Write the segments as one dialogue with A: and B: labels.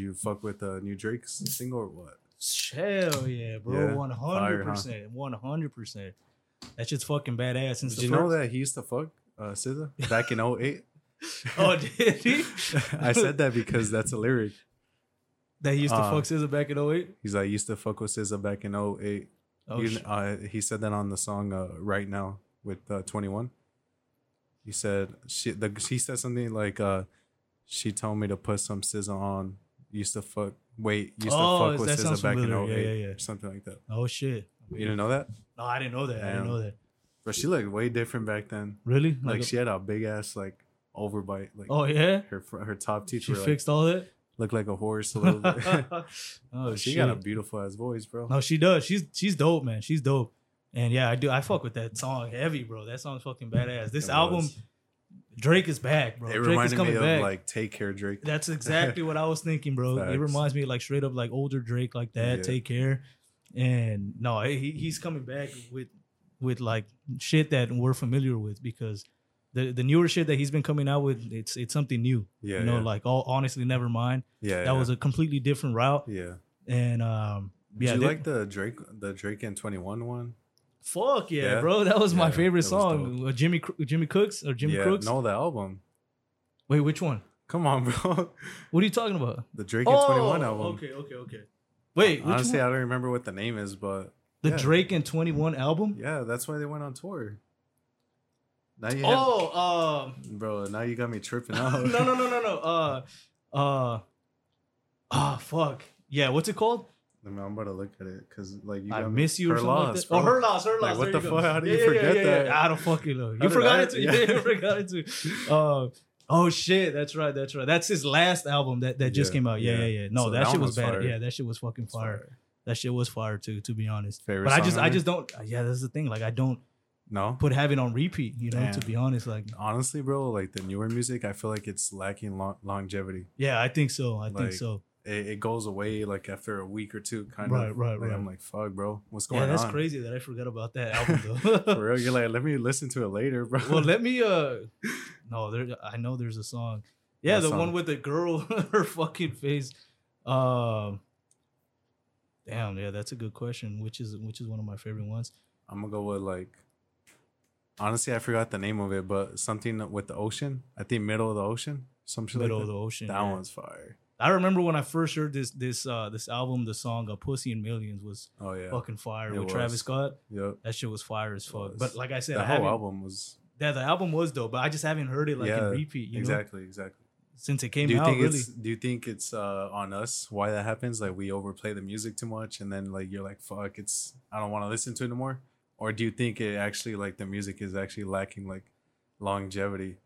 A: you fuck with the new Drake's single or what?
B: Hell yeah, bro. One hundred percent. One hundred percent. That shit's fucking badass. Since
A: Did you know that he used to fuck uh, SZA back in 08?
B: Oh, did he?
A: I said that because that's a lyric.
B: that he used to
A: Uh,
B: fuck SZA back in 08?
A: He's like, used to fuck with SZA back in 08.
B: Oh, shit.
A: uh, he said that on the song uh, right now with uh, 21. He said she the he said something like uh she told me to put some SZA on. Used to fuck wait, used
B: Oh,
A: to fuck with SZA back in
B: familiar.
A: 08
B: Yeah, yeah, yeah.
A: something like that.
B: oh shit.
A: You didn't know that?
B: No, I didn't know that. I didn't know that.
A: But she looked way different back then.
B: Really?
A: Like,
B: a-
A: she had a big ass like overbite. Like
B: Oh yeah.
A: her her top teeth
B: She
A: were like,
B: fixed all that.
A: looked like a horse a little bit.
B: oh
A: she
B: shit.
A: got a beautiful ass voice, bro.
B: no, she does. She's she's dope, man. She's dope. And yeah, I do. I fuck with that song heavy, bro. That song's fucking badass. This
A: It
B: album,
A: was.
B: Drake is back, bro.
A: It
B: Drake is
A: reminded
B: coming
A: me of
B: back.
A: like Take Care Drake.
B: That's exactly what I was thinking, bro. It reminds me of like straight up like older Drake like that.
A: Yeah.
B: Take care. And no, he, he's coming back with with like shit that we're familiar with because the the newer shit that he's been coming out with, it's it's something new.
A: Yeah,
B: you know,
A: yeah.
B: like all honestly, never mind.
A: yeah,
B: That
A: yeah.
B: was a completely different route.
A: yeah.
B: And um, yeah,
A: you
B: they-
A: like the Drake the Drake and Twenty One one?
B: Fuck yeah,
A: Yeah?
B: bro. That was my
A: Yeah,
B: favorite
A: it was
B: song. Uh, Jimmy Cro- Jimmy Cooks or Jimmy
A: yeah,
B: Crooks.
A: no, the album.
B: Wait, which one?
A: Come on, bro.
B: What are you talking about?
A: The Drake and Twenty One album.
B: Okay, okay, okay. Wait, which
A: Honestly,
B: one?
A: I don't remember what the name is, but
B: the
A: yeah.
B: Drake and Twenty One album?
A: yeah, that's why they went on tour. Now you have,
B: Oh, um,
A: bro. Now you got me tripping out.
B: no, no, no, no, no. Uh, uh, ah, fuck. Yeah, what's it called?
A: I mean, I'm about to look at it because like you
B: I
A: got
B: miss you or
A: her
B: something
A: loss,
B: like
A: bro.
B: Oh, her loss, her
A: Like,
B: loss.
A: what
B: There
A: the fuck? How do you
B: Yeah, yeah,
A: forget
B: yeah, yeah.
A: that?
B: I don't fucking know. You
A: did
B: forgot
A: I-
B: it too.
A: yeah.
B: Yeah, you forgot it too. Uh, oh shit, that's right, that's right. That's his last album that, that just
A: Yeah,
B: came out. Yeah, yeah,
A: yeah.
B: yeah. No,
A: So
B: that,
A: that
B: shit was
A: was
B: bad.
A: fire.
B: Yeah, that shit was fucking fire.
A: fire.
B: That shit was fire too, to be honest.
A: Favorite
B: but I just, I just don't. Yeah, that's the thing. Like, I don't
A: No,
B: put having on repeat. You know, to be honest. Like,
A: honestly, bro, like the newer music, I feel like it's lacking lo- longevity.
B: yeah, I think so. I think so.
A: It, it goes away like after a week or two, kind
B: Right,
A: of.
B: right,
A: Like,
B: right.
A: I'm like, fuck, bro, what's going on?
B: Yeah, that's
A: on?
B: crazy that I forgot about that album though.
A: For real, you're like, let me listen to it later, bro.
B: well, let me. Uh, no, there. I know there's a song. Yeah,
A: What
B: the
A: song?
B: one with the girl, her fucking face. Um, damn, yeah, that's a good question. Which is which is one of my favorite ones.
A: I'm gonna go with like. Honestly, I forgot the name of it, but something with the ocean. I think middle of the ocean. Some shit
B: Middle
A: like
B: of the ocean.
A: That
B: yeah.
A: one's fire.
B: I remember when I first heard this this uh this album, the song uh, "Pussy and Millions" was
A: Oh yeah.
B: fucking fire
A: It
B: with Travis. Scott.
A: Yep.
B: That shit was fire as fuck. But like I said,
A: The
B: I
A: whole album was.
B: Yeah, the album was dope, but I just haven't heard it like
A: Yeah,
B: in repeat. You know,
A: exactly. Exactly.
B: since it came
A: do you
B: out.
A: think
B: Really,
A: it's do you think it's uh on us why that happens like we overplay the music too much and then like you're like fuck it's i don't want to listen to it anymore or do you think it actually like the music is actually lacking like longevity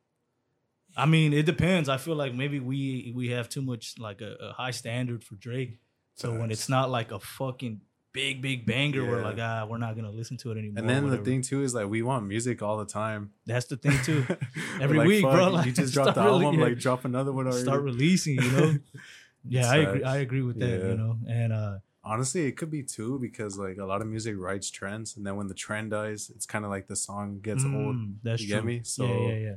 B: I mean, it depends. I feel like maybe we we have too much like a, a high standard for Drake. So when it's not like a fucking big big banger, we're like ah, we're not gonna listen to it anymore.
A: and then the thing too is like we want music all the time
B: that's the thing too. Every
A: like,
B: week,
A: fuck,
B: bro.
A: you just dropped the album
B: yeah.
A: like drop another one already
B: Start releasing, you know. yeah, I agree. I agree with that.
A: Yeah.
B: You know, and uh,
A: honestly it could be too because like a lot of music rides trends and then when the trend dies it's kind of like the song gets old
B: mm, That's
A: You
B: true.
A: get me? So-
B: yeah, yeah.
A: Yeah,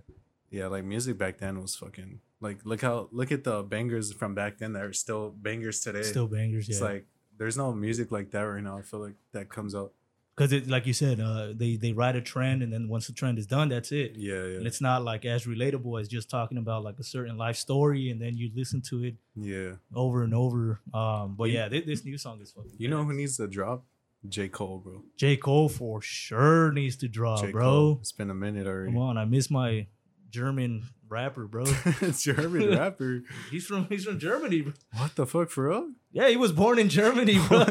A: like music back then was fucking like look how look at the bangers from back then that are still bangers today.
B: Still bangers.
A: it's
B: Yeah,
A: like there's no music like that right now. I feel like that comes out.
B: because it like you said, uh, they they ride a trend, and then once the trend is done, that's it.
A: Yeah, yeah,
B: And it's not like as relatable as just talking about like a certain life story, and then you listen to it
A: yeah.
B: over and over. Um, but yeah, this, this new song is fucking.
A: You know who needs to drop? J Cole, bro.
B: J Cole for sure needs to draw,
A: J.
B: bro.
A: Cole. It's been a minute already.
B: Come on, I miss my German rapper, bro.
A: it's German rapper.
B: he's from he's from Germany, bro.
A: What the fuck, for real?
B: Yeah, he was born in Germany, bro.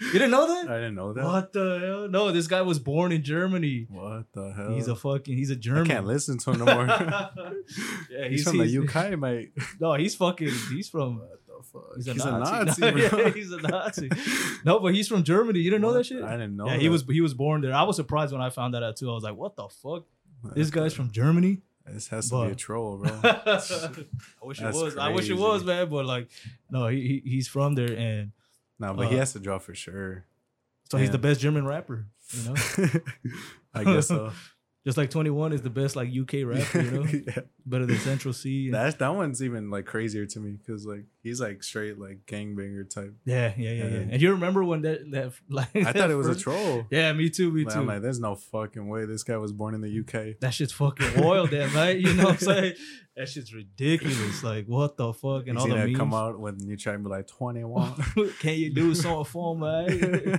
B: you didn't know that?
A: I didn't know that. What,
B: What the hell? No, this guy was born in Germany.
A: What the hell?
B: He's a fucking he's a German.
A: can't listen to him no more.
B: yeah,
A: he's, from the UK, mate.
B: No, he's fucking he's from
A: the fuck?
B: he's a
A: He's
B: Nazi.
A: a Nazi, bro.
B: yeah, he's a Nazi. No, but he's from Germany. You didn't know that shit?
A: I didn't know.
B: yeah, he was he was born there. I was surprised when I found that out too. I was like, what the fuck? This guy's from Germany?
A: This has to be a troll, bro.
B: I wish it
A: That's
B: was. I wish it was, man. But like, no, he, he he's from there, and
A: no, but he
B: Uh,
A: has to draw for sure.
B: so he's the best German rapper. You know?
A: I guess so.
B: Just like Twenty One is the best like UK rapper, you know,
A: yeah.
B: better than Central Cee. and-
A: That's that one's even like crazier to me because like he's like straight like gangbanger type.
B: yeah, yeah, yeah,
A: And
B: yeah. And you remember when that that like
A: I
B: that
A: thought it was a troll.
B: Yeah, me too, me
A: Like,
B: too.
A: I'm like, there's no fucking way this guy was born in the UK.
B: that shit's fucking oil, damn right. You know what I'm saying? That shit's ridiculous. Like what the fuck? And
A: You
B: all the
A: that
B: memes.
A: come out when you try and be like 21.
B: Can you do something for me?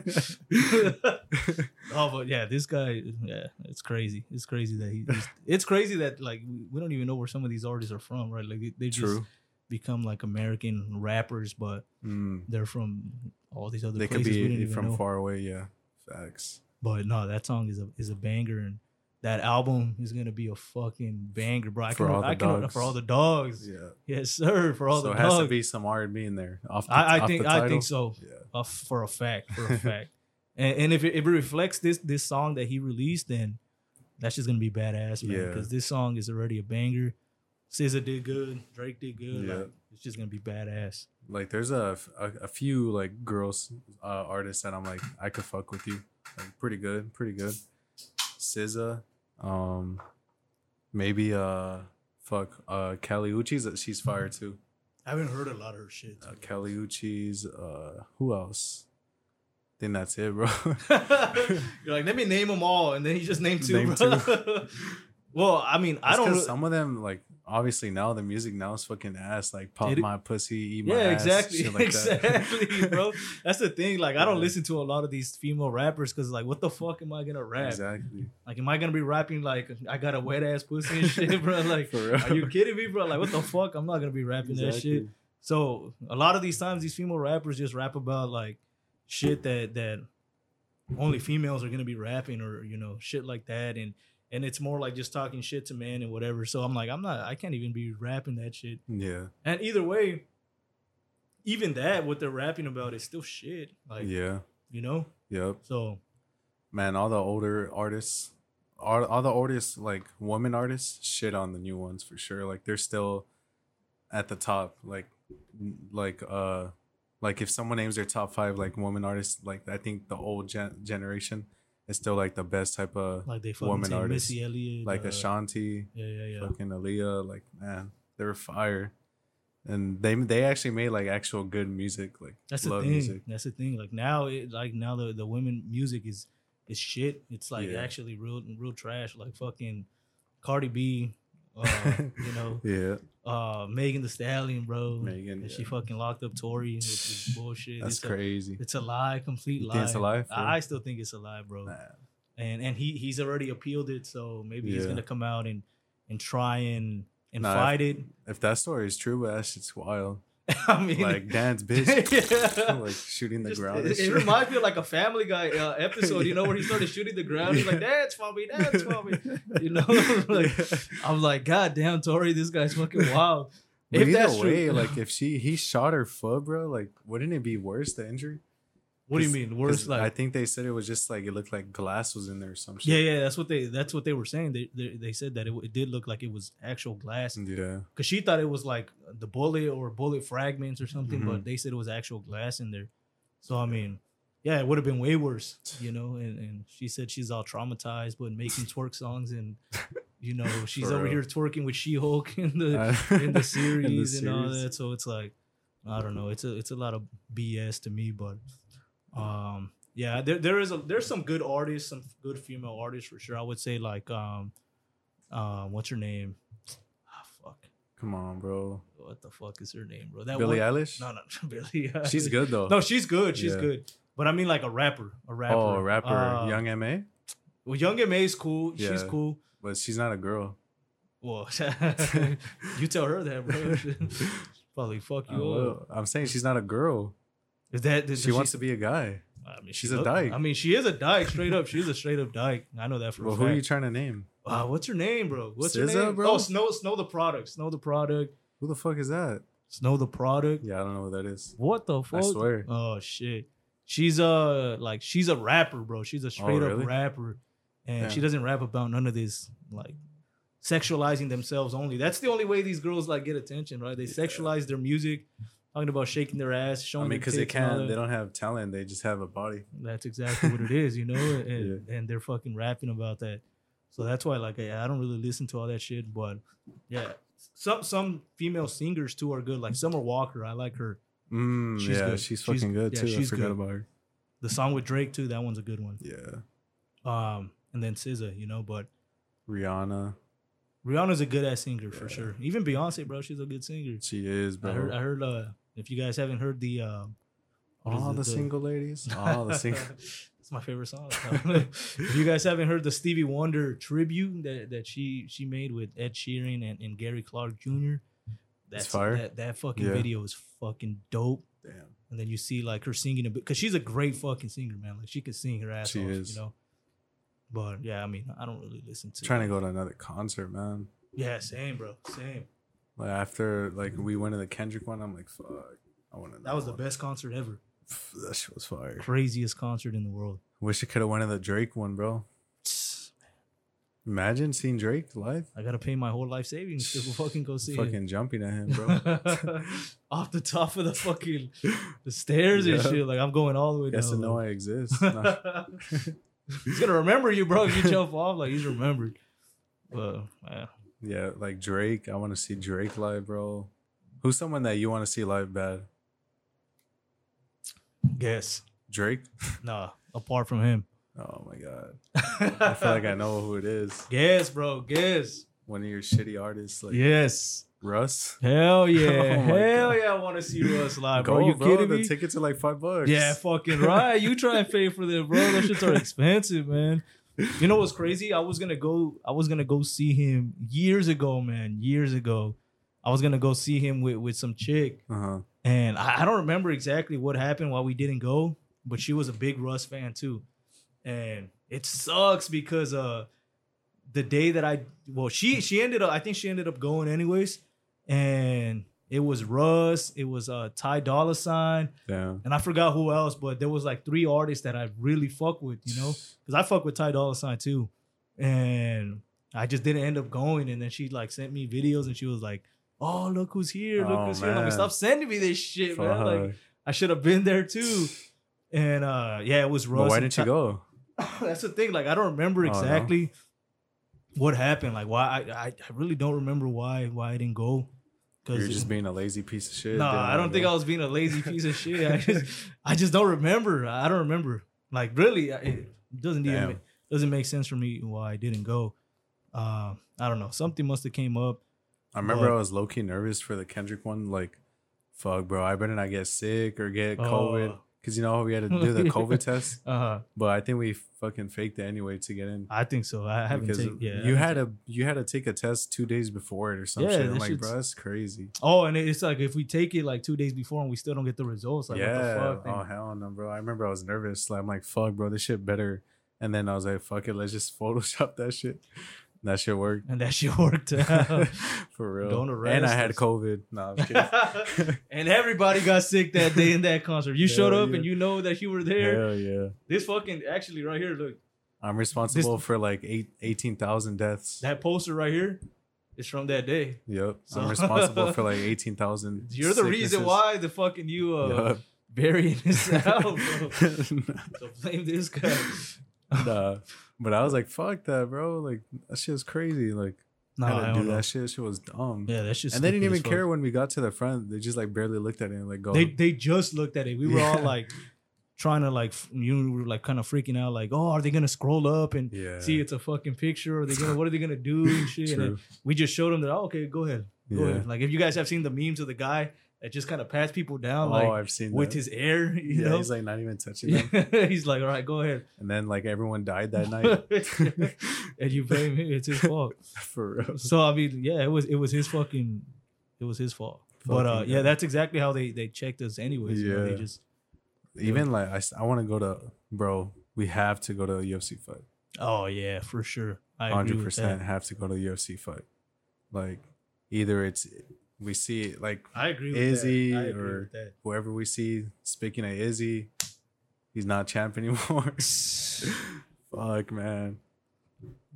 B: oh, but yeah, this guy, yeah, it's crazy. It's crazy that he. It's crazy that like we- we don't even know where some of these artists are from, right? Like they, they just
A: True.
B: Become like American rappers, but
A: Mm.
B: they're from all these other
A: They could
B: places we didn't
A: be from
B: know.
A: far away. Yeah. Facts.
B: But no, that song is a is a banger, and that album is gonna be a fucking banger, bro. I
A: For
B: can,
A: all the
B: I can,
A: dogs.
B: for all the dogs.
A: Yeah.
B: Yes, sir. For all
A: so
B: the
A: it has
B: dogs.
A: to be some R&B in there. Off the,
B: I, I
A: off
B: think
A: the
B: I think so.
A: Yeah.
B: uh, for a fact, for a fact. And, and if it, if it reflects this this song that he released, then that's just gonna be badass, man.
A: Yeah.
B: Because this song is already a banger. SZA did good, Drake did good.
A: Yeah.
B: Like, it's just gonna be badass.
A: Like there's a, a, a few like girls uh, artists that I'm like I could fuck with you. Like pretty good, pretty good. SZA, um, maybe uh, fuck uh, Kali Uchis. She's fire too.
B: I haven't heard a lot of her shit.
A: Uh, Kali Uchis. Uh, who else? I think that's it, bro.
B: You're like, let me name them all, and then he just named two.
A: Name
B: bro. well, I mean, I don't. really-
A: Some of them like obviously now the music now is fucking ass. Like pop
B: It-
A: my pussy, eat my
B: yeah,
A: ass,
B: exactly,
A: shit like that.
B: exactly, bro. That's the thing. Like, I don't listen to a lot of these female rappers because, like, what the fuck am I gonna rap?
A: Exactly.
B: Like, am I gonna be rapping like I got a wet ass pussy and shit, bro? Like, are you kidding me, bro? Like, what the fuck? I'm not gonna be rapping that shit. So a lot of these times, these female rappers just rap about like shit that that only females are gonna be rapping, or you know, shit like that, and and it's more like just talking shit to men and whatever. So I'm like, I'm not, I can't even be rapping that shit.
A: Yeah.
B: And either way, even that, what they're rapping about is still shit. Like,
A: yeah.
B: you know.
A: Yep.
B: So
A: Man, all the older artists, all, all the artists, like woman artists, shit on the new ones for sure. Like they're still at the top. Like, like, uh, like if someone names their top five like woman artists, like I think the old gen- generation is still like the best type of
B: like they
A: woman artist.
B: Missy Elliott,
A: like
B: uh,
A: Ashanti,
B: Yeah, yeah, yeah.
A: fucking Aaliyah. Like man, they were fire, and they they actually made like actual good music. Like
B: That's the thing.
A: music.
B: That's the thing. Like now, it like now the the women music is is shit. It's like
A: Yeah.
B: actually real real trash. Like fucking Cardi B, uh, you know,
A: Yeah,
B: uh, Megan Thee Stallion, bro.
A: Megan,
B: And She fucking locked up Tory, which is bullshit.
A: that's
B: it's a,
A: crazy.
B: it's a lie, complete
A: You
B: lie.
A: it's a lie,
B: I, I still think it's a lie, bro.
A: Nah.
B: And and he he's already appealed it, so maybe he's gonna come out and and try and and
A: Nah,
B: fight it.
A: If that story is true, but that shit's wild.
B: I mean,
A: Like dance, bitch.
B: Yeah.
A: like shooting the
B: Just-
A: ground.
B: It, it reminds me of like a Family Guy uh, episode, you know, where he started shooting the ground. He's like, "Dance for me, dance for me," you know. like, I'm like, God damn, Tory, this guy's fucking wild.
A: But
B: if
A: either
B: that's
A: way,
B: true,
A: like if she he shot her foot, bro, like wouldn't it be worse the injury?
B: What do you mean? Worse, like,
A: I think they said it was just like it looked like glass was in there or some shit.
B: yeah, yeah, that's what they that's what they were saying. They they, they said that it, it did look like it was actual glass
A: Yeah.
B: because she thought it was like the bullet or bullet fragments or something,
A: Mhm.
B: but they said it was actual glass in there. So I mean. Yeah, it would have been way worse, you know. And, and she said she's all traumatized, but making twerk songs, and you know she's
A: For
B: over
A: real.
B: here twerking with She Hulk in the
A: Uh,
B: in the series and all that. So it's like, I don't know. It's a it's a lot of BS to me, but um, yeah, there there is a there's some good artists, some good female artists for sure. I would say like um, um, what's her name? Ah, fuck.
A: Come on, bro.
B: What the fuck is her name, bro? That
A: Billie
B: one,
A: Eilish.
B: No, no, Billie. Eilish.
A: She's good though.
B: No, she's good. She's
A: Yeah.
B: good. But I mean, like a rapper, a rapper.
A: oh, a rapper,
B: Uh,
A: Young M.A,
B: Well, Young M.A. is cool. She's
A: Yeah.
B: cool.
A: but she's not a girl.
B: Well, you tell her that, bro. Probably fuck you up.
A: I'm saying she's not a girl.
B: Is that
A: She wants to be a guy.
B: I mean,
A: she's
B: she
A: a dyke.
B: I mean, she is a dyke, straight up. She's a straight up dyke. I know that for
A: Well, who are you trying to name?
B: Uh, what's her name, bro? What's her name,
A: bro?
B: Oh, Snow, Snow Tha Product, Snow Tha Product,
A: Who the fuck is that?
B: Snow Tha Product.
A: Yeah, I don't know who that is.
B: What the fuck?
A: I swear.
B: Oh shit. She's a like she's a rapper, bro. She's a straight up
A: Oh, really?
B: rapper, and
A: Yeah.
B: she doesn't rap about none of this like sexualizing themselves only. That's the only way these girls like get attention, right? They sexualize their music, talking about shaking their ass, showing.
A: I
B: mean,
A: because they
B: tits and all
A: can't. They don't have talent. They just have a body.
B: That's exactly what it is, you know, and, and they're fucking rapping about that. So that's why, like, I, I don't really listen to all that shit. But yeah, some some female singers too are good. Like Summer Walker, I like her.
A: Mm,
B: She's
A: yeah,
B: good.
A: she's
B: She's-
A: fucking good
B: yeah,
A: too. I
B: she's
A: forgot
B: good.
A: about her.
B: The song with Drake too, that one's a good one.
A: Yeah,
B: Um, and then SZA, you know. But
A: Rihanna,
B: Rihanna's a good ass singer for sure. Even Beyonce, bro, she's a good singer.
A: she is, bro.
B: I heard. I heard. Uh, if you guys haven't heard the, uh,
A: all
B: it,
A: the single ladies, all the single.
B: It's my favorite song. if you guys haven't heard the Stevie Wonder tribute that, that she she made with Ed Sheeran and, and Gary Clark Jr. That's
A: fire?
B: That, that fucking
A: Yeah.
B: video is fucking dope.
A: Damn.
B: And then you see like her singing a bit because she's a great fucking singer, man. Like she can sing her ass
A: She
B: off,
A: is.
B: you know. But yeah, I mean, I don't really listen to.
A: Trying to go to another concert, man.
B: Yeah, same, bro, same.
A: Like after like we went to the Kendrick one, I'm like, fuck. I want to.
B: That was the best concert ever.
A: That shit was fire.
B: Craziest concert in the world.
A: Wish I could have went to the Drake one, bro. Imagine seeing Drake live.
B: I gotta pay my whole life savings to fucking go see.
A: Fucking jumping at him, bro.
B: off the top of the fucking the stairs and shit. Like I'm going all the way
A: Guess to know I exist. Nah.
B: he's gonna remember you, bro. If you jump off, like he's remembered. But uh,
A: yeah, like Drake. I want to see Drake live, bro. Who's someone that you want to see live bad?
B: guess
A: Drake.
B: nah. Apart from him,
A: Oh my god. I feel like I know who it is.
B: guess, bro. Guess.
A: One of your shitty artists, like
B: yes.
A: Russ.
B: Hell oh yeah.
A: Oh
B: Hell
A: God.
B: yeah. I want to see Russ live,
A: Go,
B: bro. You
A: bro.
B: kidding
A: the
B: me?
A: tickets are like five bucks.
B: Yeah, fucking right. You try and pay for them, bro. Those shits are expensive, man. You know what's crazy? I was gonna go. I was gonna go see him years ago, man. Years ago, I was gonna go see him with with some chick,
A: Uh huh.
B: and I, I don't remember exactly what happened why we didn't go. But she was a big Russ fan too, and it sucks because uh, the day that I well, she she ended up. I think she ended up going anyways, and it was Russ. It was uh Ty Dolla Sign
A: Damn.
B: and I forgot who else, but there was like three artists that I really fuck with, you know, because I fuck with Ty Dolla Sign too, and I just didn't end up going. And then she like sent me videos, and she was like, "Oh, look who's here! Look
A: Oh,
B: who's here!" I'm like, stop sending me this shit, man. Like I should have been there too. And uh, yeah, it was Russ.
A: But why didn't you go?
B: That's the thing. Like I don't remember
A: Oh, no?
B: exactly what happened. Like why I, I I really don't remember why why I didn't go.
A: You're
B: it-
A: just being a lazy piece of shit.
B: no,
A: Didn't
B: I don't think. I was being a lazy piece of shit. I just, I just don't remember. I don't remember. Like really, it doesn't even
A: Damn.
B: make, doesn't make sense for me why I didn't go. Uh, I don't know. Something must have came up.
A: I remember
B: But-
A: I was low key nervous for the Kendrick one. Like, fuck, bro, I better not get sick or get COVID.
B: Oh.
A: Cause you know we had to do the COVID test,
B: Uh,
A: but I think we fucking faked it anyway to get in.
B: I think so. I haven't taken. Yeah,
A: you had to you had to take a test two days before it or some
B: Yeah,
A: shit. I'm
B: that
A: like, bro, that's crazy.
B: Oh, and it's like if we take it like two days before and we still don't get the results, like
A: yeah.
B: what the fuck?
A: oh hell no, bro. I remember I was nervous. Like I'm like, fuck, bro, this shit better. And then I was like, fuck it, let's just Photoshop that shit. That shit worked.
B: and that shit worked.
A: For real.
B: Don't
A: and I had
B: us.
A: COVID. No, I'm kidding.
B: and everybody got sick that day in that concert. You showed up
A: yeah.
B: and you know that you were there.
A: Hell yeah.
B: This fucking actually right here, look.
A: I'm responsible for like eight, 18,000 deaths.
B: That poster right here is from that day.
A: yep.
B: So-
A: I'm responsible for like 18,000.
B: You're the reason why the fucking you uh
A: Yup.
B: burying this out, bro. So blame this guy.
A: nah. But I was like, fuck that, bro. Like, that shit was crazy. Like,
B: No,
A: I
B: I
A: had to
B: don't
A: do that shit. Shit was dumb.
B: Yeah, that's just
A: and they didn't even
B: fuck.
A: care when we got to the front. They just like barely looked at it and like go.
B: They they just looked at it. We were all like trying to like you were like kind of freaking out like oh are they gonna scroll up and
A: yeah.
B: see it's a fucking picture or they gonna what are they gonna do and shit and then we just showed them that oh, okay go ahead go
A: Yeah.
B: ahead like if you guys have seen the memes of the guy that just kind of pats people down
A: oh,
B: like
A: I've seen
B: with
A: that.
B: his air you
A: yeah,
B: know
A: he's like not even touching them.
B: he's like all right go ahead
A: And then like everyone died that night.
B: and you blame him it's his fault
A: For real.
B: so I mean yeah it was it was his fucking it was his fault but uh yeah that's exactly how they they checked us anyways you know, they
A: Yeah.
B: just
A: Even like I I want to go to bro. We have to go to a UFC fight.
B: oh yeah for sure I
A: hundred percent have to go to a UFC fight. Like either it's we see it, like
B: I agree with
A: Izzy
B: that. I agree
A: or-
B: with that.
A: whoever we see. Speaking of Izzy, he's not champ anymore. Fuck man,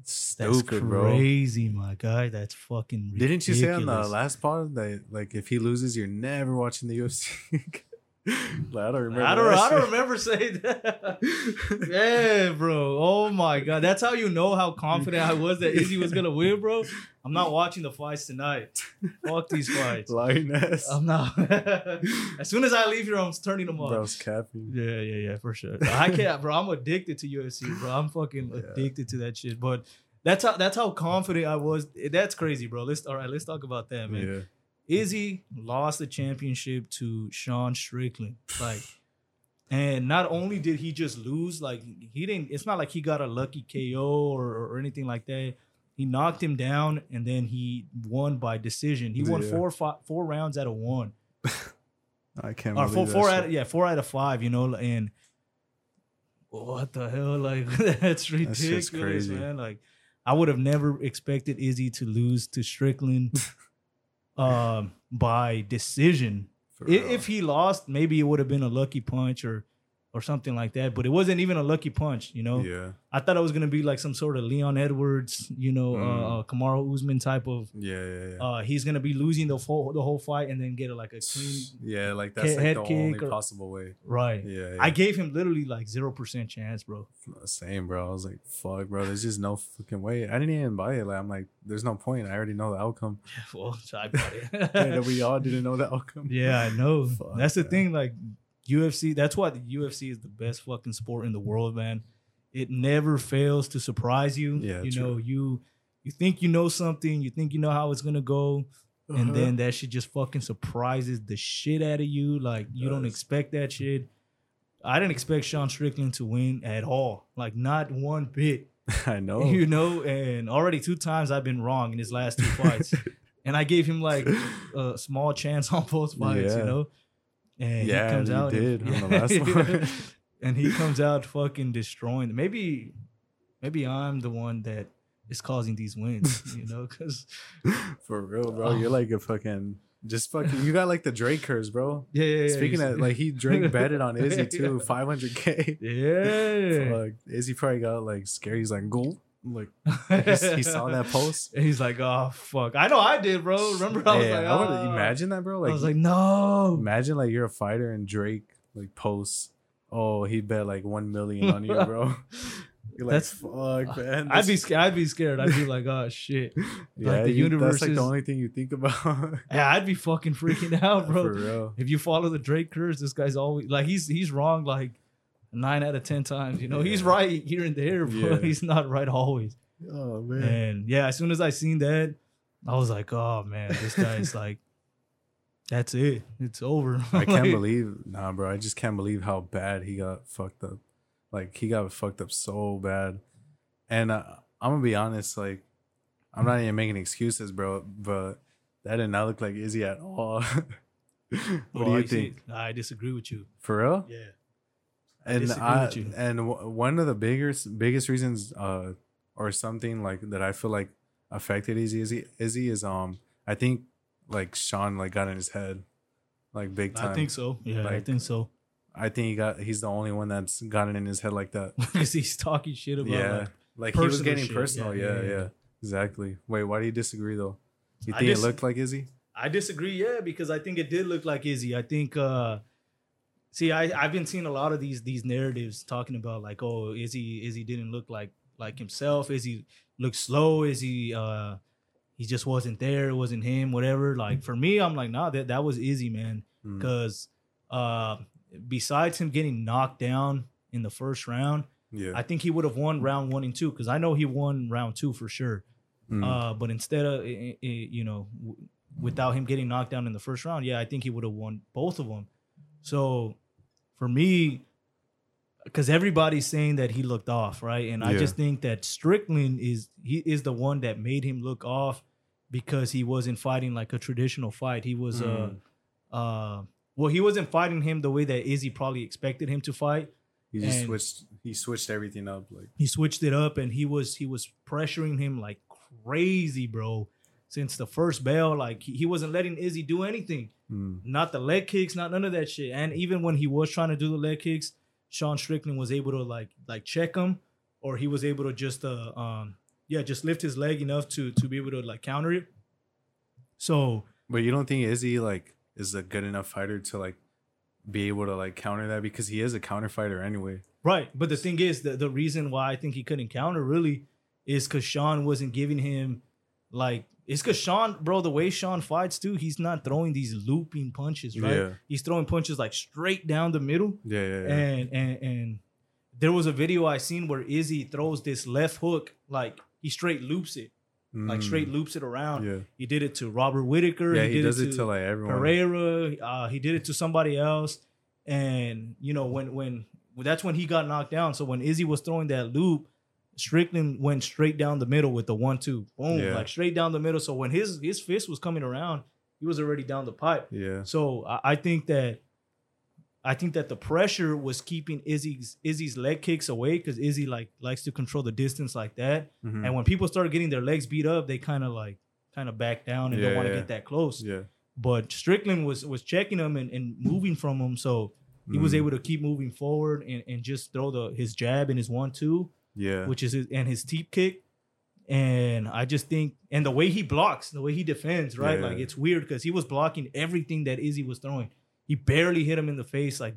A: It's
B: That's
A: stupid, bro.
B: crazy, my guy. That's fucking.
A: Didn't you say on the last part that like if he loses, you're never watching the UFC? I don't remember.
B: I don't. I don't remember saying that. yeah, bro. Oh my god, that's how you know how confident I was that Izzy was gonna win, bro. I'm not watching the fights tonight. Fuck these fights.
A: Lioness.
B: I'm not. as soon as I leave here, I'm turning them off.
A: Bro's capping.
B: Yeah, yeah, yeah, for sure. I can't, bro. I'm addicted to UFC, bro. I'm fucking
A: Yeah.
B: addicted to that shit. But that's how that's how confident I was. That's crazy, bro. Let's all right. Let's talk about that, man.
A: Yeah.
B: Izzy lost the championship to Sean Strickland. Like, and not only did he just lose, like he didn't. It's not like he got a lucky KO or, or anything like that. He knocked him down, and then he won by decision. He won
A: Yeah.
B: four fi- four rounds out of one,
A: I can't
B: or four four out of, yeah four out of five. You know, and what the hell? Like that's ridiculous,
A: crazy.
B: man. Like I would have never expected Izzy to lose to Strickland um by decision.
A: For
B: I-
A: real.
B: If he lost, maybe it would have been a lucky punch or or something like that. But it wasn't even a lucky punch, you know.
A: yeah,
B: I thought it was gonna be like some sort of Leon Edwards, you know,
A: Mm.
B: uh, uh, Kamaru Usman type of.
A: yeah, yeah, yeah.
B: Uh, he's gonna be losing the whole the whole fight and then get a, like a clean
A: yeah, like that's like the only
B: or-
A: possible way.
B: right.
A: Yeah, yeah.
B: I gave him literally like zero percent chance, bro.
A: Same, bro. I was like, fuck, bro. There's just no fucking way. I didn't even buy it. Like, I'm like, there's no point. I already know the outcome.
B: well, I
A: and
B: it.
A: we all didn't know the outcome.
B: yeah, I know.
A: Fuck,
B: That's the
A: man.
B: thing. Like UFC, that's why the UFC is the best fucking sport in the world, man. It never fails to surprise you.
A: Yeah,
B: you know, you you think you know something, you think you know how it's gonna go,
A: Uh-huh.
B: and then that shit just fucking surprises the shit out of you. Like you don't expect that shit. I didn't expect Sean Strickland to win at all. Like not one bit.
A: I know.
B: You know, and already two times I've been wrong in his last two fights. and I gave him like a small chance on both fights,
A: Yeah.
B: you know? And
A: Yeah,
B: he comes
A: you
B: out and-
A: did on the last one.
B: and he comes out fucking destroying them. Maybe maybe I'm the one that is causing these wins, you know, because
A: For real, bro.
B: Oh.
A: You're like a fucking just fucking. You got like the Drake curse, bro.
B: yeah, yeah, yeah.
A: Speaking of like, he Drake betted on Izzy too, 500k.
B: yeah.
A: Fuck. Izzy probably got like scared. He's like, "Go!" Like he, he saw that post.
B: And he's like, oh fuck. I know I did, bro. Remember I was
A: Yeah,
B: like,
A: I would
B: "Oh." Ah.
A: imagine that, bro. Like, I
B: was like, no.
A: imagine like you're a fighter and Drake like posts, "Oh, he bet like one million on you, bro." You're like,
B: That's-
A: "Fuck, man."
B: I'd be scared. I'd be scared. I'd be like, oh shit.
A: yeah,
B: the
A: you-
B: universe
A: That's like
B: is-
A: the only thing you think about,
B: Yeah, I'd be fucking freaking out,
A: For
B: bro.
A: real.
B: If you follow the Drake curse, this guy's always like he's he's wrong like nine out of ten times. You know, he's right here and there, but
A: Yeah.
B: he's not right always.
A: Oh man.
B: And yeah, as soon as I seen that, I was like, oh man, this guy's like, that's it. It's over.
A: I can't
B: Like,
A: believe, nah, bro. I just can't believe how bad he got fucked up. Like he got fucked up so bad. And uh, I'm gonna be honest, like I'm not even making excuses, bro. But that did not look like Izzy at all. what
B: well,
A: do you
B: I see-
A: think?
B: I disagree with you.
A: For real?
B: Yeah.
A: And I, and w- one of the biggest biggest reasons, uh, or something like that I feel like affected Izzy Izzy Izzy is um I think like Sean like got in his head, like big time.
B: I think so. Yeah, I think so.
A: I think he got he's the only one that's gotten in his head like that.
B: Because he's talking shit about
A: yeah,
B: like,
A: like, he was getting
B: shit.
A: personal.
B: Yeah,
A: Yeah
B: yeah,
A: yeah,
B: yeah.
A: exactly. Wait, why do you disagree though? You think
B: dis-
A: it looked like Izzy?
B: I disagree, yeah, because I think it did look like Izzy. I think uh see I, I've been seeing a lot of these these narratives talking about like, oh, is he is he didn't look like like himself, Izzy looked slow, Izzy uh he just wasn't there, it wasn't him, whatever. Like for me, I'm like, nah, that, that was Izzy, man.
A: Mm.
B: Because uh besides him getting knocked down in the first round,
A: Yeah.
B: I think he would have won round one and two because I know he won round two for sure.
A: Mm.
B: Uh, but instead of you know, w- without him getting knocked down in the first round, yeah, I think he would have won both of them. So for me, because everybody's saying that he looked off, right? And I just think that Strickland is he is the one that made him look off because he wasn't fighting like a traditional fight. He was
A: Mm.
B: uh uh well, he wasn't fighting him the way that Izzy probably expected him to fight
A: he just
B: and-
A: switched. He switched everything up. Like
B: he switched it up and he was he was pressuring him like crazy, bro. Since the first bell, like he, he wasn't letting Izzy do anything.
A: mm.
B: Not the leg kicks, not none of that shit. And even when he was trying to do the leg kicks, Sean Strickland was able to like like check him, or he was able to just uh um yeah just lift his leg enough to to be able to like counter it. So
A: But you don't think Izzy like is a good enough fighter to like be able to like counter that because he is a counter fighter anyway.
B: Right. But the thing is, the, the reason why I think he couldn't counter really is because Sean wasn't giving him like it's because Sean, bro, the way Sean fights too, he's not throwing these looping punches, right?
A: Yeah.
B: He's throwing punches like straight down the middle.
A: Yeah, yeah, yeah.
B: And and and there was a video I seen where Izzy throws this left hook, like he straight loops it, like
A: Mm.
B: straight loops it around.
A: Yeah,
B: He did it to Robert Whitaker.
A: yeah. He,
B: did
A: does
B: it
A: it to like everyone.
B: Pereira. Uh, he did it to somebody else, and you know when when that's when he got knocked down. So when Izzy was throwing that loop, Strickland went straight down the middle with the one two, boom,
A: Yeah.
B: like straight down the middle. So when his his fist was coming around, he was already down the pipe.
A: Yeah,
B: So I, I think that I think that the pressure was keeping Izzy's Izzy's leg kicks away because Izzy like likes to control the distance like that.
A: Mhm.
B: And when people started getting their legs beat up, they kind of like kind of back down and
A: Yeah,
B: don't want to
A: yeah.
B: get that close.
A: yeah.
B: But Strickland was was checking him and, and moving from him, so he was
A: Mm.
B: able to keep moving forward and, and just throw the his jab and his one two,
A: Yeah,
B: which is his, and his teep kick. And I just think, and the way he blocks, the way he defends, right?
A: Yeah.
B: Like it's weird because he was blocking everything that Izzy was throwing. He barely hit him in the face, like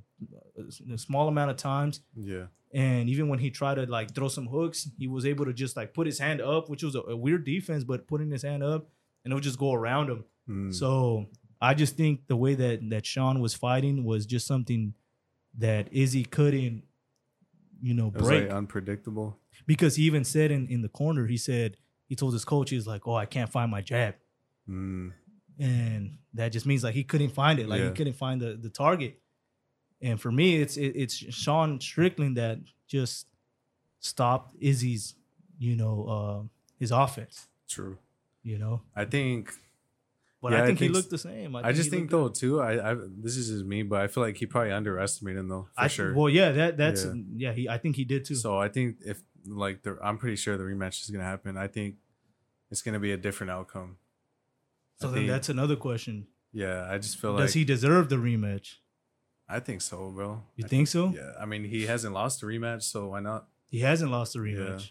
B: a small amount of times.
A: yeah,
B: And even when he tried to like throw some hooks, he was able to just like put his hand up, which was a, a weird defense, but putting his hand up and it would just go around him.
A: Mm.
B: So I just think the way that that Sean was fighting was just something that Izzy couldn't, you know, break
A: like unpredictable.
B: because he even said in in the corner, he said he told his coach, he's like, "Oh, I can't find my jab,"
A: Mm.
B: and that just means like he couldn't find it, like
A: Yeah.
B: he couldn't find the the target. And for me, it's it, it's Sean Strickland that just stopped Izzy's, you know, uh, his offense.
A: True.
B: You know,
A: I think
B: but
A: Yeah,
B: I
A: I
B: think he
A: think
B: looked the same.
A: I, just think
B: looked
A: though too. I, I this is just me, but I feel like he probably underestimated him though for
B: I,
A: sure.
B: Well, yeah, that that's
A: Yeah.
B: yeah. he I think he did too.
A: So I think if like the, I'm pretty sure the rematch is gonna happen. I think it's gonna be a different outcome.
B: So
A: I
B: then
A: think-
B: that's another question.
A: Yeah, I just feel like
B: Does he deserve the rematch?
A: I think so, bro.
B: You
A: I
B: think so?
A: Yeah, I mean he hasn't lost the rematch, so why not?
B: He hasn't lost the rematch.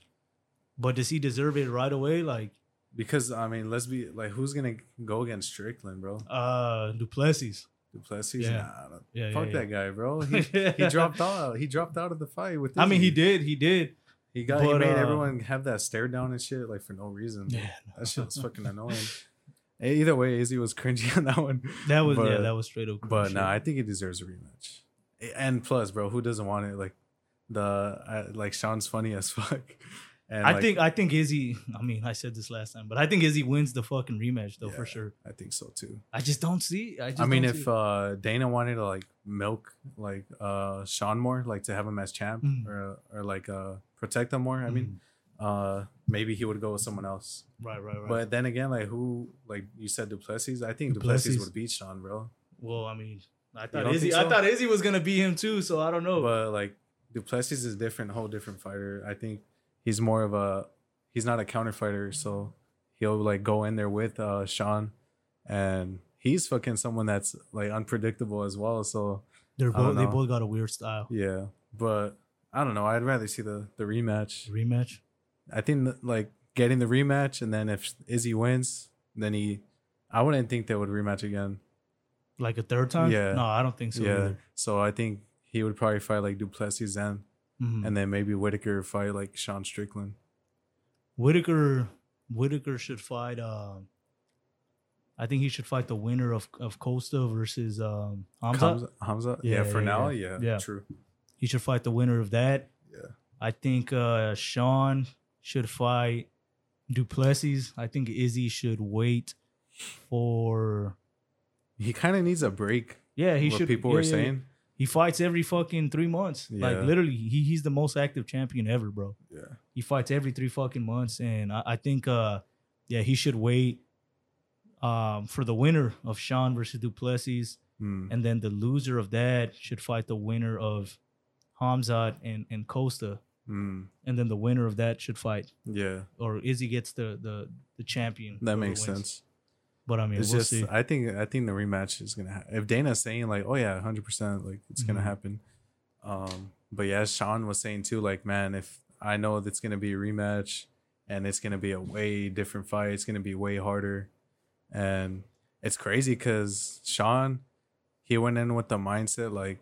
B: But does he deserve it right away? Like
A: Because I mean, let's be like, who's gonna go against Strickland, bro?
B: uh Du Plessis.
A: Duplessis?
B: Yeah.
A: Nah,
B: Yeah, yeah,
A: fuck
B: yeah.
A: that guy, bro. He, he dropped out. He dropped out of the fight with.
B: I mean, he did. He did.
A: He got. he made
B: uh,
A: everyone have that stare down and shit, like for no reason.
B: Yeah.
A: That shit was fucking annoying. Either way, Izzy was cringy on that one.
B: That was yeah. That was straight up.
A: But
B: shit.
A: no, I think he deserves a rematch. And plus, bro, who doesn't want it? Like the uh, like Sean's funny as fuck. And
B: I
A: like,
B: think I think Izzy. I mean, I said this last time, but I think Izzy wins the fucking rematch though
A: Yeah.
B: for sure.
A: I think so too.
B: I just don't see. I just.
A: I mean, if uh Dana wanted to like milk like uh Sean more, like to have him as champ
B: Mm.
A: or or like uh protect him more, I mean, uh maybe he would go with someone else.
B: Mm. right, right, right.
A: But then again, like who like you said Du Plessis, I think Du Plessis,
B: Duplessis.
A: would beat Sean, bro.
B: well, I mean, I thought Izzy.
A: think
B: I thought Izzy was gonna beat him too. So I don't know.
A: But like Du Plessis is different, whole different fighter. I think he's more of a he's not a counter fighter, so he'll like go in there with uh Sean and he's fucking someone that's like unpredictable as well. So
B: They're both. They both got a weird style.
A: yeah. But I don't know. I'd rather see the the rematch.
B: Rematch.
A: I think that, like getting the rematch and then if Izzy wins, then he I wouldn't think they would rematch again.
B: Like a third time?
A: Yeah.
B: No, I don't think so
A: yeah.
B: either.
A: So I think he would probably fight like Du Plessis then
B: Mhm.
A: and then maybe Whitaker fight like Sean Strickland.
B: Whitaker Whitaker should fight um I think he should fight the winner of, of Costa versus um Hamza.
A: Hamza, Hamza? Yeah,
B: Yeah,
A: for
B: yeah,
A: now,
B: yeah.
A: yeah,
B: Yeah.
A: true.
B: He should fight the winner of that.
A: Yeah.
B: I think uh Sean should fight Du Plessis. I think Izzy should wait for
A: He kind of needs a break.
B: yeah, he
A: what
B: should
A: people were saying.
B: He fights every fucking three months. Like literally, he, he's the most active champion ever, bro.
A: Yeah,
B: He fights every three fucking months, and I, I think, uh, yeah, he should wait um, for the winner of Sean versus Du Plessis,
A: Hmm.
B: and then the loser of that should fight the winner of Hamzat and and Costa,
A: Hmm.
B: and then the winner of that should fight,
A: yeah,
B: or Izzy gets the the the champion.
A: that makes sense.
B: But I mean,
A: it's
B: we'll
A: just
B: see.
A: I think I think the rematch is gonna. Ha- if Dana's saying like, oh yeah, hundred percent, like it's gonna
B: Mhm.
A: happen. Um, but yeah, as Sean was saying too, like man, if I know that's gonna be a rematch, and it's gonna be a way different fight, it's gonna be way harder, and it's crazy because Sean, he went in with the mindset like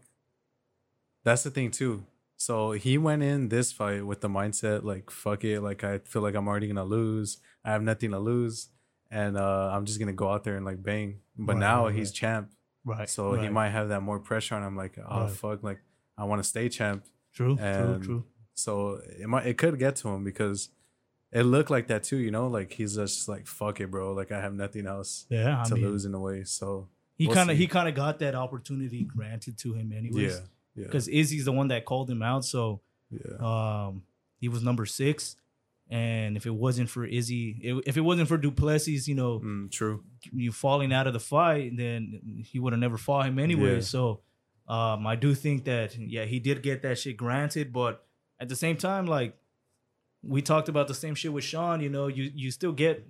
A: that's the thing too. So he went in this fight with the mindset like fuck it, like I feel like I'm already gonna lose. I have nothing to lose, and uh, I'm just gonna go out there and like bang. But
B: Right,
A: now
B: right,
A: he's
B: right.
A: champ,
B: Right.
A: so he might have that more pressure on him. Like oh fuck, like I want to stay champ.
B: True. True.
A: and-
B: True.
A: So it might it could get to him because it looked like that too. You know, like he's just like fuck it, bro. Like I have nothing else
B: Yeah. I
A: to
B: mean,
A: lose in a way. So
B: he
A: we'll
B: kind of he kind of got that opportunity granted to him anyways.
A: yeah, yeah,
B: Because Izzy's the one that called him out, so
A: yeah.
B: um, he was number six. And if it wasn't for Izzy, if if it wasn't for Du Plessis, you know,
A: Mm, true.
B: you falling out of the fight, then he would have never fought him anyway.
A: Yeah.
B: So um, I do think that yeah, he did get that shit granted, but at the same time, like we talked about the same shit with Sean, you know, you you still get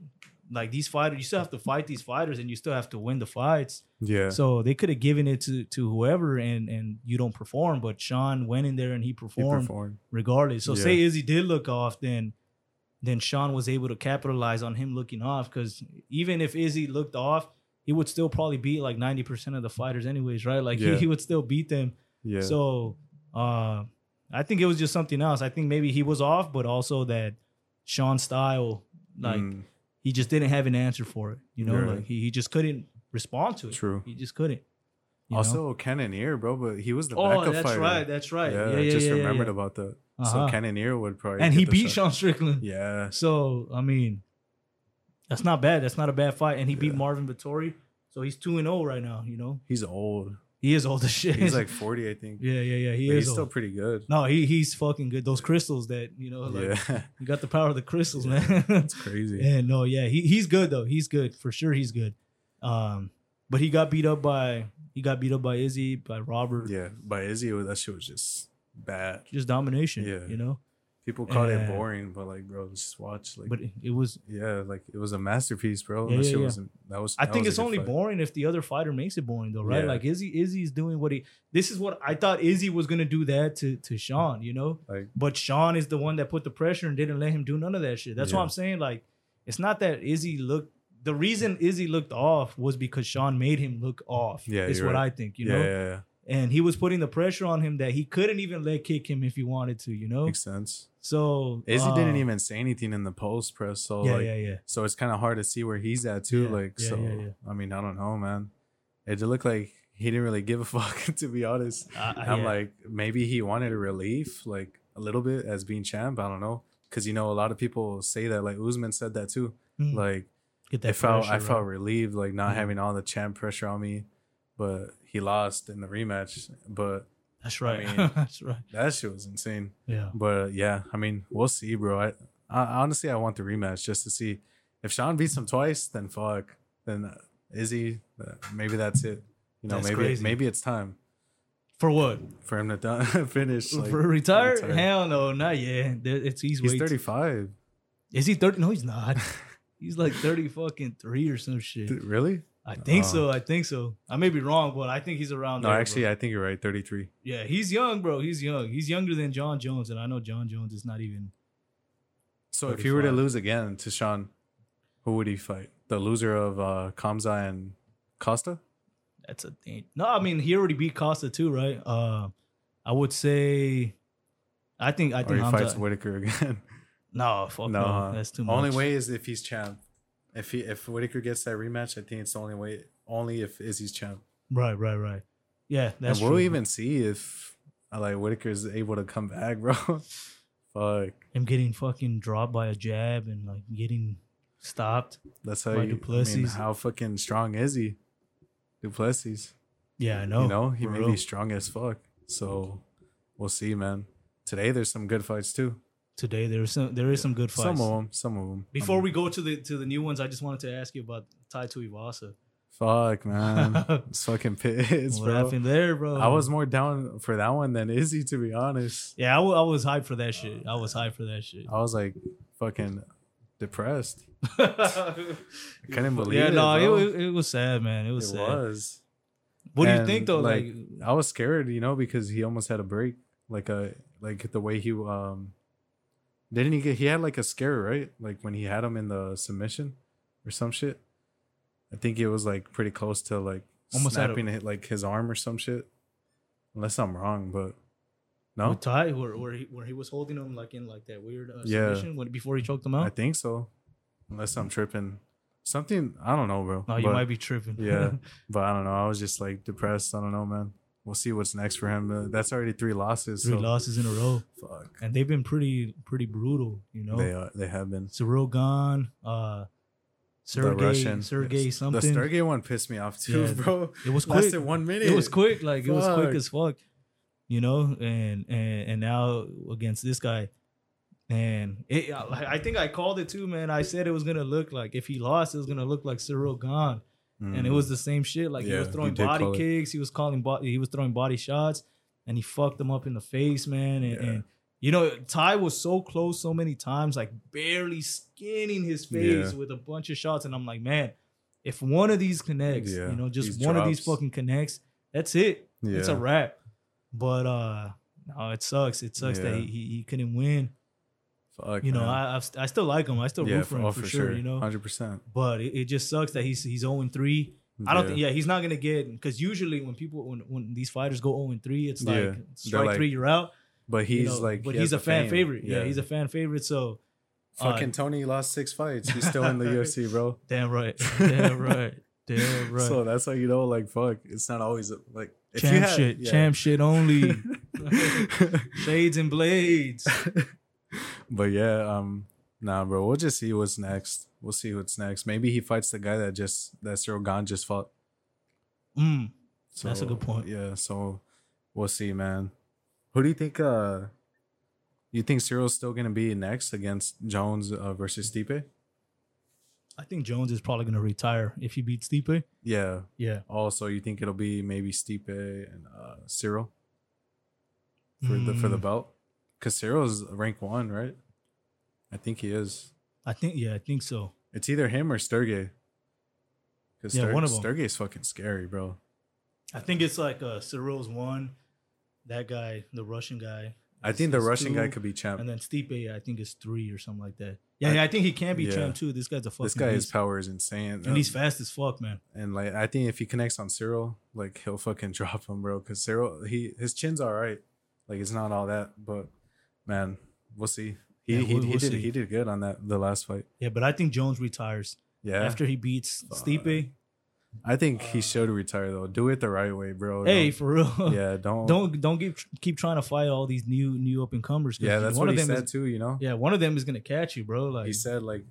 B: like these fighters, you still have to fight these fighters and you still have to win the fights.
A: Yeah,
B: So they could have given it to to whoever and and you don't perform, but Sean went in there and he performed,
A: he
B: performed
A: performed.
B: regardless. So
A: Yeah.
B: say Izzy did look off, then then Sean was able to capitalize on him looking off because even if Izzy looked off, he would still probably beat like ninety percent of the fighters, anyways, right? Like
A: Yeah.
B: he, he would still beat them.
A: Yeah,
B: So uh, I think it was just something else. I think maybe he was off, but also that Sean style, like
A: Mm,
B: he just didn't have an answer for it. You know,
A: Right.
B: like he, he just couldn't respond to it.
A: True.
B: He just couldn't. You know?
A: also Cannonier, bro, but he was the
B: oh,
A: backup
B: that's
A: fighter.
B: right. That's right.
A: Yeah,
B: Yeah, yeah I
A: just
B: yeah,
A: remembered about that.
B: Uh-huh.
A: So Cannonier would probably
B: and he beat
A: shot.
B: Sean Strickland.
A: Yeah,
B: So I mean, that's not bad. That's not a bad fight. And he beat Marvin Vettori, so he's two and zero right now. You know,
A: he's old.
B: he is old as shit.
A: He's like forty, I think.
B: yeah, yeah, yeah. He
A: But
B: is.
A: he's still pretty good.
B: no, he he's fucking good. Those crystals that you know, like
A: yeah,
B: you got the power of the crystals,
A: Yeah.
B: man.
A: That's crazy.
B: and no, yeah, he he's good though. He's good for sure. He's good. Um, but he got beat up by he got beat up by Izzy by Robert.
A: Yeah, by Izzy, that shit was just bad.
B: Just domination.
A: Yeah.
B: you know.
A: People called
B: Yeah.
A: it boring, but like, bro, just watch. Like,
B: But it, was.
A: yeah, like it was a masterpiece, bro.
B: Yeah,
A: that
B: yeah,
A: shit
B: yeah.
A: wasn't. That was.
B: I
A: that
B: think
A: was
B: it's only
A: fight.
B: boring if the other fighter makes it boring, though, right?
A: Yeah.
B: Like Izzy, Izzy's doing what he. This is what I thought Izzy was gonna do that to to Sean, you know.
A: Like,
B: But Sean is the one that put the pressure and didn't let him do none of that shit. That's what I'm saying. Like, it's not that Izzy looked. The reason Izzy looked off was because Sean made him look off.
A: Yeah,
B: is what
A: right.
B: I think. You
A: yeah,
B: know,
A: yeah, yeah,
B: and he was putting the pressure on him that he couldn't even let kick him if he wanted to. You know,
A: makes sense.
B: so
A: Izzy
B: uh,
A: didn't even say anything in the post press, so
B: Yeah,
A: like,
B: yeah, yeah.
A: so it's kind of hard to see where he's at too.
B: Yeah,
A: like,
B: yeah,
A: so
B: yeah.
A: I mean, I don't know, man. It did look like he didn't really give a fuck, to be honest.
B: Uh,
A: I'm like, maybe he wanted a relief, like a little bit as being champ. I don't know, because you know a lot of people say that. Like Usman said that too.
B: Mm,
A: Like
B: get
A: I felt,
B: pressure,
A: I
B: right?
A: felt relieved, like not
B: Mhm.
A: having all the champ pressure on me. But he lost in the rematch. But
B: That's right.
A: mean-
B: That's right.
A: that shit was insane.
B: Yeah.
A: But yeah, I mean, we'll see, bro. I, I honestly, I want the rematch just to see if Sean beats him twice. Then fuck. Then uh, Izzy, uh, maybe that's it. You know,
B: That's
A: maybe
B: crazy.
A: maybe it's time
B: For what?
A: for him to done, finish. Like,
B: For retire? Hell no, not yet. It's he's,
A: he's 35.
B: Is he thirty? No, he's not. he's like thirty fucking three or some shit.
A: Dude, really?
B: I think
A: Oh.
B: so. I think so. I may be wrong, but I think he's around
A: No,
B: there.
A: actually,
B: bro.
A: I think you're right. 33.
B: yeah, he's young, bro. He's young. He's younger than Jon Jones, and I know Jon Jones is not even.
A: So if you were to lose again to Sean, who would he fight? The loser of uh, Kamza and Costa?
B: That's a thing. No, I mean he already beat Costa too, right? Uh, I would say. I think. I
A: Or
B: think
A: he
B: Hamza.
A: fights Whitaker again?
B: No, fuck
A: no,
B: no. That's too much.
A: Only way is if he's champ. If he if Whitaker gets that rematch, I think it's the only way. Only if Izzy's champ.
B: Right, right, right. Yeah, that's
A: and we'll
B: true.
A: even see if like like is able to come back, bro. Fuck.
B: him getting fucking dropped by a jab and like getting stopped.
A: That's how
B: By
A: you, I mean, how fucking strong is he? Du Plessis.
B: Yeah, I know.
A: You know, he may
B: real.
A: be strong as fuck. So we'll see, man. Today there's some good fights too.
B: Today there is some there is some good fights.
A: Some of them, some of them.
B: Before we go to the to the new ones, I just wanted to ask you about Tai Tuivasa.
A: fuck, man, it's fucking pissed,
B: what
A: bro.
B: happened there, bro?
A: I was more down for that one than Izzy, to be honest.
B: yeah, I was hyped for that shit. I was hyped for that shit.
A: I was like fucking depressed.
B: I
A: couldn't believe
B: yeah,
A: it,
B: no,
A: bro.
B: it, was, it was sad, man. It
A: It
B: was sad.
A: was.
B: What do you think though? Like,
A: I was scared, you know, because he almost had a break, like a like the way he um didn't he get he had like a scare right, like when he had him in the submission or some shit. I think it was like pretty close to like
B: Almost
A: snapping it like his arm or some shit. Unless I'm wrong, but no,
B: Ty, where where he, where he was holding him like in like that weird uh,
A: Yeah.
B: submission when, before he choked him out.
A: I think so. Unless I'm tripping, something I don't know, bro.
B: No, you
A: But-
B: might be tripping.
A: Yeah, but I don't know. I was just like depressed. I don't know, man. We'll see what's next for him. Uh, that's already three losses.
B: three
A: so
B: losses in a row,
A: Fuck.
B: and they've been pretty pretty brutal. You know,
A: They uh, they have been.
B: Cyril Gane, uh, Sergey, Sergey
A: The
B: something.
A: The Sergey one pissed me off too,
B: Yeah,
A: bro.
B: it was quick.
A: Lasted one minute.
B: It was quick, like it was quick as fuck. You know, and and and now against this guy, and it, I I think I called it too, man. I said it was gonna look like if he lost, it was gonna look like Cyril Gane. And it
A: Mm.
B: was the same shit. Like he was throwing
A: did
B: body
A: it.
B: kicks, he was calling body, he was throwing body shots, and he fucked them up in the face, man. And,
A: Yeah.
B: and you know, Ty was so close so many times, like barely skinning his face
A: Yeah.
B: with a bunch of shots. And I'm like, man, if one of these connects,
A: Yeah,
B: you know, just one of these fucking connects, that's it.
A: yeah.
B: It's a wrap. But uh no, it sucks. It sucks that he, he he couldn't win.
A: Fuck,
B: You know,
A: man.
B: I I've, I still like him. I still
A: yeah,
B: root for him
A: oh,
B: for, sure, You know,
A: hundred percent.
B: but it, it just sucks that he's he's 0 3. I don't think. Yeah, he's not gonna get because usually when people when, when these fighters go zero and three, it's like
A: Yeah,
B: strike
A: like-
B: three, you're out.
A: But
B: you
A: he's
B: know,
A: like,
B: but
A: he
B: he's a fan
A: fame.
B: favorite. Yeah. he's a fan favorite. So uh,
A: fucking Tony lost six fights. He's still in the UFC, bro.
B: damn right, damn right, damn right.
A: So that's how you know, like, fuck. It's not always like if
B: champ
A: you had,
B: shit,
A: yeah.
B: champ shit only. Shades and blades.
A: But yeah, um, nah, bro. We'll just see what's next. We'll see what's next. Maybe he fights the guy that just that Cyril Gane just fought.
B: Mm.
A: So,
B: That's a good point.
A: Yeah, so we'll see, man. Who do you think? Uh, you think Cyril's still gonna be next against Jones uh, versus Stipe?
B: I think Jones is probably gonna retire if he beats Stipe.
A: Yeah.
B: Yeah,
A: Also, you think it'll be maybe Stipe and uh, Cyril for the for the
B: Mm.
A: belt? Cyril's rank one, right? I think he is.
B: I think. Yeah, I think so.
A: It's either him or Sergey. Because
B: Yeah, one of 'em.
A: Sergey's fucking scary, bro.
B: I think it's like uh, Cyril's one. That guy, the Russian guy.
A: I think the Russian guy could be champ.
B: And then Stipe, I think is three or something like that. Yeah,
A: I-
B: yeah, I think he can be
A: yeah.
B: champ too. This guy's a fucking.
A: this guy's power is insane.
B: and he's
A: Um,
B: fast as fuck, man.
A: And like I think if he connects on Cyril, like he'll fucking drop him, bro. Because Cyril, he his chin's all right. Like it's not all that, but man, we'll see. He
B: Yeah,
A: he,
B: we'll-
A: he
B: we'll
A: did
B: see.
A: he did good on that the last fight.
B: Yeah, but I think Jones retires
A: Yeah,
B: after he beats
A: Fuck.
B: Stipe.
A: I think he
B: uh,
A: should retire though. Do it the right way, bro.
B: Hey,
A: Don't-
B: for real.
A: yeah, don't
B: don't don't keep keep trying to fight all these new new up and comers.
A: Yeah, that's
B: one
A: what
B: of
A: he
B: them
A: said
B: is,
A: too. You know,
B: Yeah, one of them is gonna catch you, bro. Like
A: he said like,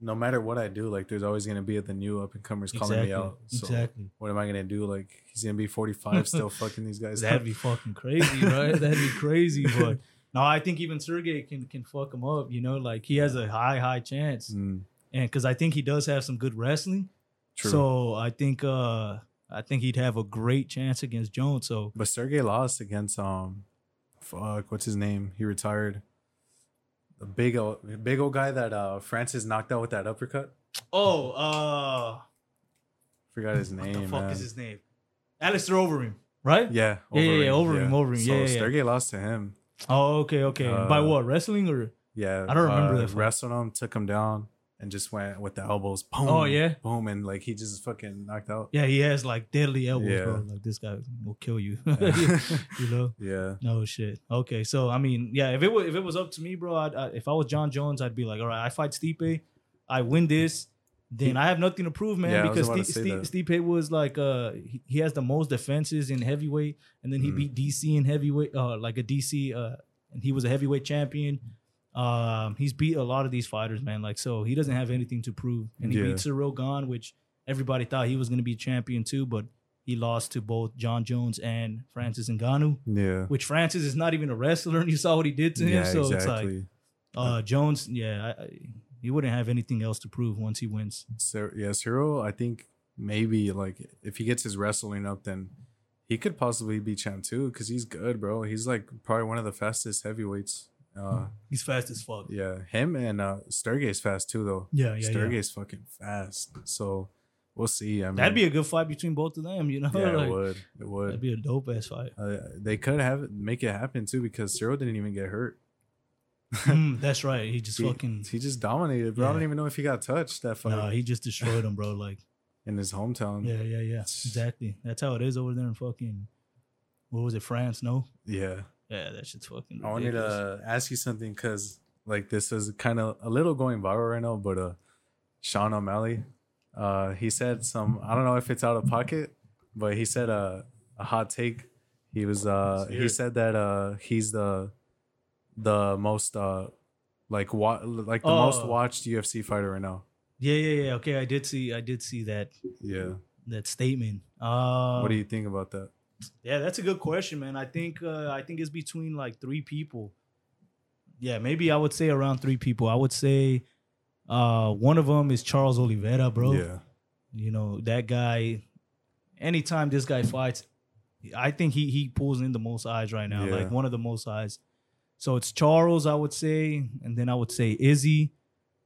A: no matter what I do, like there's always gonna be at the new up and comers calling me out. So
B: exactly.
A: what am I gonna do? Like he's gonna be 45 still fucking these guys.
B: That'd
A: up?
B: be fucking crazy, right? That'd be crazy. But no, I think even Sergey can can fuck him up. You know, like he has a high high chance,
A: Mm,
B: and because I think he does have some good wrestling.
A: true.
B: So I think uh I think he'd have a great chance against Jones. So
A: But Sergey lost against um, fuck, what's his name? He retired. The big old, big old guy that uh Francis knocked out with that uppercut.
B: oh uh
A: Forgot his
B: what
A: name.
B: the fuck
A: man.
B: is his name? Alistair Overeem, right?
A: Yeah,
B: Yeah, yeah, yeah, Overeem, Overeem,
A: So
B: yeah, yeah, yeah.
A: Sergey lost to him.
B: Oh, okay, okay. By
A: Uh,
B: what wrestling or?
A: Yeah,
B: I don't remember
A: uh,
B: that.
A: Wrestled him, took him down, and just went with the elbows. Boom.
B: Oh, yeah?
A: boom, and like he just fucking knocked out.
B: Yeah, he has like deadly elbows,
A: Yeah.
B: bro. Like this guy will kill you.
A: Yeah.
B: you know.
A: yeah,
B: No shit. Okay, so I mean, yeah, if it was if it was up to me, bro, I'd, I, if I was Jon Jones, I'd be like, all right, I fight Stipe, I win this, then I have nothing to prove, man,
A: Yeah,
B: because
A: Steve,
B: Sti-
A: say
B: was like, uh, he, he has the most defenses in heavyweight, and then he
A: Mhm.
B: beat DC in heavyweight, uh, like a DC, uh, and he was a heavyweight champion. Um, he's beat a lot of these fighters, man. Like, so he doesn't have anything to prove, and he
A: Yeah.
B: beat Cyril Gane, which everybody thought he was going to be champion too, but he lost to both Jon Jones and Francis Ngannou
A: yeah,
B: which Francis is not even a wrestler, and you saw what he did to him.
A: yeah,
B: so it's like
A: exactly.
B: uh, Jones, yeah, I, I, he wouldn't have anything else to prove once he wins.
A: So yeah, Cyril, I think maybe like if he gets his wrestling up, then he could possibly be champ too because he's good, bro. He's like probably one of the fastest heavyweights. Uh,
B: He's fast as fuck.
A: yeah, him and uh, Sergey's fast too, though.
B: Yeah, yeah, yeah.
A: Fucking fast. So we'll see. I mean,
B: That'd be a good fight between both of them. You know,
A: yeah,
B: Like,
A: it would. It would.
B: that'd be a dope ass fight.
A: Uh, they could have it, make it happen too because Cyril didn't even get hurt.
B: Mm, that's right. He just
A: He,
B: fucking
A: he just dominated, bro. I don't even know if he got touched that fight.
B: no, he just destroyed him, bro. Like
A: in his hometown.
B: Yeah, yeah, yeah. Exactly. That's how it is over there in fucking what was it, France? No?
A: Yeah.
B: Yeah, that shit's fucking
A: I wanted to ask you something because like this is kind of a little going viral right now, but uh, Sean O'Malley, uh, he said some. I don't know if it's out of pocket, but he said uh, a hot take. He was uh, he said that uh, he's the the most uh, like wa- like the most
B: Oh.
A: watched UFC fighter right now.
B: Yeah, yeah, yeah. Okay, I did see I did see that
A: Yeah.
B: that statement. Uh
A: what do you think about that?
B: Yeah, that's a good question, man. I think uh, I think it's between like three people. Yeah, maybe I would say around three people. I would say uh, one of them is Charles Oliveira, bro.
A: Yeah.
B: You know that guy. Anytime this guy fights, I think he he pulls in the most eyes right now,
A: Yeah.
B: like one of the most eyes. So it's Charles, I would say, and then I would say Izzy,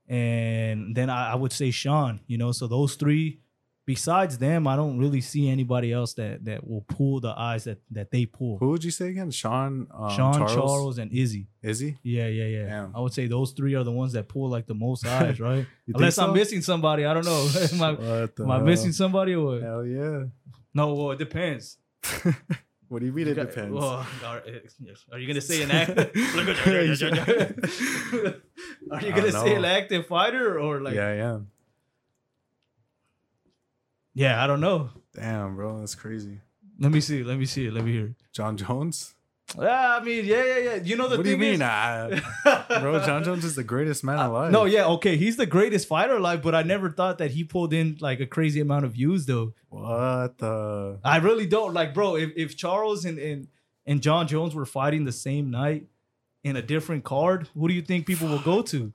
B: and then I, I would say Sean. You know, so those three. Besides them, I don't really see anybody else that that will pull the eyes that that they pull.
A: Who would you say again? Sean. Um,
B: Sean,
A: Charles.
B: And Izzy.
A: Izzy.
B: Yeah, yeah, yeah.
A: Damn.
B: I would say those three are the ones that pull like the most eyes, right?
A: You think
B: Unless I'm missing somebody, I don't know. am I,
A: What the
B: am I
A: hell?
B: missing somebody or?
A: Hell yeah.
B: No, well, it depends.
A: what do you mean it
B: Got-
A: depends?
B: well, are. Are you gonna say an act? are you gonna say an active fighter or like?
A: yeah, I am.
B: Yeah, I don't know.
A: Damn, bro, that's crazy.
B: Let me see. Let me see it. Let me hear.
A: Jon Jones?
B: Ah, I mean, yeah, yeah, yeah. You know the
A: what do you mean?
B: is,
A: Ah, bro, Jon Jones is the greatest man alive.
B: no, yeah, okay. He's the greatest fighter alive, but I never thought that he pulled in like a crazy amount of views, though.
A: What the?
B: I really don't like, bro. If if Charles and and and Jon Jones were fighting the same night in a different card, who do you think people will go to?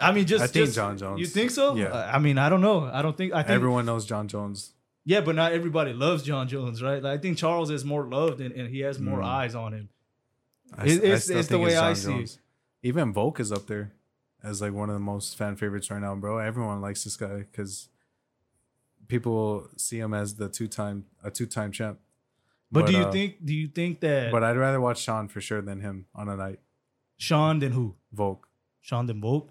B: I mean, just
A: I think
B: just-
A: Jon Jones.
B: You think so?
A: Yeah.
B: Uh, I mean, I don't know. I don't think. I think.
A: Everyone knows Jon Jones.
B: Yeah, but not everybody loves Jon Jones, right? Like, I think Charles is more loved and, and he has more
A: Mm.
B: eyes on him.
A: I,
B: It-
A: s- I
B: it's- it's the way I
A: John
B: see it.
A: Even Volk is up there as like one of the most fan favorites right now, bro. Everyone likes this guy because people see him as the two time a two time champ.
B: But, do you
A: uh,
B: think? Do you think that
A: But I'd rather watch Sean for sure than him on a night.
B: Sean than who?
A: Volk.
B: Sean than Volk?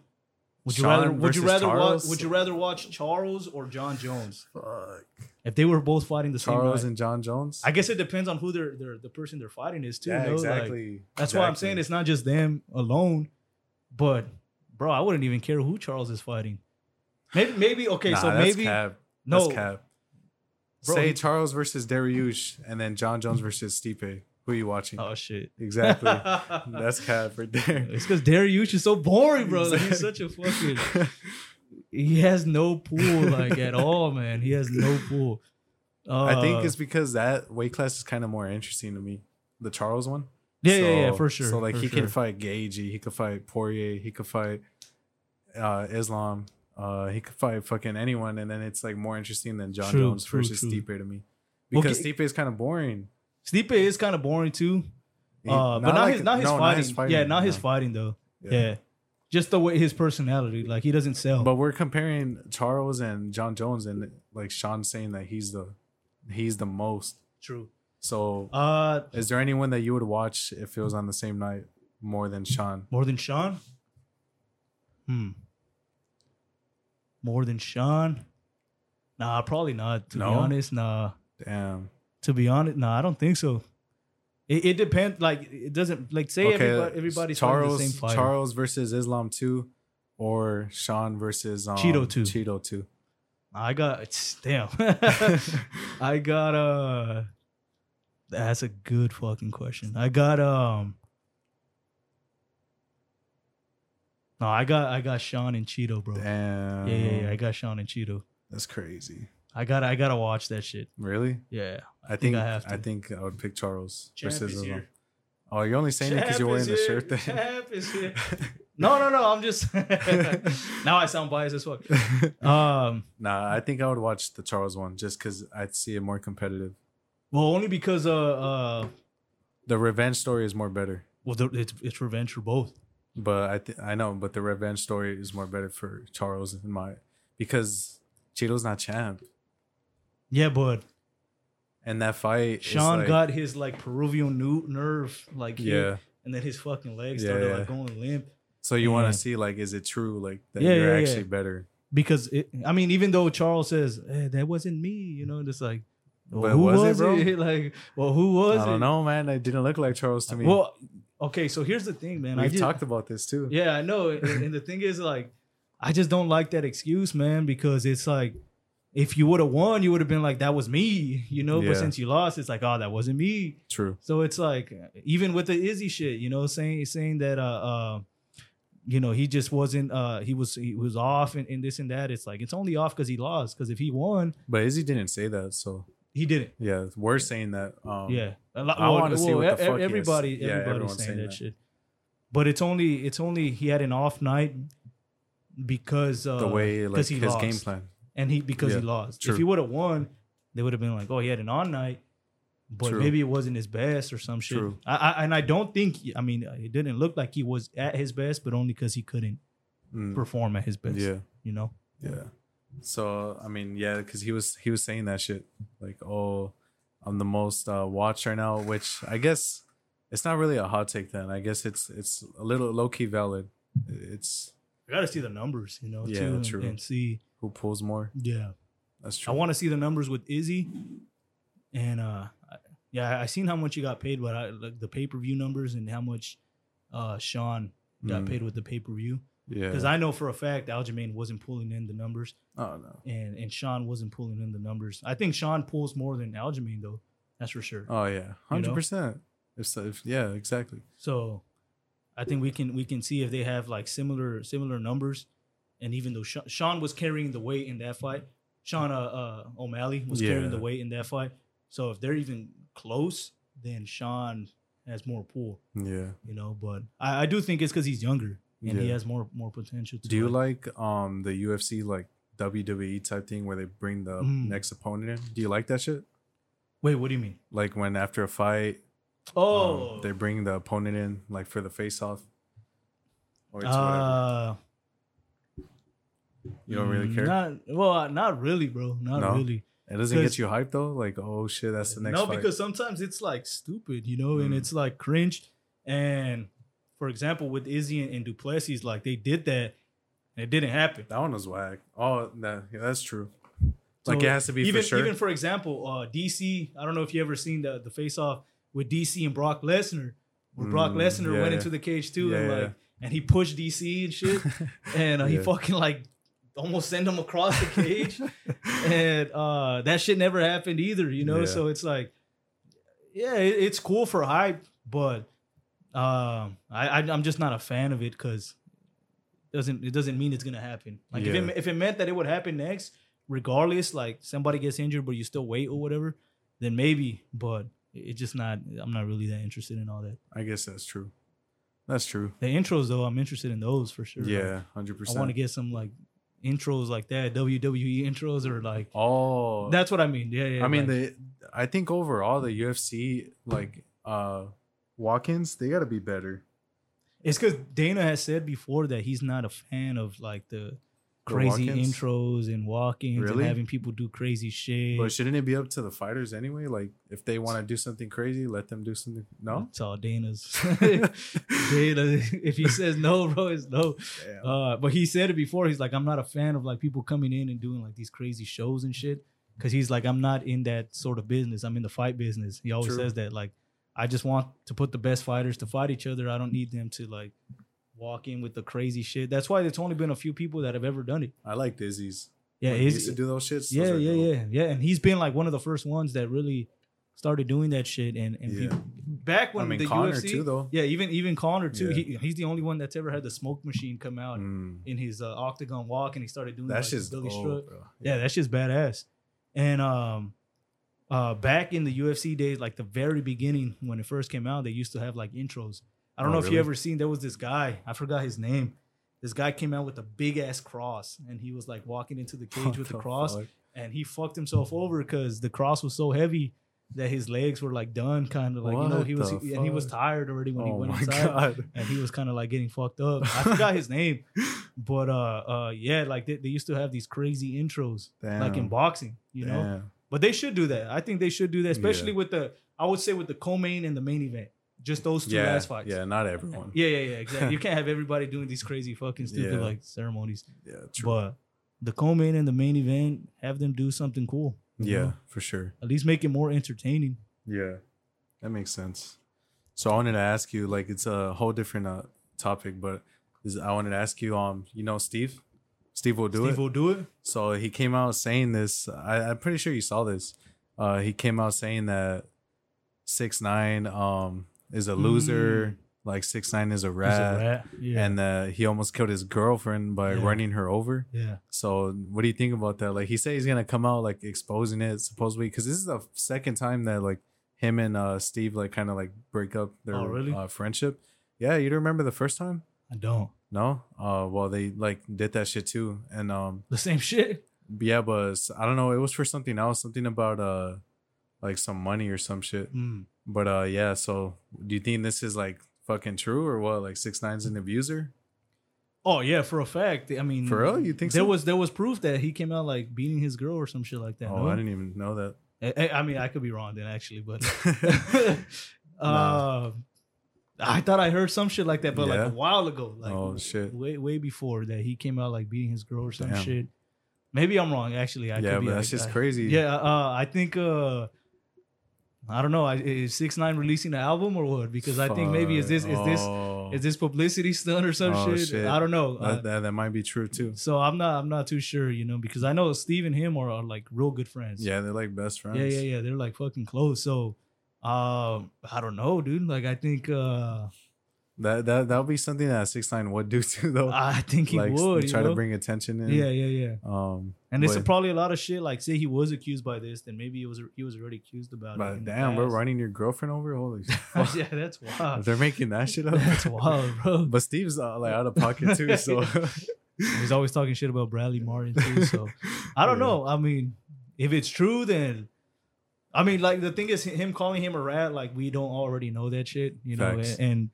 B: Would you
A: Sean
B: rather? Would you
A: versus
B: rather watch?
A: Charles?
B: Would you rather watch Charles or Jon Jones
A: Fuck.
B: if they were both fighting the same
A: Charles and Jon Jones.
B: I guess it depends on who they're, they're the person they're fighting is too.
A: yeah,
B: no? Like,
A: exactly.
B: that's why I'm saying it's not just them alone. But bro, I wouldn't even care who Charles is fighting. Maybe maybe okay,
A: Nah,
B: so
A: that's
B: maybe
A: cap.
B: no
A: That's cap.
B: Bro,
A: Say
B: he-
A: Charles versus Dariush and then Jon Jones versus Stipe. Who are you watching?
B: oh shit.
A: Exactly. That's cap right there.
B: It's because Dariush is so boring, bro. Like, he's such a fucking. He has no pool, like at all, man. He has no pool. Uh,
A: I think it's because that weight class is kind of more interesting to me. The Charles one.
B: yeah, yeah, yeah, for sure.
A: So like he
B: sure.
A: can fight Gaethje, he could fight Poirier, he could fight uh Islam, uh he could fight fucking anyone, and then it's like more interesting than John
B: True,
A: Jones
B: true,
A: versus
B: true.
A: Stipe to me. Because
B: Ga-
A: Stipe is kind of boring.
B: Stipe is kind of boring too. Uh, but not,
A: like-
B: his not his,
A: no,
B: fighting. Yeah, not his
A: no.
B: fighting though. Yeah. just the way his personality, like he doesn't sell.
A: But we're comparing Charles and Jon Jones, and like Sean saying that he's the he's the most.
B: True.
A: So,
B: Uh,
A: is there anyone that you would watch if it was on the same night more than Sean?
B: more than Sean. Hmm. More than Sean. Nah, probably not. To
A: No?
B: be honest, nah.
A: Damn.
B: To be honest, nah, I don't think so. It, it depends. Like it doesn't like say everybody, everybody's
A: Charles
B: the same fighter.
A: Charles versus Islam two, or Sean versus um,
B: Chito 2.
A: Chito two.
B: I got damn. I got uh that's a good fucking question. I got um No, I got I got Sean and Chito, bro.
A: Damn.
B: Yeah, yeah, yeah. I got Sean and Chito.
A: That's crazy.
B: I gotta I gotta watch that shit.
A: Really?
B: Yeah.
A: I
B: think
A: think
B: I
A: I,
B: have to.
A: I think I would pick Charles
B: Champ
A: versus
B: is here.
A: Oh, you're only saying it because you're wearing the shirt. Then.
B: Champ is here. No, no, no. I'm just now I sound biased as fuck. Um
A: nah, I think I would watch the Charles one just because I'd see it more competitive.
B: well only because uh uh
A: The revenge story is more better,
B: well the, it's it's revenge for both.
A: but I th- I know, but the revenge story is more better for Charles in my because Chito's not champ,
B: Yeah, but
A: and that fight. is
B: Sean
A: like-
B: got his like peroneal nu- nerve like here,
A: yeah.
B: and then his fucking legs
A: Yeah,
B: started
A: yeah.
B: like going limp.
A: So you want
B: Yeah.
A: to see like, is it true like that
B: Yeah,
A: you're
B: yeah, yeah.
A: actually better?
B: because it, I mean, even though Charles says eh, that wasn't me, you know, it's like, well,
A: But
B: who
A: was
B: was,
A: it, bro?
B: it? Like, well, who was
A: I
B: it?
A: don't know, man. It didn't look like Charles to me.
B: Well, okay, so here's the thing, man. I
A: We've
B: just,
A: talked about this too.
B: yeah, I know, and, and the thing is, like, I just don't like that excuse, man, because it's like, if you would have won, you would have been like, that was me, you know.
A: Yeah.
B: But since you lost, it's like, oh, that wasn't me.
A: True.
B: So it's like even with the Izzy shit, you know, saying saying that uh uh you know, he just wasn't uh he was he was off and, and this and that. It's like it's only off because he lost. Because if he won,
A: But Izzy didn't say that, so
B: he didn't.
A: yeah, we're saying that. Um,
B: yeah. A lot,
A: I wanna see what the fuck
B: everybody
A: yeah,
B: everybody's saying,
A: saying
B: that,
A: that.
B: shit. But it's only it's only he had an off night because uh
A: the way like,
B: he
A: his
B: lost.
A: game plan.
B: And he because he lost.
A: true.
B: If he would have won, they would have been like, oh, he had an on night, but
A: True.
B: maybe it wasn't his best or some shit.
A: True.
B: I, I and I don't think. I mean, it didn't look like he was at his best, but only because he couldn't
A: Mm,
B: perform at his best.
A: yeah,
B: you know.
A: yeah. So I mean, yeah, because he was he was saying that shit like, oh, I'm the most uh, watched right now, which I guess it's not really a hot take. Then I guess it's it's a little low key valid. It's
B: I got to see the numbers, you know,
A: Yeah,
B: too, and,
A: true.
B: and see.
A: Who pulls more.
B: Yeah,
A: That's true.
B: I want to see the numbers with Izzy, and uh, I- yeah, I seen how much he got paid, but I like the pay per view numbers and how much uh Sean got
A: Mm.
B: paid with the pay per view.
A: yeah.
B: Because I know for a fact Aljamain wasn't pulling in the numbers.
A: oh no.
B: and and Sean wasn't pulling in the numbers. I think Sean pulls more than Aljamain though. That's for sure.
A: Oh yeah,
B: You
A: hundred
B: know?
A: percent. If so, if yeah, exactly.
B: So I think we can we can see if they have like similar similar numbers. And even though Sean, Sean was carrying the weight in that fight, Sean uh, uh, O'Malley was carrying the weight in that fight. So if they're even close, then Sean has more pull.
A: Yeah.
B: You know, but I, I do think it's because he's younger and he has more more potential. To
A: Do you
B: like,
A: like um the UFC like WWE type thing where they bring the
B: Mm.
A: next opponent in? Do you like that shit?
B: Wait, what do you mean?
A: Like when after a fight,
B: Oh,
A: um, they bring the opponent in like for the face off. Or it's whatever.
B: Uh,
A: You don't really care.
B: Not well, not really, bro. Not
A: No?
B: really.
A: it doesn't get you hyped though. Like oh shit, that's the next
B: no,
A: fight.
B: because sometimes it's like stupid, you know, and
A: Mm.
B: it's like cringe. And for example, with Izzy and, and Du Plessis, like they did that, and it didn't happen.
A: that one was whack. Oh, that, yeah, that's true. Like
B: So
A: it has to be
B: even
A: for sure.
B: even for example, uh, DC. I don't know if you ever seen the the face off with DC and Brock Lesnar, where Brock
A: Mm,
B: Lesnar
A: yeah,
B: went into the cage too,
A: Yeah,
B: and like and he pushed DC and shit, and uh, he fucking like almost send him across the cage. and uh that shit never happened either you know
A: Yeah.
B: so it's like yeah it, it's cool for hype but um I, I i'm just not a fan of it because doesn't it doesn't mean it's gonna happen like if, it, if it meant that it would happen next regardless like somebody gets injured but you still wait or whatever then maybe but it's just not i'm not really that interested in all that
A: I guess that's true. That's true.
B: the intros though i'm interested in those for sure
A: Yeah, hundred percent.
B: i want to get some like intros like that wwe intros or like
A: Oh,
B: that's what i mean yeah yeah
A: I mean,
B: like-
A: the I think overall the UFC like uh walk-ins they got to be better.
B: It's because Dana has said before that he's not a fan of like the crazy intros and walk-ins
A: Really?
B: and having people do crazy shit.
A: But shouldn't it be up to the fighters anyway? Like if they want to do something crazy, let them do something. No.
B: it's all Dana's. Dana, if he says no, bro, it's no. Uh, but he said it before. He's like, I'm not a fan of like people coming in and doing like these crazy shows and shit. Cause he's like, I'm not in that sort of business. I'm in the fight business. He always
A: True.
B: says that. Like, I just want to put the best fighters to fight each other. I don't need them to like walk in with the crazy shit. That's why there's only been a few people that have ever done it.
A: I like Dizzy's.
B: Yeah,
A: When he used to do those shits.
B: yeah,
A: those
B: yeah,
A: dope.
B: yeah, yeah. And he's been like one of the first ones that really started doing that shit. And and
A: Yeah.
B: people, back when
A: I mean,
B: the
A: Conor
B: UFC,
A: too, though.
B: yeah, even even Conor too.
A: Yeah.
B: He, he's the only one that's ever had the smoke machine come out
A: Mm.
B: in his uh, octagon walk, and he started doing that.
A: That's
B: like,
A: just
B: the Billy
A: dope,
B: strut.
A: bro.
B: Yeah, that's just badass. And um, uh, back in the UFC days, like the very beginning when it first came out, they used to have like intros. I don't
A: Oh,
B: know if you ever seen. There was this guy. I forgot his name. This guy came out with a big ass cross, and he was like walking into the cage
A: What
B: with the
A: the
B: cross,
A: fuck?
B: and he fucked himself over because the cross was so heavy that his legs were like done, kind of like you know he was, and he was tired already when he
A: oh
B: went
A: my
B: inside
A: god.
B: and he was kind of like getting fucked up. I forgot his name, but uh, uh, yeah, like they, they used to have these crazy intros, like in boxing, you know. But they should do that. I think they should do that, especially
A: Yeah.
B: with the, I would say with the co-main and the main event, just those two
A: Yeah,
B: last fights.
A: yeah, not everyone.
B: yeah, yeah, yeah, exactly. you can't have everybody doing these crazy fucking stupid
A: Yeah.
B: like ceremonies.
A: Yeah, true.
B: But the co-main and the main event, have them do something cool.
A: Yeah,
B: know?
A: for sure.
B: At least make it more entertaining.
A: Yeah, that makes sense. So I wanted to ask you, like, it's a whole different uh, topic, but is, I wanted to ask you, um, you know, Steve, Steve will do
B: Steve
A: it.
B: Steve will do it.
A: So he came out saying this. I, I'm pretty sure you saw this. Uh, he came out saying that six nine um is a loser. Like six nine is a
B: Mm.
A: Rat,
B: rat. Yeah.
A: and uh, he almost killed his girlfriend by
B: Yeah.
A: running her over.
B: yeah.
A: So what do you think about that? Like he said he's gonna come out like exposing it supposedly because this is the second time that like him and uh Steve like kind of like break up their
B: Oh, really?
A: uh, friendship. Yeah, you don't remember the first time?
B: I don't.
A: No. Uh, well they like did that shit too, and um
B: The same shit.
A: yeah, but I don't know. It was for something else, something about uh like some money or some shit.
B: Mm.
A: But uh yeah, so do you think this is like fucking true or what? Like six nine's an abuser?
B: Oh yeah, for a fact. I mean,
A: For real? You think
B: there
A: so?
B: was there was proof that he came out like beating his girl or some shit like that.
A: oh,
B: no?
A: I didn't even know that.
B: I, I mean, I could be wrong then actually, but uh, I thought I heard some shit like that, but
A: Yeah?
B: like a while ago, like
A: oh shit.
B: way way before that he came out like beating his girl or some
A: Damn.
B: shit. Maybe I'm wrong. Actually, I
A: yeah,
B: could be.
A: but that's
B: like,
A: just
B: I-
A: crazy.
B: Yeah, uh, I think. uh I don't know. Is Six Nine releasing an album or what? Because I think maybe is this is this
A: Oh,
B: is this publicity stunt or some
A: Oh,
B: shit?
A: shit.
B: I don't know. Uh,
A: that, that, that might be true too.
B: so I'm not I'm not too sure, you know, because I know Steve and him are, are like real good friends.
A: Yeah, they're like best friends.
B: Yeah, yeah, yeah. They're like fucking close. So um I don't know, dude. Like I think uh
A: That that that would be something that six nine would do too, though.
B: I think he
A: like
B: would.
A: s-
B: you
A: try to bring attention in.
B: Yeah, yeah, yeah.
A: Um,
B: And there's
A: but-
B: probably a lot of shit. Like, say he was accused by this, then maybe he was he was already accused about it.
A: but
B: the
A: damn,
B: past.
A: running your girlfriend over, holy. fuck.
B: yeah, that's wild.
A: If they're making that shit up.
B: That's wild, bro.
A: But Steve's uh, like out of pocket too, so
B: He's always talking shit about Bradley Martyn too. So I don't
A: Yeah.
B: know. I mean, if it's true, then I mean, like the thing is, him calling him a rat, like we don't already know that shit, you know.
A: Facts.
B: And, and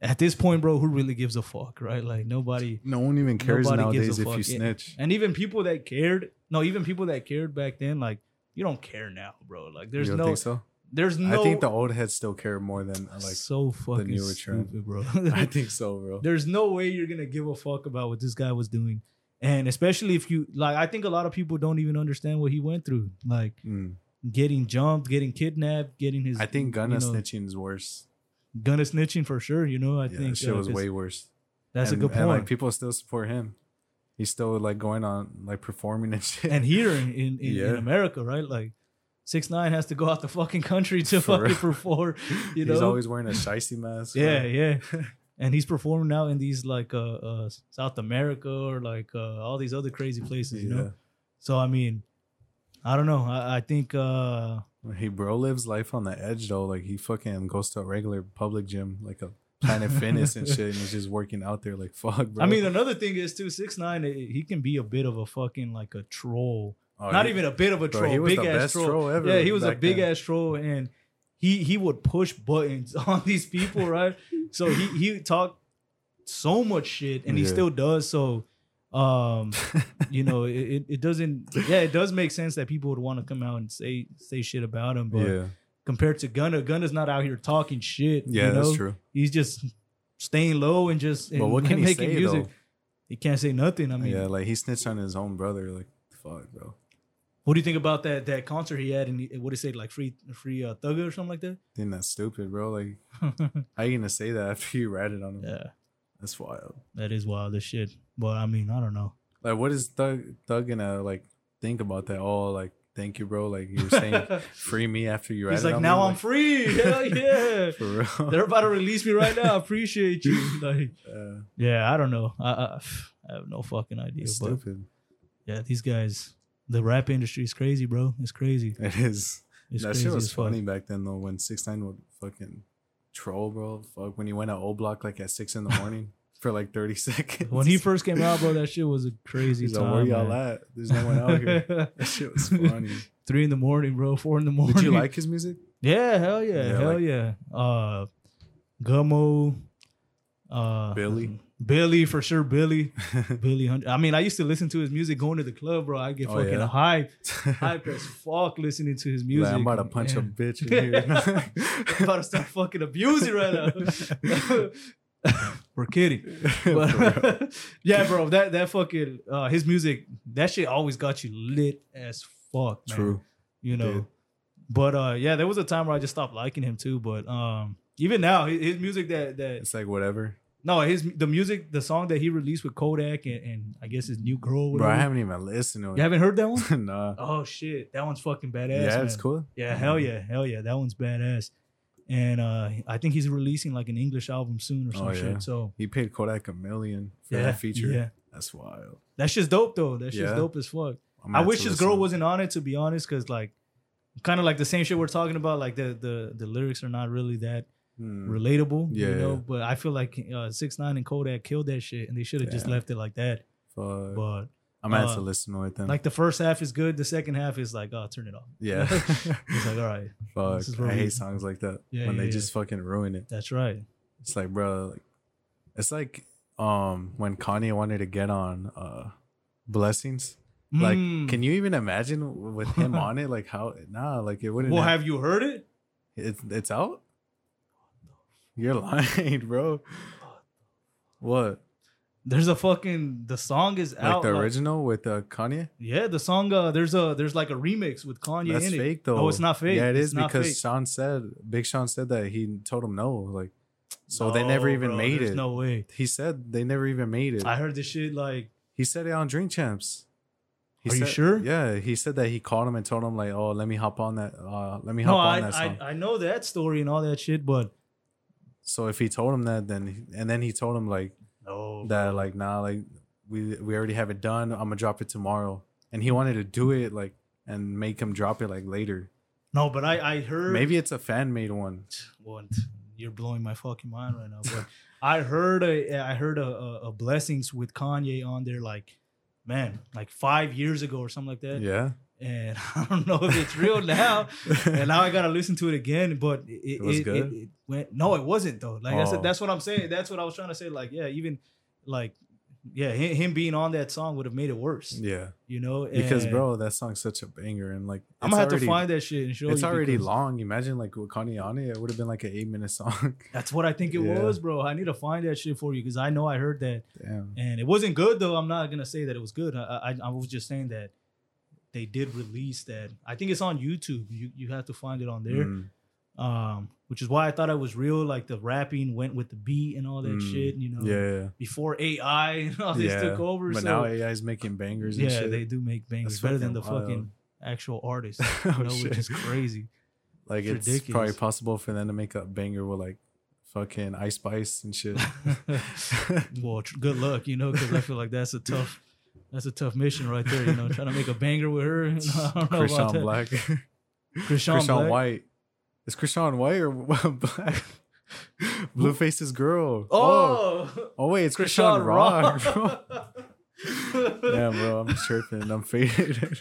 B: at this point, bro, who really gives a fuck, right? Like nobody.
A: No one even cares nowadays if
B: fuck.
A: you snitch.
B: And even people that cared, no, even people that cared back then, like you don't care now, bro. Like there's no,
A: so?
B: there's no.
A: I think the old heads still care more than like.
B: so fucking
A: newer trend.
B: stupid, bro.
A: I think so, bro.
B: there's no way you're gonna give a fuck about what this guy was doing and especially if you like i think a lot of people don't even understand what he went through like
A: Mm.
B: getting jumped getting kidnapped getting his
A: I think Gunna
B: you know,
A: snitching is worse.
B: Gunna snitching for sure you know i
A: yeah,
B: think
A: that shit
B: uh,
A: was way worse.
B: that's
A: and,
B: a good
A: And like
B: point
A: people still support him. He's still like going on like performing and shit.
B: and here in in, in,
A: Yeah.
B: america right like six nine has to go out the fucking country to
A: For
B: fucking perform you know
A: He's always wearing a shicey mask.
B: yeah yeah and he's performing now in these like uh, uh south america or like uh all these other crazy places you know So I mean, I don't know. I, I think uh
A: Hey, bro lives life on the edge though. Like he fucking goes to a regular public gym, like a Planet Fitness and shit, and he's just working out there. Like fuck, bro.
B: I mean another thing is too six nine. Eh, he can be a bit of a fucking like a troll.
A: Oh,
B: Not
A: he-
B: even a bit of a
A: bro,
B: troll.
A: he was
B: big
A: the
B: ass
A: best
B: troll.
A: troll ever
B: Yeah, he was a big
A: then.
B: ass troll, and he he would push buttons on these people, right? so he he talked so much shit, and he still does. So. Um, you know, it, it, doesn't. Yeah, it does make sense that people would want to come out and say say shit about him, but
A: yeah,
B: compared to Gunna. Gunna's not out here talking shit.
A: yeah,
B: you know?
A: that's true.
B: He's just staying low and just
A: But what can he
B: making
A: say
B: music.
A: though?
B: He can't say nothing. I mean,
A: yeah, like he snitched on his own brother. Like fuck, bro.
B: what do you think about that that concert he had? And what did he say, like free free uh, thugger or something like that?
A: I think that's stupid, bro. Like how you gonna say that after you ratted on him?
B: yeah,
A: That's wild.
B: that is wild as shit. But I mean, I don't know.
A: Like what is Thug Thug gonna like think about that? Oh, like thank you, bro. Like you were saying, free me after you
B: He's like, now
A: me.
B: I'm free. Hell yeah.
A: for real.
B: They're about to release me right now. I appreciate you. Like,
A: Uh,
B: yeah, I don't know. I, I, I have no fucking idea. But
A: stupid.
B: yeah, these guys, the rap industry is crazy, bro. It's crazy.
A: It is.
B: It's
A: that
B: crazy
A: shit was
B: as fuck.
A: funny back then though. When Six Nine would fucking troll, bro. Fuck when he went at O Block like at six in the morning for like thirty seconds.
B: When he first came out, bro, that shit was a crazy
A: He's like,
B: time.
A: where y'all
B: man.
A: at? There's no one out here. That shit was funny.
B: Three in the morning, bro. Four in the morning.
A: Did you like his music?
B: Yeah, hell yeah,
A: Yeah,
B: hell
A: like-
B: yeah. Uh, Gummo, uh,
A: Billy.
B: Billy for sure. Billy, Billy. Hunter. I mean, I used to listen to his music going to the club, bro. I get
A: Oh,
B: fucking
A: yeah?
B: hype, hype as fuck listening to his music.
A: Like, I'm about to punch a bitch in here.
B: I'm about to start fucking abusing right now. We're kidding. But yeah, bro, that that fucking uh, his music, that shit always got you lit as fuck. Man.
A: True.
B: You know. But uh, yeah, there was a time where I just stopped liking him too. But um, even now, his, his music that that
A: It's like whatever.
B: No, his the music, the song that he released with Kodak and, and I guess his new girl.
A: Bro, I haven't even listened to it.
B: You haven't heard that one?
A: nah.
B: Oh shit, that one's fucking badass.
A: yeah,
B: man.
A: it's cool.
B: Yeah, hell yeah, hell yeah, that one's badass. And uh I think he's releasing like an English album soon or some
A: Oh, yeah.
B: shit. So
A: He paid Kodak a million for
B: yeah,
A: that feature.
B: yeah,
A: That's wild.
B: That's just dope though. That's shit's
A: Yeah.
B: dope as fuck. I wish his girl wasn't on it to be honest, because like kind of like the same shit we're talking about. Like the the the lyrics are not really that
A: Hmm.
B: relatable.
A: Yeah,
B: you know. But I feel like uh, six nine and Kodak killed that shit, and they should have just left it like that.
A: Fuck.
B: But
A: I'm gonna have to
B: uh,
A: listen to it then.
B: like the first half is good, the second half is like, oh, turn it off.
A: yeah.
B: It's like, all right,
A: Fuck. I
B: we-
A: hate songs like that
B: Yeah,
A: when
B: yeah,
A: they
B: yeah.
A: just fucking ruin it.
B: that's right.
A: It's like, bro, like, it's like um when Kanye wanted to get on uh blessings. Like,
B: Mm.
A: can you even imagine with him on it? Like how? Nah, like it wouldn't.
B: Well,
A: have,
B: have you heard it?
A: it's it's out. You're lying, bro. What?
B: There's a fucking the song is out.
A: Like
B: out.
A: the
B: like-
A: original with uh, Kanye?
B: yeah, the song. Uh, there's a there's like a remix with Kanye
A: That's
B: in it.
A: fake though.
B: No, it's not fake.
A: Yeah, it
B: It's
A: is because
B: fake.
A: Sean said, Big Sean said that he told him no. Like, so they never even
B: bro,
A: made
B: there's
A: it.
B: No way.
A: He said they never even made it.
B: I heard this shit like
A: he said it on Drink Champs. He
B: Are you sure?
A: Yeah, he said that he called him and told him like, "Oh, let me hop on that. Uh, let me hop
B: no,
A: on
B: I,
A: that song."
B: I I know that story and all that shit, but
A: so if he told him that, then he- and then he told him like
B: no,
A: that, like, nah, like we we already have it done. I'm gonna drop it tomorrow, and he wanted to do it like and make him drop it like later.
B: no, but I I heard
A: Maybe it's a fan made one.
B: What you're blowing my fucking mind right now. But I heard a I heard a, a, a blessings with Kanye on there like man like five years ago or something like that.
A: Yeah,
B: And I don't know if it's real now. and now I gotta listen to it again. But it, it,
A: was
B: it-
A: good?
B: it went no, it wasn't though. Like I said,
A: Oh.
B: that's what I'm saying. That's what I was trying to say. Like yeah, even like yeah, him, him being on that song would have made it worse.
A: yeah.
B: You know,
A: Because bro, that song's such a banger, and like
B: I'm gonna have
A: already-
B: to find that shit and show
A: It's already
B: because
A: long. Imagine like with Kanye on it, it would have been like an eight minute song.
B: That's what I think it
A: Yeah.
B: was, bro. I need to find that shit for you because I know I heard that
A: Damn.
B: and it wasn't good though. I'm not gonna say that it was good. I, I I was just saying that they did release that. I think it's on YouTube. You you have to find it on there.
A: Mm.
B: Um, which is why I thought it was real. Like the rapping went with the beat and all that
A: Mm.
B: shit. You know,
A: Yeah,
B: before AI and all this
A: yeah.
B: took over.
A: But
B: so
A: now AI is making bangers and
B: yeah,
A: shit.
B: they do make bangers
A: That's
B: better than the
A: fucking wild.
B: fucking actual artists.
A: Oh,
B: You know, which is crazy.
A: like
B: it's
A: it's, probably possible for them to make a banger with like fucking Ice Spice and shit.
B: well, tr- good luck, you know, because I feel like that's a tough, that's a tough mission right there. You know, trying to make a banger with her. You know, I don't know about
A: Christian
B: that.
A: Black,
B: Christian,
A: Christian
B: Black.
A: White. Is Christian White or Black? Blueface's girl.
B: Oh,
A: oh, oh wait, it's Christian,
B: Chrisean
A: Rock.
B: Rock.
A: bro. I'm tripping. I'm faded.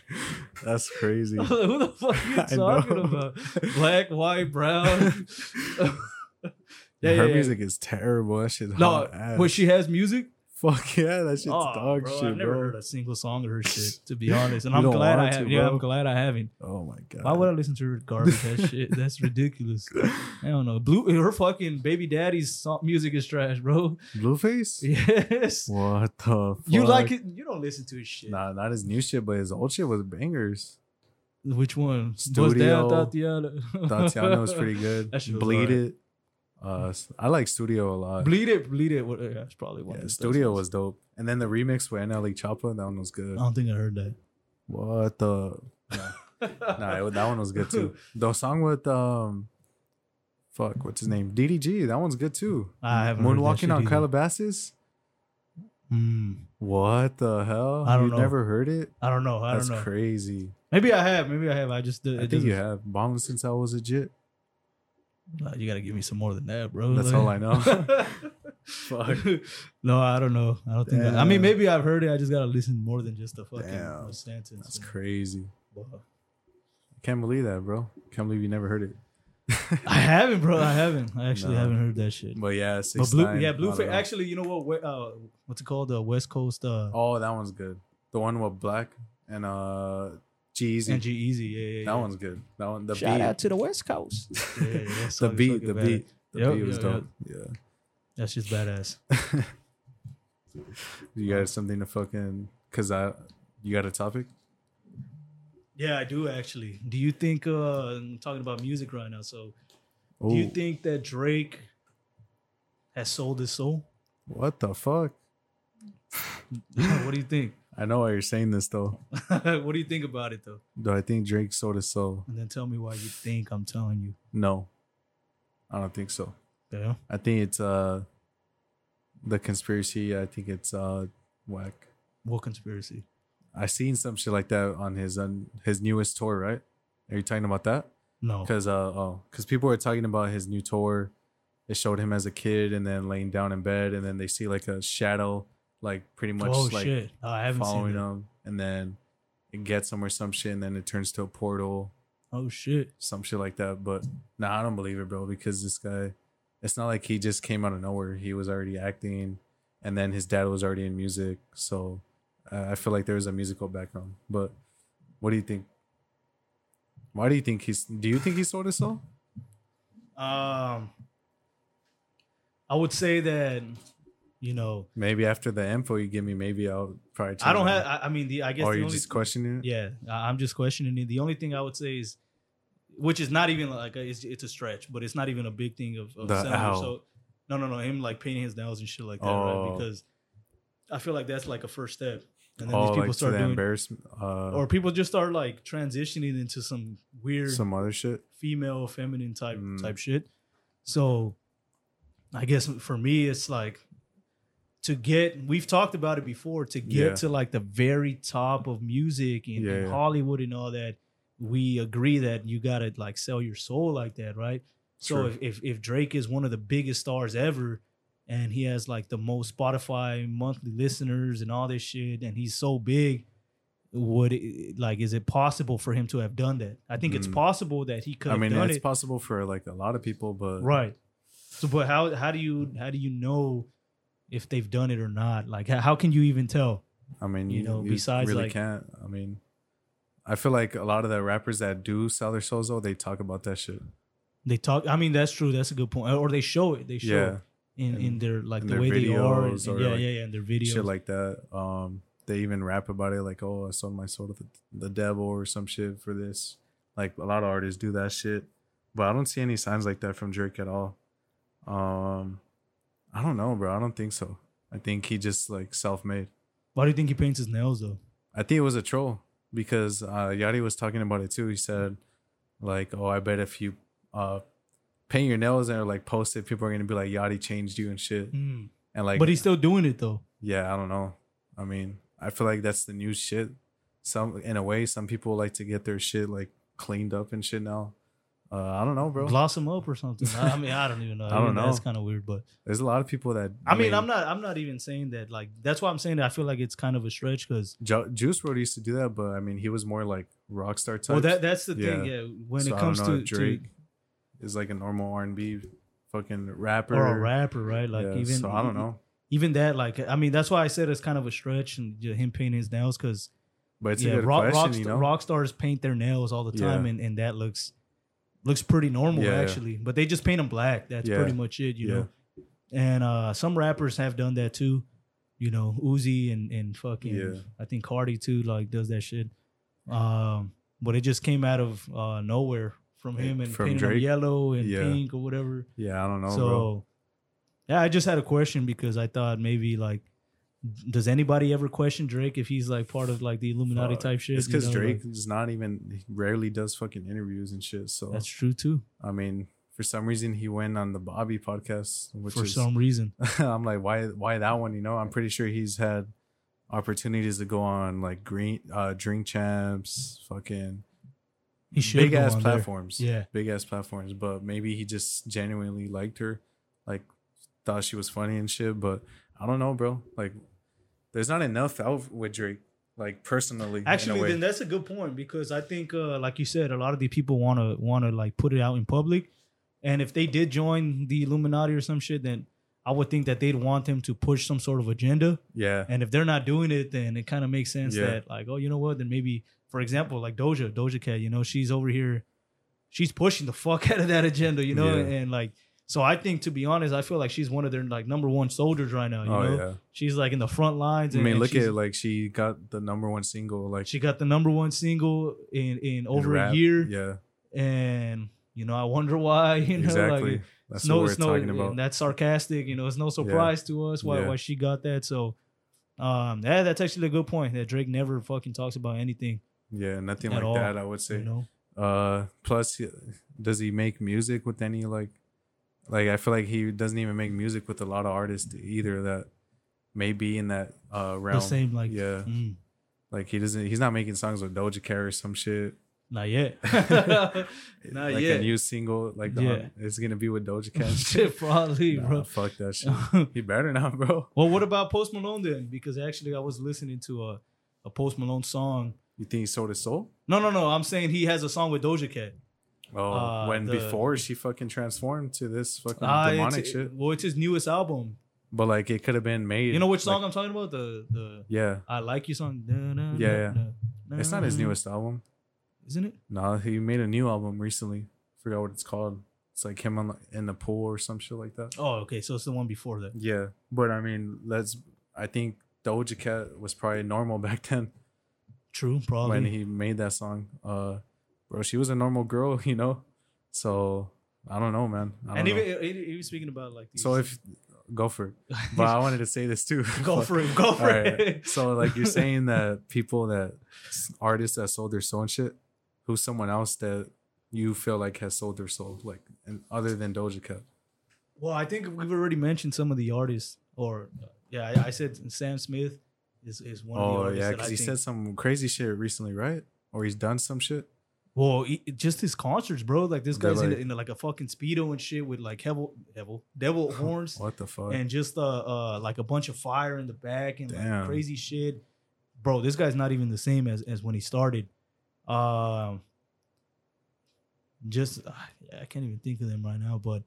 A: That's crazy.
B: Who the fuck are you talking about? Black, white, brown. yeah,
A: Her
B: yeah,
A: music is terrible. That shit's
B: No,
A: hot ass.
B: when she has music,
A: Fuck yeah, that shit's
B: oh,
A: dog
B: bro,
A: shit,
B: I've never
A: bro.
B: heard a single song of her shit, to be honest. And I'm glad I
A: want to,
B: haven't. Yeah. I'm glad I haven't.
A: Oh my god.
B: Why would I listen to her garbage? That shit, that's ridiculous. I don't know. Blue, her fucking baby daddy's song, music is trash, bro.
A: Blueface?
B: Yes,
A: What the fuck?
B: you like it. You don't listen to his shit.
A: Nah, not his new shit, but his old shit was bangers.
B: Which one? Was
A: Studio.
B: that Thotiana?
A: Thotiana was pretty good.
B: That shit was
A: Bleed
B: alright.
A: it. Uh, I like Studio a lot.
B: Bleed it, bleed it. What- yeah, it's probably one.
A: yeah,
B: of the
A: Studio
B: ones.
A: was dope. And then the remix with NLE Choppa, that one was good.
B: I don't think I heard that.
A: What the? Nah, it- that one was good too. The song with um, fuck, what's his name? DDG. That one's good too.
B: I haven't heard that
A: Moonwalking on
B: either.
A: Calabasas.
B: Hmm.
A: What the hell?
B: I don't
A: you
B: know.
A: never heard it?
B: I don't know. I
A: That's
B: don't know.
A: crazy.
B: Maybe I have. Maybe I have. I just. It
A: I think you
B: doesn't-
A: have. Bomb since I was a jit.
B: Nah, you gotta give me some more than that, bro.
A: That's
B: Like-
A: all I know. Fuck.
B: no, I don't know. I don't think. I, I mean, maybe I've heard it. I just gotta listen more than just the fucking
A: Damn.
B: sentence.
A: That's crazy.
B: But-
A: Can't believe that, bro. Can't believe you never heard it.
B: I haven't, bro. I haven't. I actually
A: No.
B: haven't heard that shit.
A: But yeah,
B: But blue,
A: nine,
B: yeah,
A: I
B: Blueface. Actually, you know what? Where, uh, what's it called? The West Coast. Uh,
A: Oh, that one's good. The one with Black and uh G-Eazy.
B: and G-Eazy. Yeah, yeah,
A: That one's good. That one the
B: Shout
A: beat.
B: out to the West Coast. Yeah, yeah, that
A: the
B: song is
A: beat, the
B: bad.
A: beat. The
B: Yep,
A: beat was
B: yep,
A: dope. Yeah.
B: That's just badass.
A: you got something to fucking cause I you got a topic?
B: Yeah, I do actually. Do you think uh I'm talking about music right now, so do you think that Drake has sold his soul?
A: what the fuck?
B: what do you think?
A: I know why you're saying this though.
B: what do you think about it though?
A: Do I think Drake sold his soul?
B: And then tell me why you think I'm telling you.
A: No. I don't think so.
B: Yeah.
A: I think it's uh the conspiracy, I think it's uh whack.
B: What conspiracy?
A: I seen some shit like that on his on his newest tour, right? Are you talking about that?
B: No.
A: Because uh oh, because people were talking about his new tour. It showed him as a kid and then laying down in bed, and then they see like a shadow, like pretty much
B: oh
A: like
B: shit! Oh, I haven't
A: following
B: seen that.
A: and then it gets him or some shit, and then it turns to a portal,
B: Oh shit!
A: some shit like that. But nah, I don't believe it, bro, because this guy, it's not like he just came out of nowhere. He was already acting, and then his dad was already in music, so uh, I feel like there was a musical background. But what do you think? Why do you think he's? Do you think he sold his soul?
B: Um, I would say that you know
A: Maybe after the info you give me, maybe I'll probably.
B: I don't have. I, I mean, the I guess
A: Or
B: only
A: just questioning it.
B: yeah, I'm just questioning it. The only thing I would say is, which is not even like a, it's, it's a stretch, but it's not even a big thing of, of
A: The owl.
B: So no, no, no, him like painting his nails and shit like that,
A: Oh.
B: right? Because I feel like that's like a first step, and then
A: oh,
B: these people
A: like
B: start doing,
A: embarrassment, uh,
B: or people just start like transitioning into some weird
A: some other shit.
B: female feminine type
A: Mm.
B: type shit so i guess for me it's like to get we've talked about it before to get
A: Yeah.
B: to like the very top of music and,
A: Yeah,
B: and hollywood and all that we agree that you gotta like sell your soul like that right? So if, if if drake is one of the biggest stars ever and he has like the most spotify monthly listeners and all this shit and he's so big would it, like is it possible for him to have done that? I think it's
A: Mm.
B: possible that he could
A: I
B: have
A: mean, it's
B: it.
A: possible for like a lot of people, but
B: right. So but how how do you how do you know if they've done it or not like how, can you even tell
A: I mean,
B: you
A: you,
B: know,
A: you
B: besides,
A: really
B: like-
A: can't. I mean, I feel like a lot of the rappers that do sell their souls, though, they talk about that shit.
B: they talk i mean that's true that's a good point or they show it they show
A: Yeah,
B: it in in
A: in-
B: their like
A: in
B: the
A: their
B: way they are and- and yeah
A: like,
B: yeah yeah in their videos
A: shit like that. Um, they even rap about it, like, "Oh, I sold my soul to the, the devil" or some shit for this. Like a lot of artists do that shit, but I don't see any signs like that from Drake at all. Um, I don't know, bro. I don't think so. I think he just like self-made.
B: why do you think he paints his nails though
A: I think it was a troll because uh, Yachty was talking about it too. He said, like, oh, I bet if you uh, paint your nails and like post it, people are gonna be like, Yachty changed you and shit.
B: Mm.
A: And like,
B: but he's still doing it though
A: yeah, I don't know. I mean, I feel like that's the new shit. Some in a way, some people like to get their shit like cleaned up and shit now. Uh, I don't know, bro.
B: gloss them up or something I, I mean i don't even know
A: I don't
B: mean, that's
A: know.
B: kind of weird but
A: There's a lot of people that.
B: I mean, I'm not. I'm not even saying that. Like, that's why I'm saying that. I feel like it's kind of a stretch because.
A: Ju- Juice WRLD used to do that, but I mean, he was more like rock star type.
B: Well, that that's the thing.
A: Yeah.
B: Yeah, when
A: So
B: it
A: I
B: comes
A: know
B: to
A: Drake is like a normal R and B fucking rapper
B: or a rapper, right? Like
A: Yeah,
B: even
A: so I don't know,
B: Even that, like, I mean, that's why I said it's kind of a stretch and know, him painting his nails because
A: but it's
B: yeah,
A: a good
B: rock,
A: question.
B: rock,
A: you know,
B: rock stars paint their nails all the time,
A: Yeah.
B: and, and that looks looks pretty normal
A: Yeah, yeah.
B: actually. But they just paint them black. That's
A: Yeah.
B: pretty much it, you
A: Yeah.
B: know. And uh some rappers have done that too. You know, Uzi and and fucking
A: Yeah.
B: I think Cardi too like does that shit. Um, but it just came out of uh nowhere from him and
A: From
B: painting them yellow and
A: Yeah.
B: pink or whatever.
A: yeah, I don't know,
B: so
A: bro.
B: yeah, I just had a question because I thought maybe like. Does anybody ever question Drake if he's like part of like the Illuminati
A: Fuck.
B: type shit?
A: It's
B: you
A: because
B: know, like-
A: Drake is not even he rarely does fucking interviews and shit. So
B: that's true too.
A: I mean, for some reason he went on the Bobbi podcast, which
B: for
A: is
B: some reason.
A: I'm like, why why that one? You know, I'm pretty sure he's had opportunities to go on like green uh drink champs, fucking big ass
B: on there.
A: platforms.
B: Yeah.
A: Big ass platforms. But maybe he just genuinely liked her, like thought she was funny and shit. But I don't know, bro. Like, there's not enough out with Drake. Like personally,
B: Actually, then that's a good point because I think, uh, like you said, a lot of the people want to want to like put it out in public, and if they did join the Illuminati or some shit, then I would think that they'd want them to push some sort of agenda.
A: yeah,
B: And if they're not doing it, then it kind of makes sense
A: Yeah.
B: that like, oh, you know what? Then maybe, for example, like Doja, Doja Cat, you know, she's over here, she's pushing the fuck out of that agenda, you know,
A: Yeah.
B: and like So I think, to be honest, I feel like she's one of their like number one soldiers right now. You
A: oh
B: know,
A: yeah.
B: she's like in the front lines.
A: I mean,
B: and
A: look at like she got the number one single like
B: she got the number one single in in
A: in
B: over
A: rap.
B: a year,
A: Yeah,
B: and you know, I wonder why. You know,
A: exactly.
B: like
A: That's
B: no,
A: what we're
B: no,
A: talking about.
B: that's sarcastic. You know, it's no surprise to us why
A: Yeah.
B: why she got that. So, um, yeah, that's actually a good point that Drake never fucking talks about anything.
A: yeah, nothing like
B: all,
A: that. I would say.
B: You know,
A: Uh, plus, does he make music with any like, like I feel like he doesn't even make music with a lot of artists either that may be in that uh realm.
B: the same like
A: yeah,
B: mm,
A: like he doesn't. He's not making songs with Doja Cat or some shit.
B: not yet, not yet.
A: like
B: yet.
A: a new single, like the,
B: Yeah.
A: it's gonna be with Doja Cat. shit.
B: Shit, probably,
A: Nah,
B: bro.
A: fuck that shit. He better not, bro.
B: well, what about Post Malone then? Because actually, I was listening to a a Post Malone song.
A: You think he sold his soul?
B: No, no, no. I'm saying he has a song with Doja Cat.
A: Oh,
B: Uh,
A: when
B: the-
A: before she fucking transformed to this fucking
B: Ah,
A: demonic shit.
B: Well, it's his newest album.
A: But like it could have been made.
B: You know which song
A: like-
B: I'm talking about? The the
A: yeah,
B: I like you song. Da,
A: Yeah,
B: da,
A: yeah.
B: da,
A: it's not his newest album.
B: isn't it?
A: No, he made a new album recently. Forgot what it's called. It's like him on, in the pool or some shit like that.
B: Oh, okay. So it's the one before that.
A: Yeah, but I mean, let's. I think Doja Cat was probably normal back then
B: True, probably.
A: when he made that song. Uh, bro, she was a normal girl, you know. So I don't know, man. Don't
B: and
A: know.
B: even he, he was speaking about like these.
A: so if go for it, but I wanted to say this too.
B: go for it, go for
A: Alright,
B: it.
A: So like you're saying that people that artists that sold their soul and shit, who's someone else that you feel like has sold their soul, like and other than Doja Cat?
B: Well, I think we've already mentioned some of the artists, or yeah, I, I said Sam Smith is is one of the
A: Oh
B: artists.
A: yeah, because he said some crazy shit recently, right? Or he's done some shit.
B: Well, he, just his concerts, bro. Like this
A: They're
B: guy's in,
A: like-
B: in like a fucking speedo and shit with like devil, devil, devil horns,
A: What the fuck?
B: and just uh, uh, like a bunch of fire in the back and like crazy shit. Bro, this guy's not even the same as as when he started. Um, just uh, I can't even think of them right now, but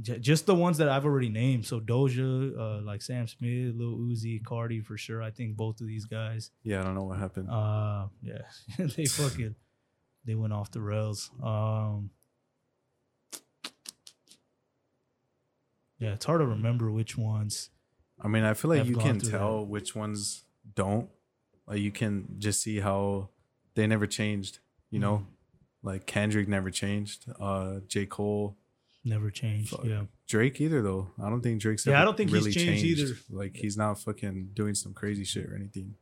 B: j- just the ones that I've already named. So Doja, uh, like Sam Smith, Lil Uzi, Cardi for sure. I think both of these guys.
A: yeah, I don't know what happened.
B: Uh, yeah, they fucking they went off the rails. Um, yeah, it's hard to remember which ones.
A: I mean, I feel like you can tell which ones don't. Like you can just see how they never changed. You know,
B: Mm-hmm.
A: like Kendrick never changed. Uh, J Cole,
B: Never changed.
A: Fuck.
B: Yeah,
A: Drake either though. I don't think Drake's.
B: Yeah,
A: ever
B: I don't think he's
A: really
B: changed either.
A: Like he's not fucking doing some crazy shit or anything.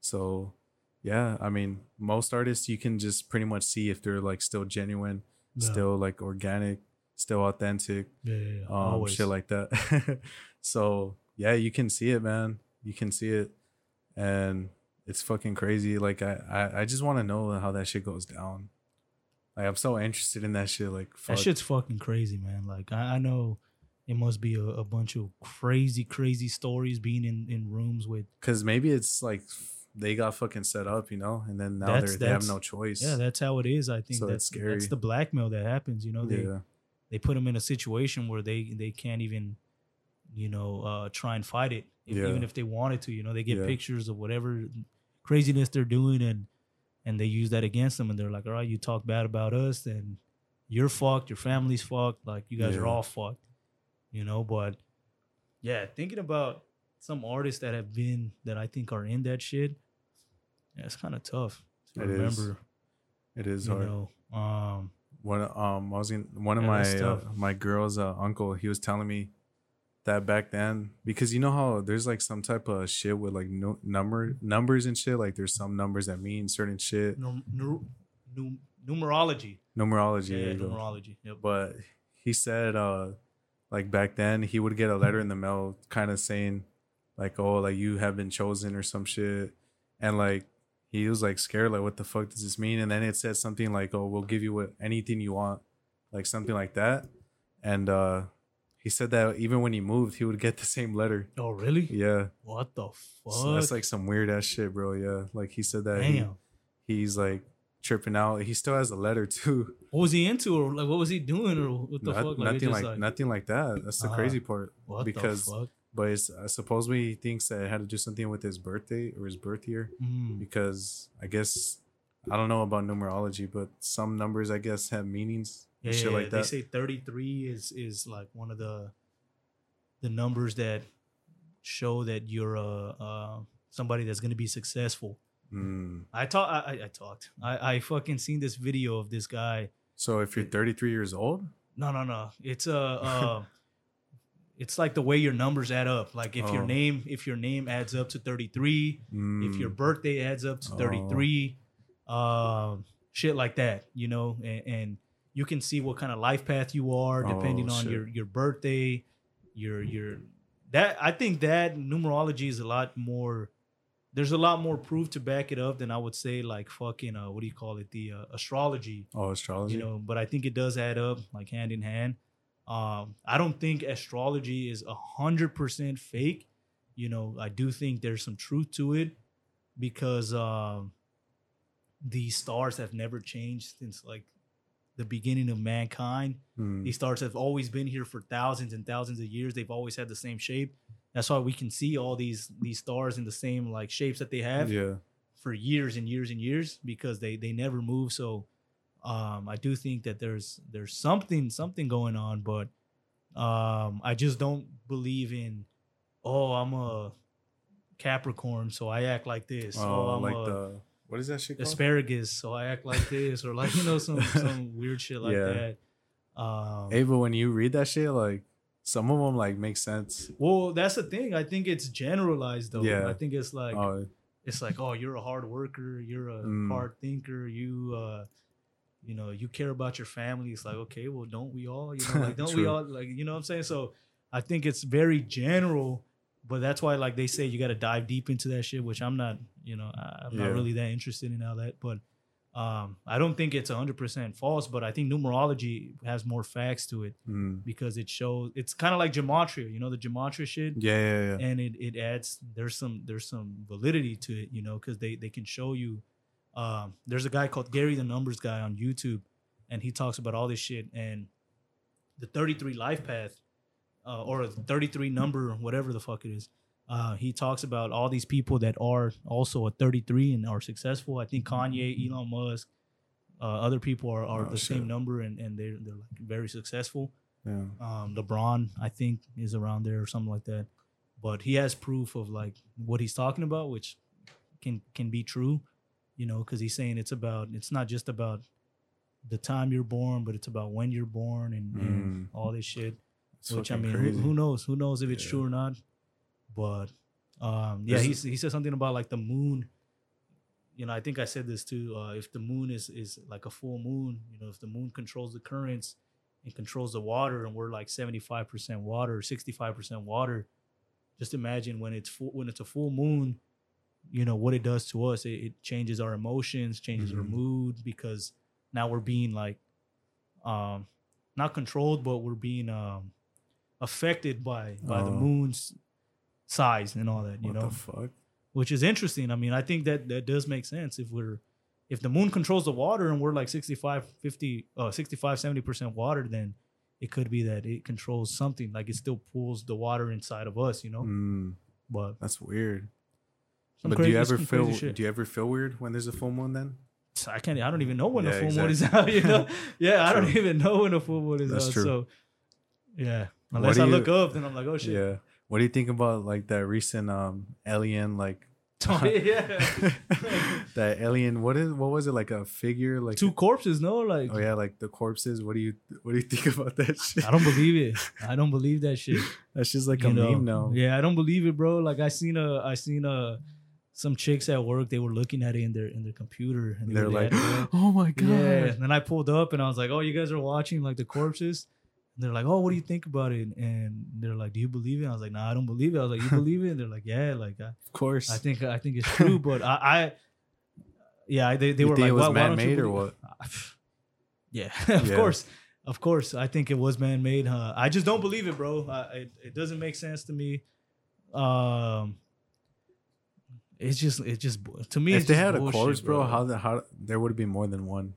A: So, yeah, I mean, most artists you can just pretty much see if they're like still genuine,
B: Yeah.
A: still like organic, still authentic,
B: yeah, yeah, yeah.
A: um,
B: always.
A: shit like that. so yeah, you can see it, man. You can see it, and it's fucking crazy. Like I, I, I just want to know how that shit goes down. Like I'm so interested in that shit. Like fuck.
B: that shit's fucking crazy, man. Like I, I know it must be a, a bunch of crazy, crazy stories being in in rooms with.
A: Because maybe it's like they got fucking set up, you know, and then now they have no choice.
B: Yeah, that's how it is. I think
A: So
B: that's
A: scary.
B: That's the blackmail that happens. You know, they
A: yeah,
B: they put them in a situation where they they can't even you know uh try and fight it if,
A: Yeah.
B: even if they wanted to you know they get
A: Yeah.
B: pictures of whatever craziness they're doing and and they use that against them and they're like all right you talk bad about us and you're fucked your family's fucked like you guys are all fucked you know but yeah thinking about some artists that have been that i think are in that shit yeah it's kind of tough to
A: It is.
B: remember
A: it is
B: you
A: hard.
B: know um
A: One um, I was in one of
B: Yeah,
A: my uh, my girl's uh, uncle. He was telling me that back then because you know how there's like some type of shit with like no, number numbers and shit. Like there's some numbers that mean certain shit.
B: num- nu- num- numerology
A: Numerology.
B: Yeah,
A: go.
B: numerology. Yep.
A: but he said uh like back then he would get a letter in the mail kind of saying like oh like you have been chosen or some shit and like he was like scared like what the fuck does this mean and then it said something like oh we'll give you what anything you want like something like that and uh he said that even when he moved he would get the same letter
B: Oh, really?
A: yeah
B: What the fuck?
A: so that's like some weird ass shit bro yeah like he said that he-
B: Damn.
A: he's like tripping out he still has a letter too
B: What was he into, or like what was he doing, or what the
A: Not-
B: fuck? Like,
A: nothing
B: just,
A: like, nothing like that. That's the
B: Uh-huh.
A: crazy part.
B: What
A: because-
B: the fuck?
A: But it's, uh, supposedly he thinks that it had to do something with his birthday or his birth year
B: Mm.
A: because I guess I don't know about numerology, but some numbers I guess have meanings
B: Yeah,
A: shit
B: yeah,
A: like
B: they
A: that.
B: say 33 is is like one of the the numbers that show that you're uh, uh somebody that's gonna be successful.
A: Mm.
B: I talk. I, I- I talked. I I fucking seen this video of this guy.
A: So if you're 33 years old,
B: No, no, no. It's a. Uh, it's like the way your numbers add up. Like if your
A: Oh.
B: name, if your name adds up to 33, if your
A: mm,
B: birthday adds up to
A: Oh.
B: 33 um shit like that you know and, and you can see what kind of life path you are depending
A: Oh,
B: on your your birthday your your that i think that numerology is a lot more there's a lot more proof to back it up than i would say like fucking uh what do you call it the uh, astrology
A: oh, astrology.
B: you know but i think it does add up like hand in hand um i don't think astrology is a hundred percent fake. You know i do think there's some truth to it because um the stars have never changed since like the beginning of mankind.
A: Mm.
B: these stars have always been here for thousands and thousands of years. They've always had the same shape. That's why we can see all these these stars in the same like shapes that they have
A: yeah.
B: for years and years and years because they they never move. So um i do think that there's there's something something going on but um i just don't believe in oh i'm a capricorn so i act like this oh,
A: Oh,
B: i'm
A: like
B: a
A: the what is that shit called?
B: asparagus so i act like this or like you know some some weird shit like
A: Yeah.
B: that um
A: Hey, but when you read that shit, like some of them like make sense.
B: well that's the thing i think it's generalized though
A: Yeah.
B: i think it's like
A: oh,
B: it's like oh you're a hard worker you're a
A: Mm.
B: hard thinker you uh you know you care about your family it's like okay well don't we all you know like don't we all like you know what i'm saying so i think it's very general but that's why like they say you got to dive deep into that shit which i'm not you know I- i'm
A: Yeah.
B: not really that interested in all that but um i don't think it's 100% false but i think numerology has more facts to it
A: mm.
B: because it shows it's kind of like gematria you know the gematria shit
A: yeah, yeah, yeah.
B: and it, it adds there's some there's some validity to it you know because they they can show you um there's a guy called gary the numbers guy on youtube and he talks about all this shit and the 33 life path uh, or 33 number whatever the fuck it is uh he talks about all these people that are also at 33 and are successful i think kanye elon musk uh, other people are, are
A: Oh,
B: the
A: shit.
B: same number and, and they're, they're like very successful
A: yeah.
B: um, LeBron, I think, is around there or something like that. But he has proof of like what he's talking about, which can can be true, you know, because he's saying it's about it's not just about the time you're born, but it's about when you're born and, and
A: Mm.
B: all this shit.
A: It's
B: which I mean, who, who knows? Who knows if it's
A: Yeah.
B: true or not? But um, yeah, he he said something about like the moon. You know, I think I said this too. Uh, if the moon is is like a full moon, you know, if the moon controls the currents and controls the water, and we're like seventy five percent water, sixty five percent water, just imagine when it's full, when it's a full moon, you know what it does to us. It, it changes our emotions, changes our
A: Mhm.
B: mood because now we're being like, um, not controlled, but we're being um affected by by the
A: Oh.
B: moon's size and all that. You
A: what
B: know,
A: the fuck?
B: which is interesting. I mean, I think that that does make sense if we're if the moon controls the water and we're like 65 50 uh 65 70% water then it could be that it controls something like it still pulls the water inside of us, you know?
A: Mm,
B: But
A: that's weird. But
B: crazy,
A: do you ever feel? Do you ever feel weird when there's a full moon? Then
B: I can't I don't even know when
A: Yeah,
B: the full moon is out, you know? yeah, I don't even know when the full moon is
A: That's
B: out.
A: true.
B: So yeah. Unless I
A: you-
B: look up, then I'm like, oh shit.
A: yeah. What do you think about like that recent um alien like
B: yeah.
A: that alien? What is what was it like a figure like?
B: Two corpses, no? Like
A: Oh yeah, like the corpses. What do you what do you think about that shit?
B: I don't believe it. I don't believe that shit.
A: That's just like
B: you
A: a
B: know?
A: meme now.
B: Yeah, I don't believe it, bro. Like I seen a, I seen a, some chicks at work. They were looking at it in their in their computer, and they
A: They're
B: were
A: like,
B: like,
A: oh my god.
B: yeah. And then I pulled up, and I was like, oh, you guys are watching like the corpses. And they're like, oh, what do you think about it? And they're like, do you believe it? I was like, nah, I don't believe it. I was like, you believe it? And they're like, yeah, like I,
A: Of course.
B: I think I think it's true, but I, I yeah, they, they
A: you
B: were like,
A: it was
B: why, why don't you
A: man-made or what?
B: Yeah, of
A: Yeah.
B: course, of course. I think it was man made. Huh? I just don't believe it, bro. I, it, it doesn't make sense to me. Um, it's just it just to me.
A: if they had a
B: bullshit,
A: corpse, bro, how the how there would be more than one.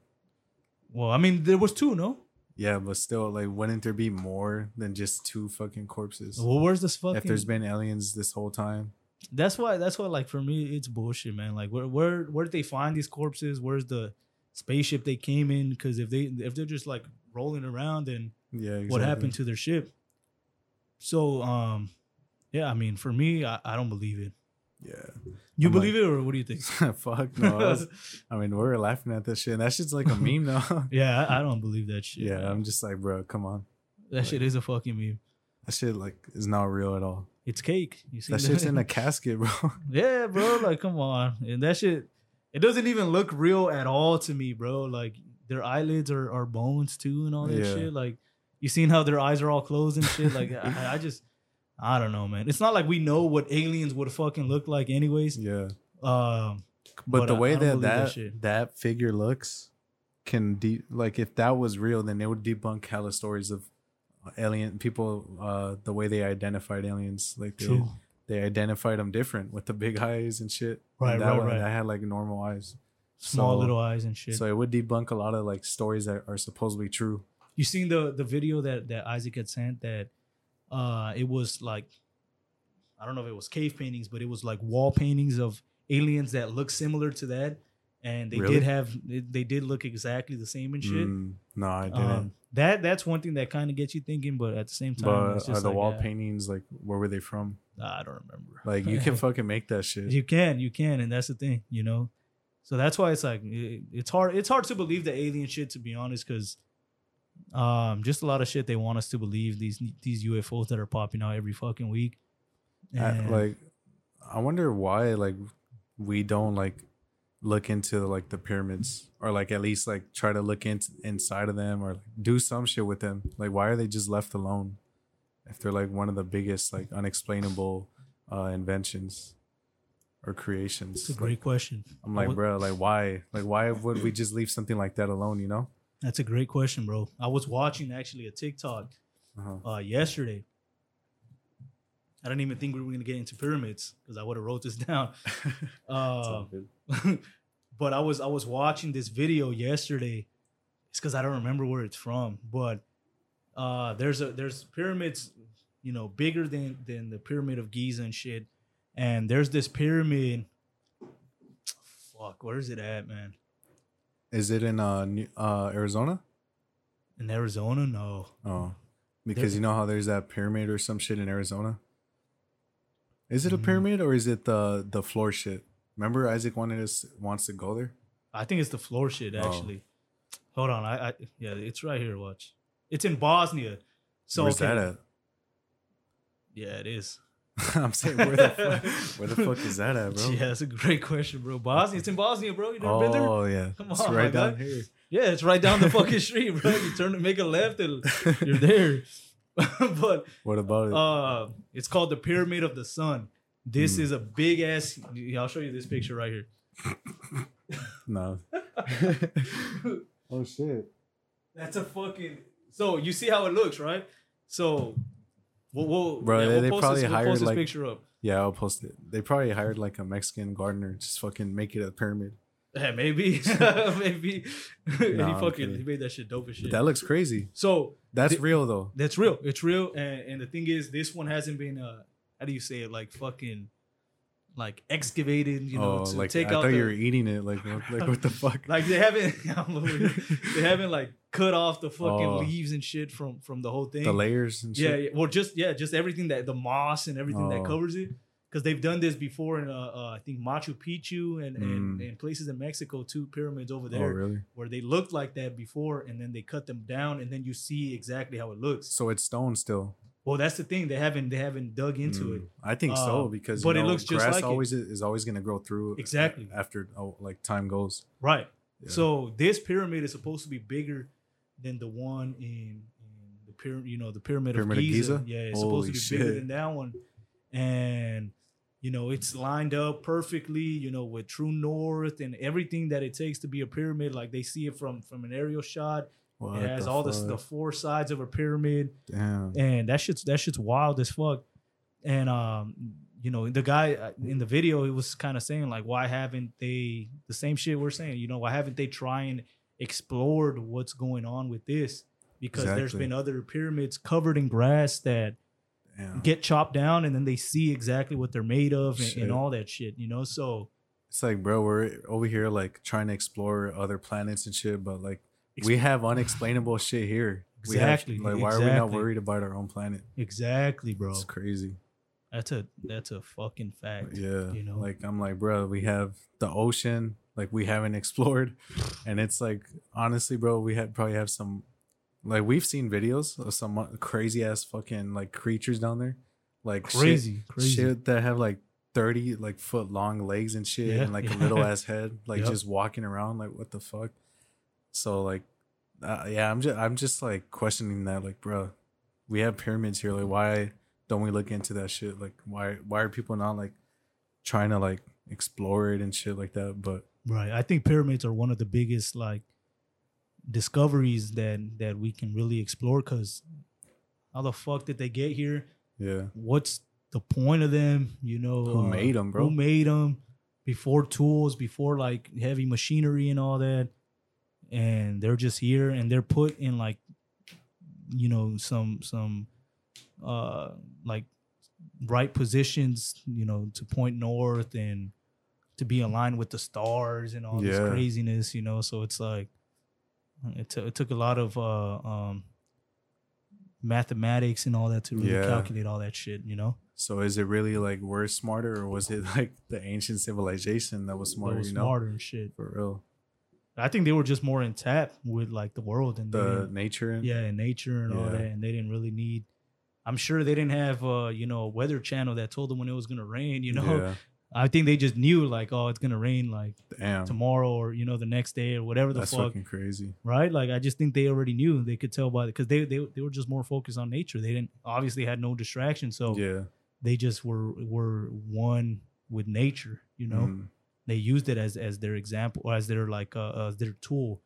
B: Well, I mean, there was two, no.
A: Yeah, but still, like, wouldn't there be more than just two fucking corpses?
B: Well, where's this fucking?
A: if there's been aliens this whole time,
B: that's why. That's why. Like for me, it's bullshit, man. Like where where where did they find these corpses? Where's the spaceship they came in? Because if they if they're just like rolling around and
A: Yeah. Exactly.
B: what happened to their ship. So, um, yeah, I mean, for me, I, I don't believe it.
A: Yeah.
B: You
A: I'm
B: believe it, or what do you think?
A: Fuck no. I, mean, we're laughing at this shit. And that shit's like a meme now.
B: yeah, I, I don't believe that shit.
A: yeah.
B: man.
A: I'm just like, bro, come on.
B: that shit is a fucking meme.
A: That shit like is not real at all.
B: It's cake. You see
A: That shit's in a casket, bro.
B: yeah, bro. Like, come on, and that shit. It doesn't even look real at all to me, bro. Like their eyelids are, are bones too, and all that
A: Yeah.
B: shit. Like you seen how their eyes are all closed and shit. Like I, I just, I don't know, man. It's not like we know what aliens would fucking look like, anyways.
A: yeah.
B: Um,
A: But,
B: But
A: the
B: I-
A: way
B: I
A: that
B: that
A: that, that figure looks can de- like if that was real, then it would debunk hella stories of alien people. Uh, the way they identified aliens, like they, they identified them different with the big eyes and shit.
B: Right,
A: And that
B: right,
A: one,
B: right.
A: That had like normal eyes,
B: Small
A: So-
B: little eyes and shit.
A: so it would debunk a lot of like stories that are supposedly true.
B: you seen the the video that that Isaac had sent that uh it was like I don't know if it was cave paintings, but it was like wall paintings of aliens that look similar to that, and they
A: Really?
B: did have they, they did look exactly the same and shit.
A: Mm, no, I didn't.
B: Um, that that's one thing that kind of gets you thinking, but at the same time, it's
A: but
B: just
A: are the
B: like,
A: wall
B: yeah,
A: paintings like where were they from?
B: I don't remember.
A: Like you can fucking make that shit.
B: you can, you can, and that's the thing, you know. So that's why it's like it, it's hard. It's hard to believe the alien shit, to be honest, because um, just a lot of shit they want us to believe these these UFOs that are popping out every fucking week. And,
A: like i wonder why like we don't like look into like the pyramids or like at least like try to look into inside of them or like, do some shit with them like why are they just left alone if they're like one of the biggest like unexplainable uh inventions or creations
B: it's a great question.
A: i'm like bro like why like why would we just leave something like that alone you know
B: That's a great question, bro. I was watching actually a TikTok
A: uh-huh.
B: uh, yesterday. I didn't even think we were gonna get into pyramids because I would have wrote this down. Uh, but I was I was watching this video yesterday. It's because I don't remember where it's from, but uh, there's a there's pyramids, you know, bigger than than the pyramid of Giza and shit. And there's this pyramid. Fuck, where is it at, man?
A: Is it in uh, New- uh arizona
B: In Arizona? No.
A: Oh, because you know how there's that pyramid or some shit in Arizona. Is it a
B: Mm.
A: pyramid or is it the the floor shit? Remember Isaac wanted us wants to go there.
B: I think it's the floor shit
A: Oh.
B: actually. Hold on, I, I yeah, it's right here. Watch, it's in Bosnia. So
A: Where's
B: okay.
A: that
B: Yeah, it is.
A: I'm saying where the fuck, where the fuck is that at, bro?
B: Yeah, that's a great question, bro. Bosnia, it's in Bosnia, bro. You never been there?
A: Oh yeah,
B: Come
A: it's
B: on,
A: right down
B: guy.
A: here.
B: Yeah, it's right down the fucking street, bro. You turn and make a left, and you're there. but
A: What about it?
B: uh, it's called the Pyramid of the Sun. This
A: Hmm.
B: is a big ass. I'll show you this picture right here.
A: no. oh shit.
B: That's a fucking. So you see how it looks, right? So, we'll, we'll
A: Bro,
B: yeah,
A: they-
B: we'll
A: they probably
B: this,
A: hired, like-
B: picture up.
A: Yeah, I'll post it. They probably hired like a Mexican gardener, just fucking make it a pyramid.
B: Yeah, maybe, maybe. he fucking
A: kidding.
B: he made that shit dope as shit.
A: But that looks crazy.
B: so
A: That's
B: Di-
A: real though.
B: That's real. It's real. And, and the thing is, this one hasn't been uh how do you say it? Like fucking like excavated, you know,
A: oh,
B: to
A: like
B: take
A: I
B: out
A: thought
B: the,
A: you were eating it. Like, what, like what the fuck?
B: like they haven't I'm over here. they haven't like cut off the fucking
A: Oh.
B: leaves and shit from from the whole thing.
A: the layers and
B: yeah,
A: shit.
B: yeah, well just yeah, just everything that the moss and everything that
A: Oh.
B: covers it. Because they've done this before in uh, uh I think Machu Picchu and, and,
A: Mm.
B: and places in Mexico, two pyramids over
A: Oh,
B: there
A: really?
B: where they looked like that before and then they cut them down and then you see exactly how it looks.
A: So it's stone still.
B: Well, that's the thing. They haven't they haven't dug into it.
A: Mm, I think so
B: Uh,
A: because
B: but
A: you
B: it
A: know,
B: looks just like
A: always is always going to grow through
B: Exactly.
A: after oh, like time goes.
B: Right.
A: Yeah.
B: So this pyramid is supposed to be bigger than the one in, in the pyramid, you know, the pyramid,
A: Pyramid
B: of
A: of
B: Giza.
A: Giza?
B: Yeah, it's
A: Holy
B: supposed to be bigger than that one. And you know, it's lined up perfectly, you know, with true north and everything that it takes to be a pyramid. Like they see it from from an aerial shot.
A: What
B: it has
A: the
B: all the,
A: fuck?
B: the four sides of a pyramid.
A: Damn.
B: and that shit's that shit's wild as fuck. And um, you know, the guy uh, in the video, he was kind of saying like, why haven't they the same shit we're saying? You know, why haven't they tried and explored what's going on with this? Because there's been other pyramids covered in grass that
A: Damn.
B: get chopped down, and then they see exactly what they're made of and, and all that shit. You know, so
A: It's like, bro, we're over here like trying to explore other planets and shit, but like we have unexplainable shit here. We have-
B: Exactly,
A: like, why are we not worried about our own planet?
B: exactly, bro.
A: It's crazy.
B: That's a that's a fucking fact.
A: Yeah.
B: you know?
A: like I'm like, bro, we have the ocean, like we haven't explored, and it's like, honestly, bro, we had probably have some, like we've seen videos of some crazy ass fucking like creatures down there, like shit-
B: Crazy, crazy.
A: shit that have like 30 like foot long legs and shit
B: Yeah,
A: and like
B: yeah.
A: a little ass head like
B: Yep.
A: just walking around like what the fuck so like uh, yeah i'm just i'm just like questioning that like bro we have pyramids here like why don't we look into that shit like why why are people not like trying to like explore it and shit like that but
B: Right. I think pyramids are one of the biggest like discoveries that that we can really explore because how the fuck did they get here?
A: yeah
B: What's the point of them? You know,
A: Who made 'em, bro?
B: Who made them before tools, before like heavy machinery and all that? And they're just here and they're put in like, you know, some some uh like right positions, you know, to point north and to be aligned with the stars and all this craziness, you know. So it's like it, t- it took a lot of uh um mathematics and all that to really
A: Yeah.
B: calculate all that shit, you know.
A: so is it really like we're smarter or was it like the ancient civilization that was
B: That
A: smarter
B: was
A: you know
B: smarter and shit.
A: for real
B: I think they were just more in tap with like the world and
A: the nature and
B: yeah, and nature and all that, and they didn't really need. I'm sure they didn't have uh you know a weather channel that told them when it was gonna rain. You know,
A: yeah
B: I think they just knew like oh it's gonna rain like
A: damn
B: tomorrow or you know the next day or whatever the
A: that's
B: fuck.
A: fucking crazy
B: right? Like I just think they already knew. They could tell by because they, they they were just more focused on nature. They didn't obviously had no distraction, so
A: yeah
B: they just were were one with nature. You know,
A: Mm.
B: they used it as as their example or as their like uh, as their tool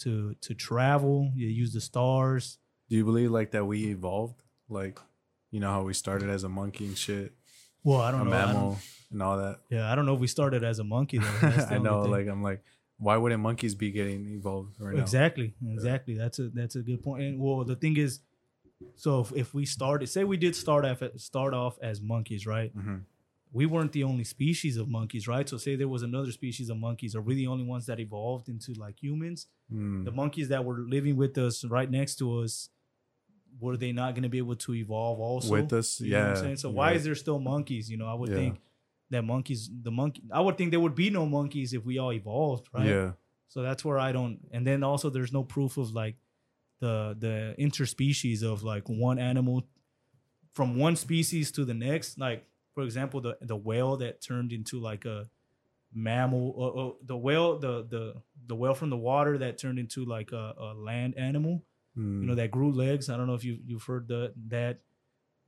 B: to to travel. You use the stars.
A: Do you believe like that we evolved? Like, you know how we started as a monkey and shit,
B: Well, I don't know. I don't-
A: mammal and all that.
B: yeah, I don't know if we started as a monkey though.
A: I know, like I'm like, why wouldn't monkeys be getting evolved right now?
B: Exactly, exactly. That's a that's a good point. And well, the thing is, so if, if we started, say we did start off start off as monkeys, right?
A: hmm
B: we weren't the only species of monkeys, right? So say there was another species of monkeys, are we the only ones that evolved into like humans?
A: Mm.
B: The monkeys that were living with us right next to us, were they not going to be able to evolve also
A: With us,
B: You know what I'm
A: yeah,
B: saying? So why
A: right.
B: is there still monkeys? You know, I would
A: Yeah.
B: think that monkeys, the monkey, I would think there would be no monkeys if we all evolved, right?
A: Yeah,
B: So that's where I don't. And then also, there's no proof of like the the interspecies of like one animal from one species to the next. Like for example, the the whale that turned into like a mammal, or, or the whale the the the whale from the water that turned into like a, a land animal.
A: Mm.
B: You know that grew legs. I don't know if you you've heard the that.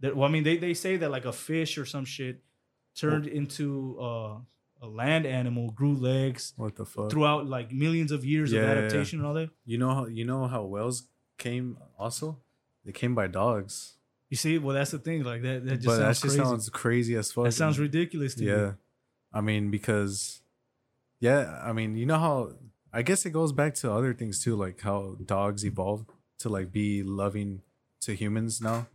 B: That, well, I mean, they, they say that like a fish or some shit turned into uh, a land animal, grew legs,
A: what the fuck?
B: throughout like millions of years
A: Yeah,
B: of
A: yeah, yeah.
B: adaptation and all that.
A: You know how you know how whales came also? They came by dogs.
B: You see, well, that's the thing. Like that, that just
A: but that
B: sounds
A: just
B: crazy.
A: sounds crazy as fuck.
B: that sounds ridiculous to
A: Yeah.
B: me.
A: I mean, because, yeah, I mean, you know how, I guess it goes back to other things too, like how dogs evolved to like be loving to humans now.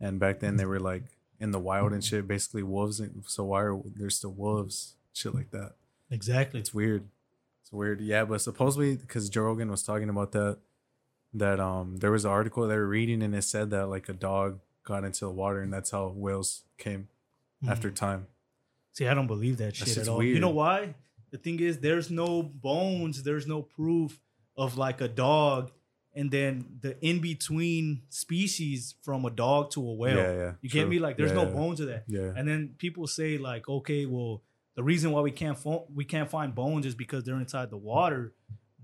A: And back then they were like in the wild and shit, basically wolves. And, so why are there still wolves? Shit like that.
B: Exactly.
A: It's weird. It's weird. Yeah, but supposedly, because Joe Rogan was talking about that, that um there was an article they were reading and it said that like a dog got into the water and that's how whales came
B: Mhm.
A: after time.
B: See, I don't believe that shit at all. You know why? The thing is, there's no bones. There's no proof of like a dog, and then the in between species from a dog to a whale.
A: yeah, yeah.
B: You get me? Like, there's
A: Yeah,
B: no bones of that.
A: Yeah.
B: And then people say like, okay, well, the reason why we can't fo- we can't find bones is because they're inside the water,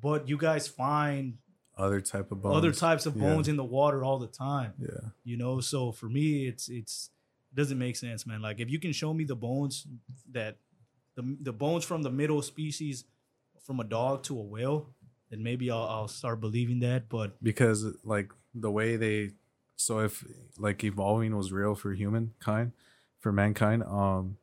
B: but you guys find
A: other type of bones.
B: other types of bones in the water all the time.
A: Yeah,
B: You know, so for me, it's it's it doesn't make sense, man. Like if you can show me the bones that the the bones from the middle species from a dog to a whale, then maybe I'll, I'll start believing that. But
A: because like the way they, so if like evolving was real for humankind, for mankind, um,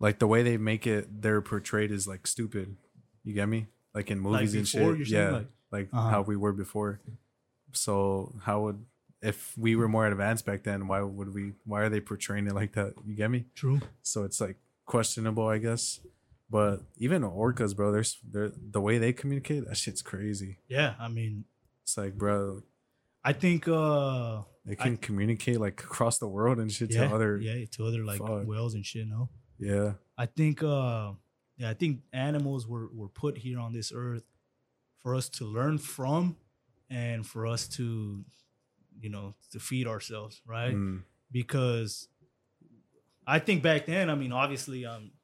A: like the way they make it, they're portrayed as like stupid. You get me? Like in movies and
B: before,
A: shit.
B: you're
A: Yeah,
B: like-
A: like,
B: Uh-huh.
A: how we were before. So how would if we were more advanced back then? Why would we? Why are they portraying it like that? You get me?
B: true,
A: So it's like questionable, I guess. But even orcas, bro, there's they're the way they communicate. That shit's crazy.
B: yeah. I mean,
A: It's like, bro,
B: I think uh
A: they can communicate like across the world and shit
B: yeah,
A: to other.
B: yeah to other like
A: Fuck.
B: whales and shit. No,
A: Yeah.
B: I think uh yeah, I think animals were were put here on this earth for us to learn from and for us to you know to feed ourselves, right?
A: Mm,
B: Because I think back then, I mean, obviously, um, I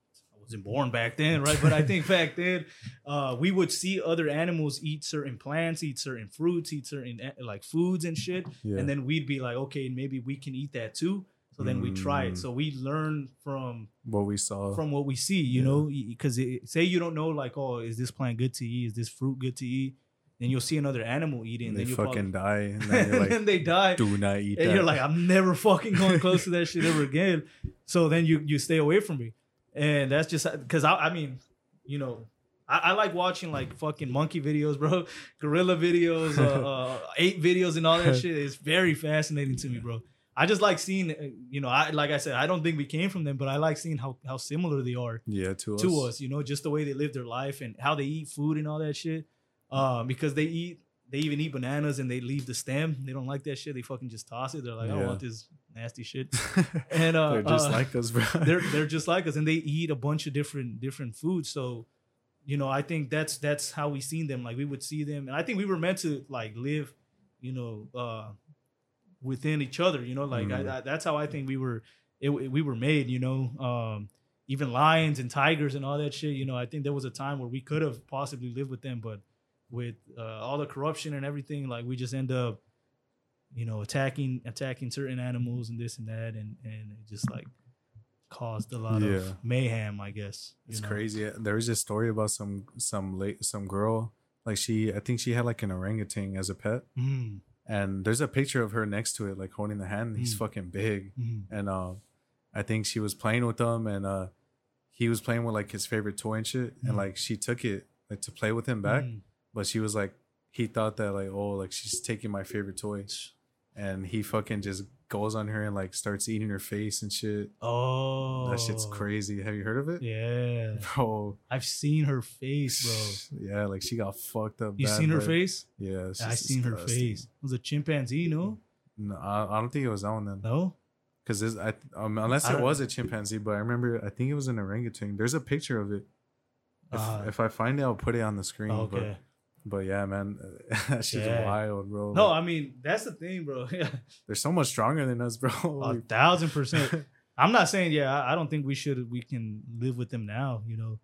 B: wasn't born back then, right? But I think back then, uh, we would see other animals eat certain plants, eat certain fruits, eat certain eh, like foods and shit,
A: yeah.
B: and then we'd be like, okay, maybe we can eat that too. So then we try
A: Mm.
B: it. So we learn from
A: what we saw.
B: from what we see, you
A: Yeah.
B: know, because say you don't know, like, oh, is this plant good to eat? Is this fruit good to eat? Then you'll see another animal eating,
A: and
B: then
A: they
B: you
A: fucking die, and
B: and
A: then you're
B: then they die,
A: do not eat
B: and
A: that.
B: you're like, I'm never fucking going close to that shit ever again. So then you you stay away from me, and that's just because I, I mean, you know. I, I like watching like fucking monkey videos, bro, gorilla videos, uh, uh, ape videos, and all that shit. It's very fascinating to me, bro. I just like seeing, uh, you know, I like I said, I don't think we came from them, but I like seeing how how similar they are
A: yeah, to us.
B: to us, you know, just the way they live their life and how they eat food and all that shit. Um, because they eat, they even eat bananas and they leave the stem. They don't like that shit. They fucking just toss it. They're like, I don't want this nasty shit. And uh,
A: They're just
B: uh,
A: like us, bro.
B: they're they're just like us, and they eat a bunch of different different foods. So, you know, I think that's that's how we seen them. Like we would see them, and I think we were meant to like live, you know, uh, within each other. You know, like
A: Mhm.
B: I, I, that's how I think we were. It, we were made. You know, um, even lions and tigers and all that shit. You know, I think there was a time where we could have possibly lived with them, but with uh, all the corruption and everything, like we just end up, you know, attacking attacking certain animals and this and that, and and it just like caused a lot
A: Yeah.
B: of mayhem, I guess.
A: It's
B: know?
A: crazy. There was a story about some some late some girl like she I think she had like an orangutan as a pet,
B: Mm,
A: and there's a picture of her next to it like holding the hand. He's
B: Mm.
A: fucking big,
B: mm,
A: and uh, I think she was playing with him, and uh, he was playing with like his favorite toy and shit,
B: Mm.
A: and like she took it like to play with him back,
B: mm.
A: but she was like he thought that like oh like she's taking my favorite toy, and he fucking just goes on her and like starts eating her face and shit.
B: Oh,
A: That shit's crazy. Have you heard of it?
B: Yeah,
A: Bro,
B: I've seen her face, bro.
A: Yeah, like she got fucked up.
B: You
A: bad,
B: seen her face?
A: Yeah,
B: I seen her face. It was a chimpanzee, no?
A: No, I, I don't think it was that one then.
B: No.
A: Because I um, unless
B: I
A: it was a chimpanzee, but I remember I think it was an orangutan. There's a picture of it. If,
B: Uh,
A: if I find it, I'll put it on the screen.
B: okay.
A: But, but yeah, man, that shit's
B: Yeah.
A: wild, bro.
B: No,
A: Like,
B: I mean that's the thing, bro.
A: they're so much stronger than us, bro.
B: a thousand percent. I'm not saying yeah. I, I don't think we should. We can live with them now. You know,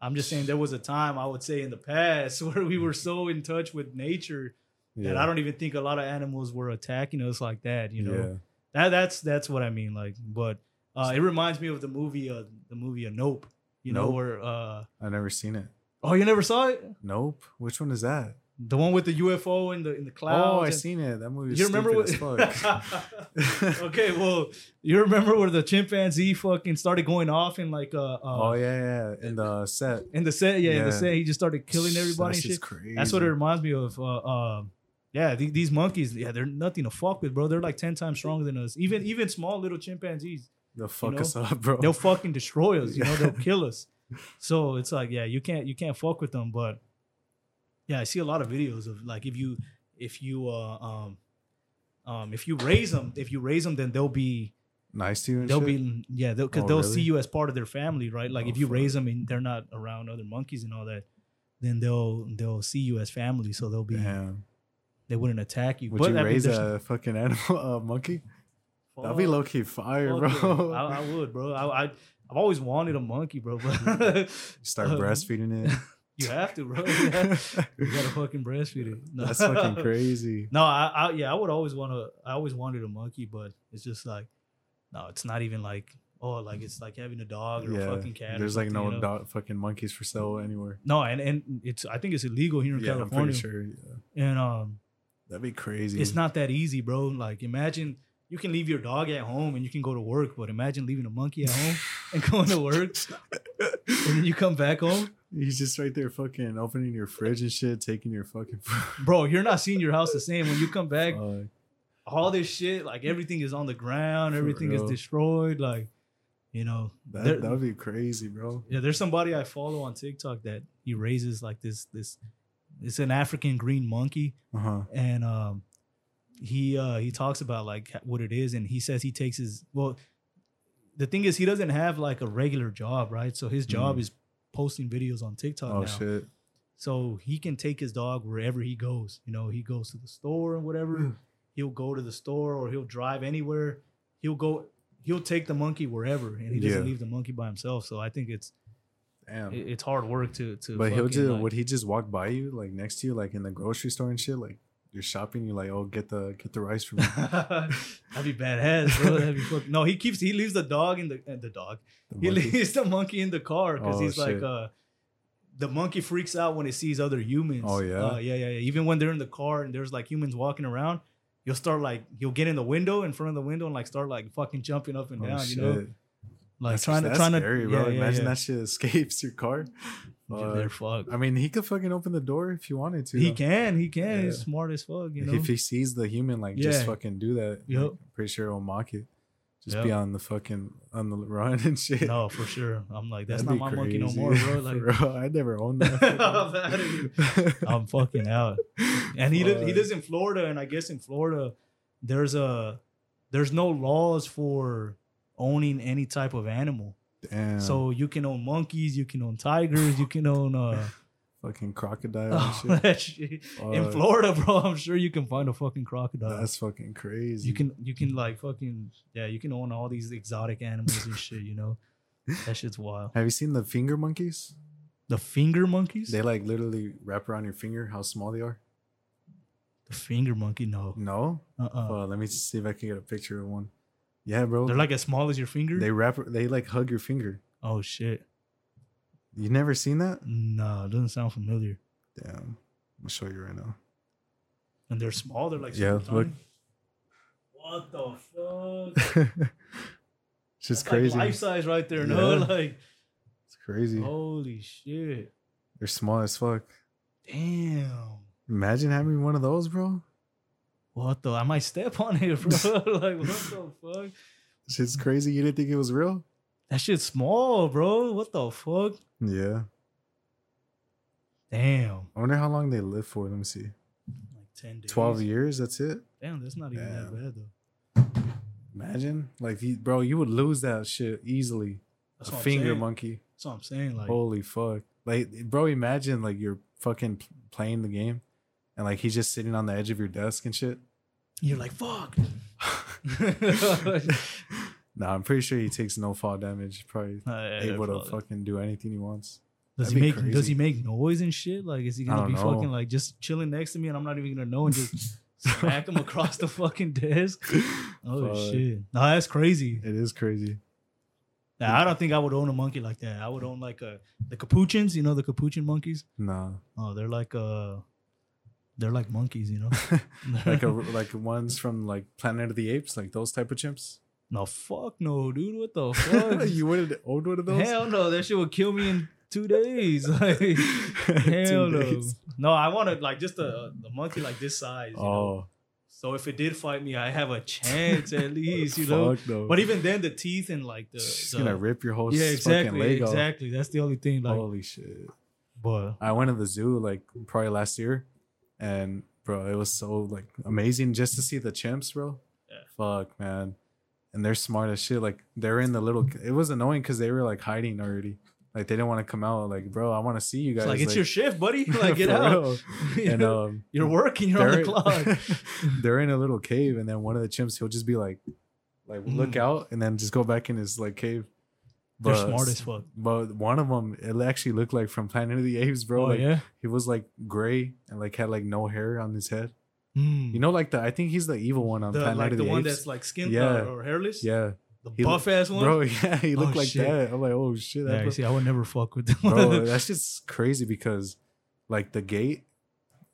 B: I'm just saying there was a time I would say in the past where we were so in touch with nature that I don't even think a lot of animals were attacking us like that. You know,
A: Yeah.
B: that that's that's what I mean. Like, but uh, it reminds me of the movie, uh, the movie of Nope. You know, where uh,
A: I never seen it.
B: Oh, you never saw it?
A: Nope. Which one is that?
B: The one with the UFO in the in the clouds.
A: oh, I
B: and-
A: seen it. That movie.
B: You remember what? okay, well, you remember where the chimpanzee fucking started going off in like uh, uh
A: oh yeah, yeah. In the set.
B: in the set, yeah, in the set, he just started killing everybody
A: That
B: and shit.
A: crazy.
B: That's what it reminds me of. Uh, uh, yeah, th- these monkeys, yeah, they're nothing to fuck with, bro. They're like ten times stronger than us. Even even small little chimpanzees,
A: They'll fuck
B: know?
A: us up, bro.
B: they'll fucking destroy us. You know, they'll kill us. So it's like, yeah, you can't you can't fuck with them. But yeah, I see a lot of videos of like if you if you uh um um if you raise them if you raise them then they'll be
A: nice to you. And
B: they'll
A: shit?
B: be yeah because
A: Oh,
B: they'll
A: really?
B: see you as part of their family right like
A: Oh,
B: if you
A: fuck.
B: raise them and they're not around other monkeys and all that then they'll they'll see you as family so they'll be
A: Damn.
B: they wouldn't attack you
A: Would
B: but
A: you
B: I
A: raise
B: there's-
A: a fucking animal, a monkey? That'd be low key fire,
B: fuck
A: bro.
B: yeah. I, I would bro I, I I've always wanted a monkey bro but
A: Start
B: um,
A: breastfeeding it.
B: you have to bro you, gotta fucking breastfeed it no.
A: That's fucking crazy.
B: no I, I yeah I would always want to I always wanted a monkey but it's just like no it's not even like oh like it's like having a dog or a fucking cat
A: there's like no
B: you know?
A: dog, fucking monkeys for sale anywhere.
B: No, and and it's I think it's illegal here in
A: Yeah, I'm
B: California.
A: pretty sure. Yeah.
B: And um,
A: That'd be crazy.
B: it's not that easy, bro. Like imagine you can leave your dog at home and you can go to work, but imagine leaving a monkey at home and going to work, and then you come back home,
A: He's just right there, fucking opening your fridge and shit, taking your fucking.
B: bro. You're not seeing your house the same when you come back.
A: Fuck.
B: All this shit, like everything is on the ground,
A: For
B: everything is destroyed. Like, you know,
A: that that would be crazy, bro.
B: yeah. There's somebody I follow on TikTok that he raises like this this it's an African green monkey,
A: Uh huh.
B: and um, he uh he talks about like what it is, and he says he takes his well. The thing is, he doesn't have like a regular job, right? So his job
A: Mm.
B: is posting videos on TikTok
A: Oh
B: now.
A: shit.
B: So he can take his dog wherever he goes. You know, he goes to the store and whatever.
A: Mm.
B: He'll go to the store or he'll drive anywhere. He'll go. He'll take the monkey wherever, and he doesn't
A: Yeah.
B: leave the monkey by himself. So I think it's
A: Damn.
B: it- it's hard work to to.
A: but he'll just
B: like-
A: would he just walk by you like next to you like in the grocery store and shit like you're shopping you're like oh get the get the rice for me
B: That'd be badass, bro. That'd be fuck- No, he keeps he leaves the dog in the uh, the dog.
A: The
B: He
A: monkey?
B: leaves the monkey in the car because
A: Oh,
B: he's like uh the monkey freaks out when it sees other humans.
A: Oh, yeah?
B: Uh, yeah, yeah, yeah. Even when they're in the car and there's like humans walking around, he'll start like he'll get in the window in front of the window and like start like fucking jumping up and
A: Oh,
B: down, you know,
A: shit.
B: Like
A: That's-
B: trying to trying
A: scary,
B: to
A: bro.
B: yeah, yeah,
A: Imagine
B: yeah.
A: that shit escapes your car.
B: Dude, they're
A: Fuck.
B: fucked.
A: I mean, he could fucking open the door if he wanted to.
B: He
A: though.
B: can, he can. He's smart as fuck, you know.
A: If he sees the human, like, just fucking do that.
B: Yep.
A: like, I'm pretty sure he'll mock it. Just be on the fucking on the run and shit.
B: no, for sure. I'm like, that's
A: That'd
B: not my monkey no more, bro. Like,
A: Bro, I never owned that.
B: I'm fucking out. and he does, he lives in Florida, and I guess in Florida, there's a there's no laws for owning any type of animal.
A: Damn.
B: So you can own monkeys, you can own tigers, you can own uh
A: fucking crocodile
B: oh,
A: and shit.
B: shit. in Florida, bro. I'm sure you can find a fucking crocodile.
A: That's fucking crazy.
B: you can you can like fucking yeah, you can own all these exotic animals and shit. You know, that shit's wild.
A: Have you seen the finger monkeys?
B: The finger monkeys.
A: They like literally wrap around your finger. How small they are?
B: the finger monkey. No.
A: No.
B: Uh. uh
A: Well, let me see if I can get a picture of one. Yeah, bro.
B: They're like as small as your finger.
A: they wrap. They like hug your finger.
B: oh shit.
A: You never seen that?
B: No, it doesn't sound familiar.
A: Damn. I'll show you right now.
B: And they're small. They're like
A: Yeah, look.
B: What the fuck?
A: it's just
B: That's
A: crazy.
B: Like life size right there. No, like
A: it's crazy.
B: holy shit.
A: They're small as fuck.
B: Damn.
A: Imagine having one of those, bro.
B: What the? I might step on it, bro. like what the fuck?
A: Shit's crazy. You didn't think it was real?
B: That shit's small, bro. What the fuck?
A: Yeah.
B: Damn.
A: I wonder how long they live for. Let me see.
B: Like ten days.
A: Twelve years. That's it.
B: Damn, that's not even that bad though.
A: Imagine, like, bro, you would lose that shit easily.
B: That's
A: a finger
B: saying.
A: monkey.
B: That's what I'm saying. Like,
A: Holy fuck. Like, bro, imagine like you're fucking playing the game, and like he's just sitting on the edge of your desk and shit.
B: you're like, fuck.
A: nah, I'm pretty sure he takes no fall damage. Probably
B: Uh, yeah,
A: able to
B: probably.
A: fucking do anything he wants.
B: Does
A: That'd
B: he make does he make noise and shit? Like is he gonna be
A: know.
B: fucking like just chilling next to me and I'm not even gonna know and just smack him across the fucking desk? Oh shit. No, that's crazy.
A: It is crazy.
B: Nah, I don't think I would own a monkey like that. I would own like a the capuchins, you know the capuchin monkeys?
A: Nah,
B: Oh, they're like uh they're like monkeys, you know?
A: like a like ones from like Planet of the Apes, like those type of chimps.
B: No fuck no, dude. What the fuck?
A: you would own one of those?
B: Hell no, that shit would kill me in two days. Like hell no.
A: days.
B: No, I wanted like just a, a monkey like this size. You know?
A: Oh,
B: So if it did fight me, I have a chance at least, you know.
A: no.
B: But even then, the teeth and like the, the-
A: gonna rip your whole
B: yeah,
A: fucking
B: exactly,
A: off.
B: exactly. That's the only thing. Like,
A: Holy shit!
B: but
A: I went to the zoo like probably last year, and bro, it was so like amazing just to see the chimps, bro.
B: Yeah.
A: Fuck, man. And they're smart as shit. Like they're in the little. It was annoying because they were like hiding already. Like they didn't want to come out. Like, bro, I want to see you guys.
B: it's like it's your shift, buddy. Like get out.
A: And um,
B: you're working. You're on the clock.
A: they're in a little cave, and then one of the chimps, he'll just be like, like look
B: Mm.
A: out, and then just go back in his like cave.
B: They're
A: But-
B: smart as fuck.
A: But one of them, it actually looked like from Planet of the Apes, bro.
B: oh
A: like
B: yeah.
A: he was like gray and like had like no hair on his head.
B: Mm.
A: You know, like the I think he's the evil one on
B: the,
A: Planet
B: like
A: of
B: the, Apes.
A: the,
B: one
A: Apes.
B: that's like skin
A: Yeah.
B: uh, or hairless.
A: yeah,
B: The
A: He
B: buff ass one.
A: bro. Yeah, he looked
B: Oh,
A: like
B: shit.
A: that. I'm like, oh shit,
B: yeah, see, I would never fuck with them.
A: bro. That's just crazy because like the gate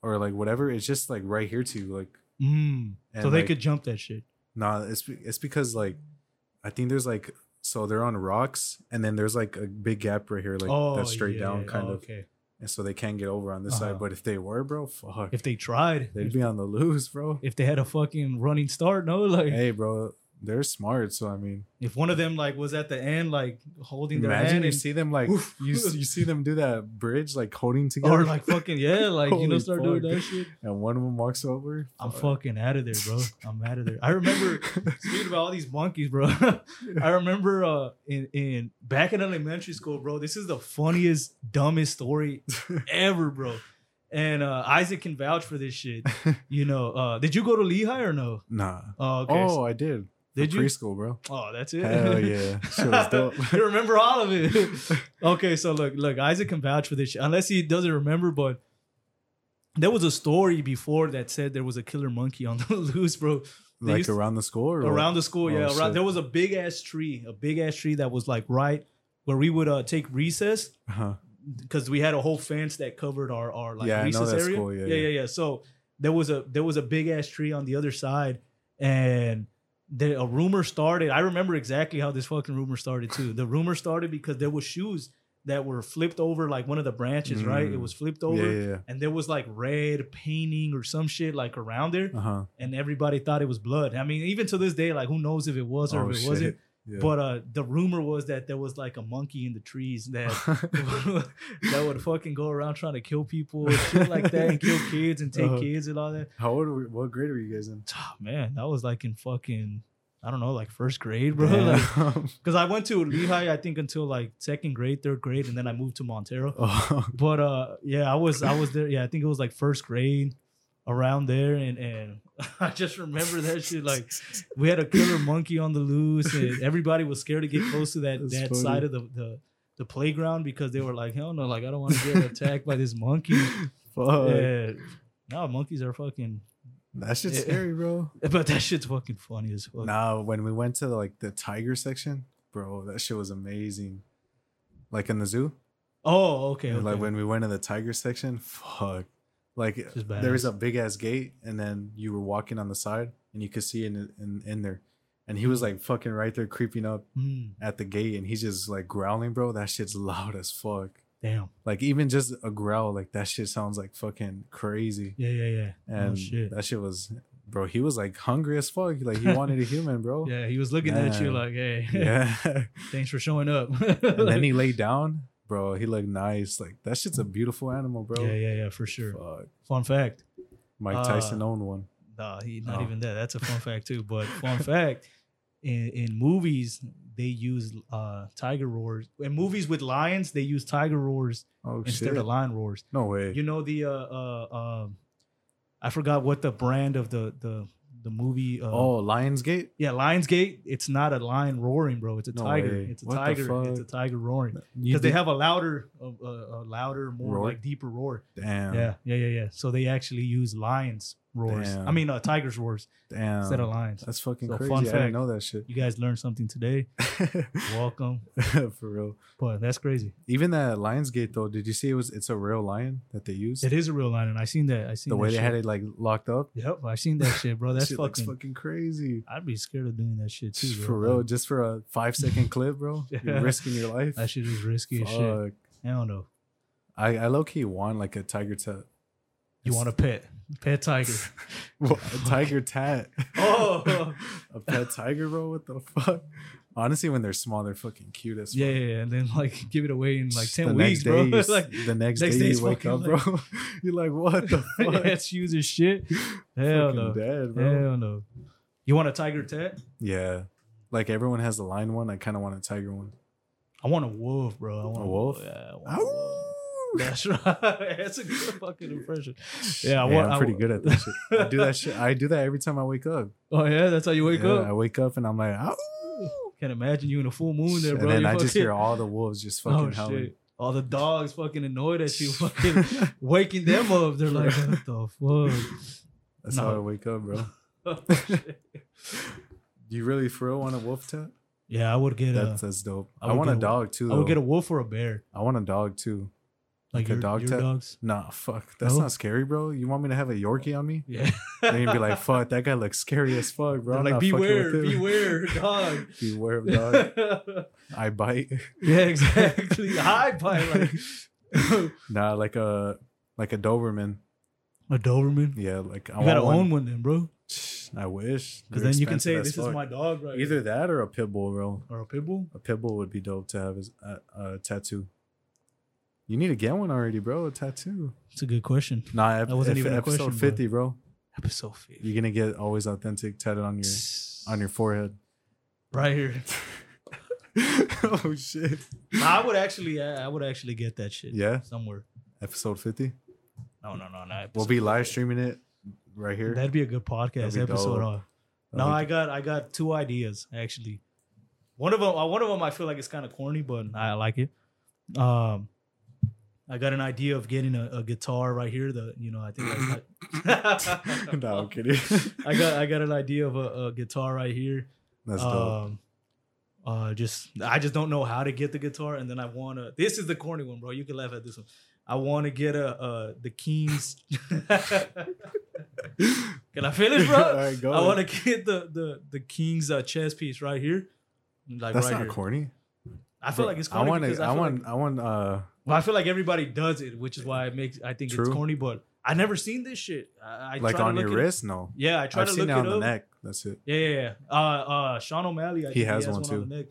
A: or like whatever, it's just like right here too. Like,
B: Mm. So they
A: like,
B: could jump that shit.
A: Nah, it's it's because like I think there's like so they're on rocks and then there's like a big gap right here, like
B: oh,
A: that's straight
B: yeah,
A: down kind
B: Oh,
A: of,
B: Okay.
A: and so they can't get over on this
B: Uh-huh.
A: side. But if they were, bro, fuck,
B: If they tried,
A: they'd be on the loose, bro.
B: if they had a fucking running start, no, like
A: hey, bro, they're smart. So I mean,
B: If one of them like was at the end, like holding their
A: imagine
B: hand
A: you
B: and,
A: see them like
B: Oof.
A: you you see them do that bridge like holding together,
B: or like fucking yeah, like you know, start doing that shit.
A: and one of them walks over.
B: I'm
A: fuck.
B: fucking out of there, bro. I'm out of there. I remember speaking about all these monkeys, bro. I remember uh in in back in elementary school, bro. This is the funniest, dumbest story ever, bro. And uh Isaac can vouch for this shit. You know, uh did you go to Lehigh or no?
A: nah.
B: Oh, okay.
A: Oh, I did.
B: Did you?
A: preschool, bro?
B: Oh, that's it.
A: Hell yeah, shit was dope.
B: you remember all of it. okay, so look, look, Isaac can vouch for this shit, unless he doesn't remember, but there was a story before that said there was a killer monkey on the loose, bro. They
A: like around the school or what?
B: around the school,
A: Oh,
B: yeah. Around, there was a big ass tree, a big ass tree that was like right where we would uh, take recess
A: Uh-huh.
B: because we had a whole fence that covered our our like
A: Yeah,
B: recess area.
A: yeah,
B: yeah.
A: yeah,
B: yeah. So there was a there was a big ass tree on the other side, and the, a rumor started. I remember exactly how this fucking rumor started too. The rumor started because there was shoes that were flipped over like one of the branches, right? It
A: Mm.
B: was flipped over.
A: yeah, yeah.
B: And there was like red painting or some shit like around there,
A: Uh huh.
B: and everybody thought it was blood. I mean, even to this day, like who knows if it was or
A: Oh,
B: if it wasn't.
A: Yeah.
B: But uh, the rumor was that there was like a monkey in the trees that that would fucking go around trying to kill people, shit like that, and kill kids and take
A: Uh-huh.
B: kids and all that.
A: How old? Were, what grade were you guys in?
B: Oh, man, that was like in fucking I don't know, like first grade, bro. Like, Cause I went to Lehigh, I think until like second grade, third grade, and then I moved to Montero.
A: oh,
B: But uh, yeah, I was I was there. Yeah, I think it was like first grade, around there, and and I just remember that shit. Like we had a killer monkey on the loose, and everybody was scared to get close to that
A: That's
B: that
A: funny.
B: side of the, the the playground because they were like, hell no, like I don't want to get attacked by this monkey.
A: fuck.
B: Yeah. No, monkeys are fucking.
A: That shit's
B: Yeah.
A: scary, bro.
B: But that shit's fucking funny as fuck.
A: Nah, when we went to like the tiger section, bro, that shit was amazing. Like in the zoo,
B: Oh, okay. Okay.
A: like when we went to the tiger section, fuck. Like there was a big ass gate, and then you were walking on the side, and you could see in in, in there, and he was like fucking right there, creeping up
B: Mm,
A: at the gate, and he's just like growling, bro. That shit's loud as fuck.
B: damn.
A: Like even just a growl, like that shit sounds like fucking crazy.
B: Yeah, yeah, yeah.
A: And
B: oh shit.
A: that shit was, bro. He was like hungry as fuck. Like he wanted a human, bro.
B: Yeah, he was looking at you like, hey,
A: Yeah.
B: thanks for showing up.
A: and then he laid down, bro. He looked nice. Like that shit's a beautiful animal, bro.
B: Yeah, yeah, yeah, for sure.
A: Fuck.
B: Fun fact.
A: Mike
B: Uh,
A: Tyson owned one.
B: Nah, he not
A: Oh.
B: even that. That's a fun fact too. But fun fact, in in movies they use uh tiger roars. In movies with lions, they use tiger roars
A: Oh
B: instead
A: shit!
B: of lion roars.
A: no way.
B: You know the uh uh um, I forgot what the brand of the the the movie. Uh,
A: oh, Lionsgate.
B: yeah, Lionsgate. It's not a lion roaring, bro. It's a
A: No
B: tiger.
A: way.
B: It's a
A: What
B: tiger. It's a tiger roaring because they have a louder, a, a, a louder, more
A: Roar?
B: like deeper roar.
A: damn.
B: Yeah, yeah, yeah, yeah. So they actually use lions roars. I mean, uh, tigers roars
A: Damn.
B: instead of lions.
A: That's fucking
B: So,
A: crazy.
B: fun
A: I didn't know that shit.
B: You guys learned something today. Welcome.
A: For real.
B: But that's crazy.
A: Even that Lionsgate though, did you see it was it's a real lion that they used?
B: It is a real lion, and I seen that. I seen
A: the way they
B: shit.
A: had it like locked up.
B: Yep, I seen that shit, bro. That's
A: shit looks
B: fucking.
A: fucking crazy.
B: I'd be scared of doing that shit too, bro.
A: For real, just for a five second clip, bro.
B: Yeah.
A: You're risking your life.
B: That shit is risky as shit. I don't know.
A: I, I low key want like a tiger tat.
B: You want a pet? Pet tiger.
A: What, a tiger tat?
B: oh,
A: a pet tiger, bro? What the fuck? Honestly, when they're small, they're fucking cute as fuck.
B: yeah, yeah, yeah, and then like give it away in like ten
A: the
B: weeks, bro.
A: you
B: like
A: the next,
B: next
A: day you wake up, bro. You're like, what the fuck?
B: that's shoes as shit. Hell no.
A: dead, bro.
B: Hell no. You want a tiger tat?
A: Yeah, like everyone has the lion one. I kind of want a tiger one.
B: I want a wolf, bro. I want
A: A wolf?
B: Yeah, I want a wolf. That's right. That's a good fucking impression. Yeah, I
A: Yeah. I'm pretty
B: I,
A: good at that shit. I do that shit. I do that every time I wake up.
B: Oh yeah, that's how you wake
A: Yeah,
B: up.
A: I wake up and I'm like, Ow!
B: Can't imagine you in a full moon there,
A: and
B: bro.
A: then
B: You
A: I just hear all the wolves just oh, fucking
B: oh
A: howling.
B: shit. All the dogs fucking annoyed at you, fucking waking them up. They're like, what the fuck?
A: That's
B: No.
A: how I wake up, bro.
B: Oh.
A: Do you really for real want a wolf tat?
B: yeah, I would get a.
A: That's that's dope.
B: I
A: I, want a
B: a-
A: dog too.
B: I would get a wolf or a bear.
A: I want a dog too.
B: Like,
A: Like a dog
B: your dogs.
A: Nah, fuck. That's
B: No?
A: not scary, bro. You want me to have a Yorkie on me?
B: Yeah.
A: And you'd be like, fuck, that guy looks scary as fuck, bro.
B: Like,
A: not fucking with
B: beware,
A: him."
B: beware, dog.
A: beware of dog. I bite.
B: yeah, exactly. I bite like
A: Nah, like a like a Doberman.
B: a Doberman.
A: Yeah, like I
B: You gotta
A: one.
B: own one then, bro.
A: I wish.
B: Because then you can say, "This is my dog," right?
A: Either that or a pit bull, bro.
B: or a pit bull.
A: A pit bull would be dope to have as a, a tattoo. You need to get one already, bro. A tattoo.
B: It's a good question.
A: Nah, ep-
B: That wasn't even a
A: episode
B: question,
A: fifty, bro.
B: Episode 50.
A: You're gonna get always authentic tatted on your on your forehead.
B: right here.
A: oh shit!
B: Nah, I would actually, I I would actually get that shit.
A: Yeah,
B: somewhere.
A: episode fifty.
B: No, no, no, no.
A: We'll be live streaming it right here.
B: That'd be a good podcast episode. uh, No, I got, I got two ideas actually. One of them, uh, one of them, I feel like it's kind of corny, but I like it. Um, I got an idea of getting a, a guitar right here. The, you know, I think that's not.
A: no, I'm kidding.
B: I got, I got an idea of a, a guitar right here.
A: That's dope.
B: um, uh, just I just don't know how to get the guitar, and then I want to. This is the corny one, bro. You can laugh at this one. I want to get a uh the Kings. can I finish, bro?
A: All right, go
B: I want to get the the the King's uh, chess piece right here, like
A: That's
B: right
A: not
B: here.
A: corny.
B: I feel
A: Bro,
B: like it's corny. I
A: want.
B: I,
A: I want.
B: like,
A: I want. Uh,
B: well, I feel like everybody does it, which is why it makes I think
A: True.
B: it's corny. But I never seen this shit. I, I
A: like
B: try to
A: on
B: look
A: your
B: it-
A: wrist. No,
B: Yeah, I try
A: I've
B: to
A: seen
B: look
A: it
B: it
A: on the
B: up.
A: neck. That's it.
B: Yeah, yeah, yeah. Uh, uh, Sean O'Malley, I
A: He
B: think
A: has
B: he has
A: one
B: one, on
A: too.
B: the neck.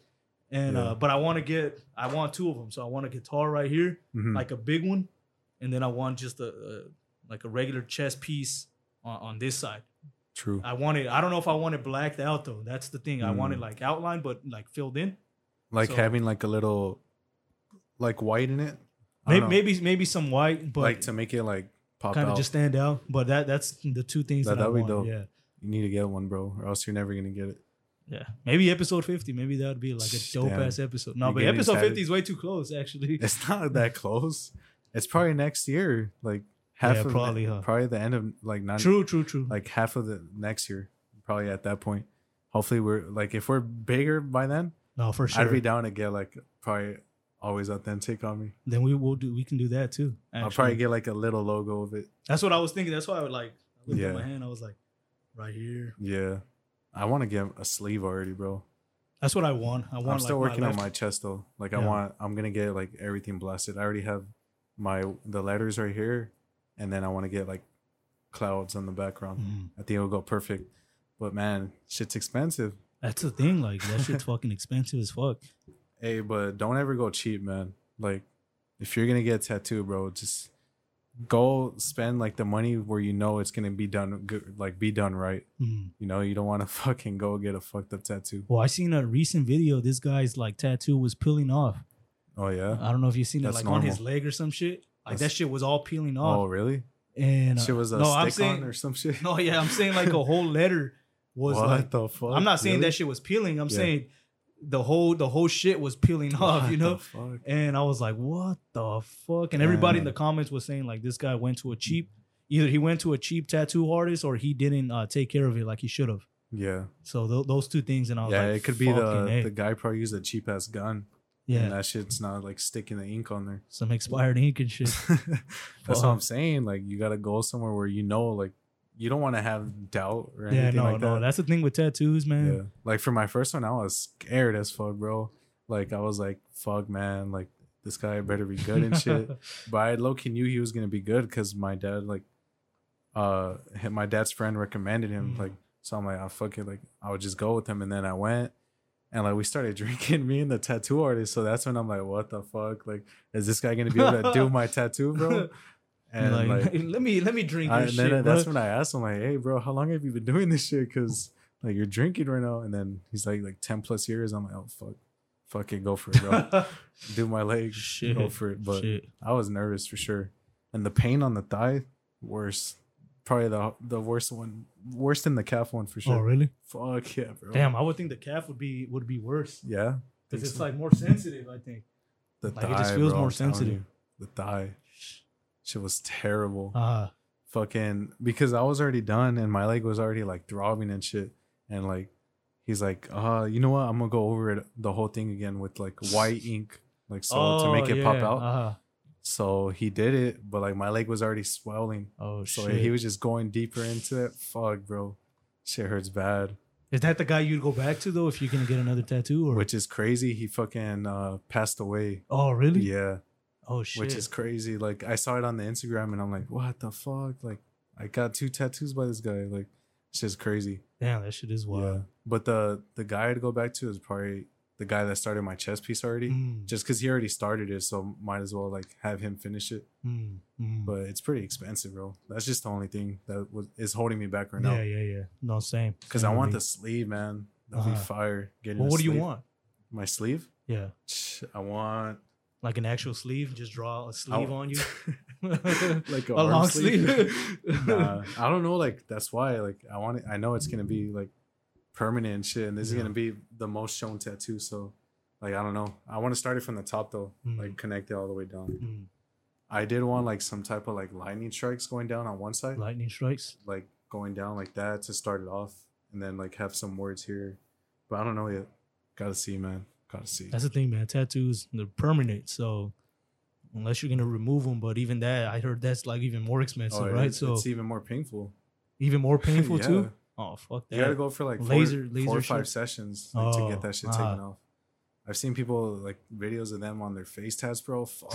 B: And
A: Yeah.
B: uh, but I want to get, I want two of them. So I want a guitar right here,
A: Mhm.
B: like a big one, and then I want just a, a like a regular chess piece on, on this side.
A: True.
B: I want it. I don't know if I want it blacked out though. That's the thing. I want it
A: Mm.
B: like outlined, but like filled in.
A: Like
B: so-
A: having like a little, like white in it. I
B: Maybe maybe maybe some white, but
A: like to make it like pop
B: kind of just stand out. But that that's the two things
A: That-
B: that, I
A: that'd be
B: want.
A: dope.
B: Yeah,
A: you need to get one, bro, or else you're never gonna get it.
B: yeah. Maybe episode fifty. Maybe that would be like a dope
A: Damn.
B: ass episode. No,
A: You're
B: but episode
A: excited.
B: fifty is way too close. Actually,
A: It's not that close. It's probably next year. Like half
B: Yeah,
A: of
B: probably,
A: the,
B: huh?
A: probably the end of like not
B: true, true, true.
A: like half of the next year. Probably at that point. Hopefully we're like if we're bigger by then,
B: no, for sure.
A: I'd be down to get like probably always authentic on me.
B: then we will do. We can do that too.
A: I'll probably get like a little logo of it.
B: That's what I was thinking. That's why I would like I looked
A: Yeah.
B: at my hand. I was like, right here.
A: Yeah. I want to get a sleeve already, bro.
B: That's what I want. I want.
A: I'm still
B: like,
A: working on my chest though. Like I want I'm gonna get like everything blasted. I already have my the letters right here, and then I want to get like clouds on the background.
B: Mhm.
A: I think it'll go perfect. But man, shit's expensive.
B: That's the thing. Like that shit's fucking expensive as fuck.
A: Hey, but don't ever go cheap, man. Like if you're gonna get a tattoo, bro, just go spend like the money where you know it's gonna be done good like be done right.
B: Mhm.
A: You know, you don't wanna fucking go get a fucked up tattoo.
B: Well, I seen a recent video. This guy's like tattoo was peeling off.
A: Oh yeah?
B: I don't know if you've seen it
A: That's
B: like on his leg or some shit. Like that shit was all peeling off.
A: Oh really?
B: and uh,
A: Shit was a
B: no, I'm
A: stick
B: saying
A: on or some shit.
B: no. Yeah, I'm saying like a whole letter was
A: what
B: like.
A: the fuck?
B: I'm not saying
A: Really?
B: that shit was peeling. I'm
A: Yeah.
B: saying the whole the whole shit was peeling off.
A: What
B: You know. And I was like, what the fuck? And everybody in the comments was saying, like, this guy went to a cheap, either he went to a cheap tattoo artist or he didn't uh, take care of it like he should have.
A: Yeah.
B: So th- those two things, and I was
A: Yeah,
B: like,
A: it could be the
B: A.
A: the guy probably used a cheap ass gun.
B: yeah,
A: And that shit's not like sticking the ink on there.
B: some expired ink and shit.
A: That's what I'm saying. Like you gotta go somewhere where you know like you don't want to have doubt or anything
B: yeah, no,
A: like
B: no,
A: that.
B: that's the thing with tattoos, man.
A: yeah. Like for my first one, I was scared as fuck, bro. Like I was like, fuck man, like this guy better be good and shit. but I low key knew he was gonna be good because my dad like uh my dad's friend recommended him.
B: Mhm.
A: Like so I'm like, oh fuck it, like I would just go with him and then I went and like we started drinking, me and the tattoo artist. So that's when I'm like, what the fuck? Like, is this guy gonna be able to do my tattoo, bro? And
B: like,
A: like,
B: let me let me drink
A: I,
B: your shit,
A: then that's when I asked him, like, hey, bro, how long have you been doing this shit? Because like you're drinking right now. And then he's like, like ten plus years. I'm like, oh fuck, fuck it, go for it, bro. do my leg,
B: Shit,
A: go for it. But
B: shit.
A: I was nervous for sure, and the pain on the thigh, worse. Probably the the worst one, worse than the calf one for
B: oh,
A: sure.
B: Oh, really?
A: Fuck yeah, bro.
B: Damn, I would think the calf would be would be worse
A: Yeah,
B: because it's
A: so.
B: like more sensitive. I think.
A: the
B: like, it just feels
A: bro,
B: more sensitive.
A: you. The thigh, shit was terrible.
B: Uh
A: fucking because I was already done and my leg was already like throbbing and shit. And like he's like, uh, you know what? I'm gonna go over it the whole thing again with like white ink, like so to make it pop out.
B: Uh,
A: So he did it, but like my leg was already swelling.
B: oh
A: So
B: shit!
A: he was just going deeper into it. Fuck, bro. Shit hurts bad.
B: Is that the guy you'd go back to though if you're gonna get another tattoo? Or
A: Which is crazy. He fucking uh passed away.
B: oh really?
A: Yeah.
B: Oh shit!
A: Which is crazy. Like I saw it on the Instagram and I'm like, what the fuck? Like I got two tattoos by this guy. Like It's just crazy.
B: Damn, that shit is
A: Yeah.
B: wild.
A: But the the guy I'd go back to is probably the guy that started my chess piece already.
B: Mm,
A: Just because he already started it, so might as well like have him finish it.
B: mm, mm.
A: But it's pretty expensive, bro. That's just the only thing that was is holding me back right
B: yeah,
A: now.
B: yeah, yeah. Yeah. No, same.
A: Because I want
B: me.
A: the sleeve, man. That'd be
B: Uh-huh.
A: fire. Getting
B: Well, what do you want?
A: My sleeve?
B: Yeah,
A: I want
B: like an actual sleeve. Just draw a sleeve on you.
A: like
B: a
A: arm
B: long sleeve.
A: nah, I don't know. Like that's why. Like I want it. I know it's gonna be like permanent and shit, and this is gonna be the most shown tattoo. So, like I don't know. I want to start it from the top though,
B: Mm.
A: like connect it all the way down.
B: Mm,
A: I did want like some type of like lightning strikes going down on one side,
B: lightning strikes.
A: like going down like that to start it off, and then like have some words here. But I don't know yet. Gotta see, man. Gotta see.
B: That's the thing, man. Tattoos they're permanent, so unless you're gonna remove them, but even that, I heard that's like even more expensive,
A: Oh,
B: right?
A: it-
B: So
A: it's even more painful.
B: even more painful
A: Yeah.
B: too. Oh fuck that.
A: You gotta go for like four,
B: Laser-
A: four or
B: laser
A: five
B: shit?
A: sessions like, to
B: Oh,
A: get that shit
B: ah.
A: taken off. I've seen people like videos of them on their face tats, bro. Fuck,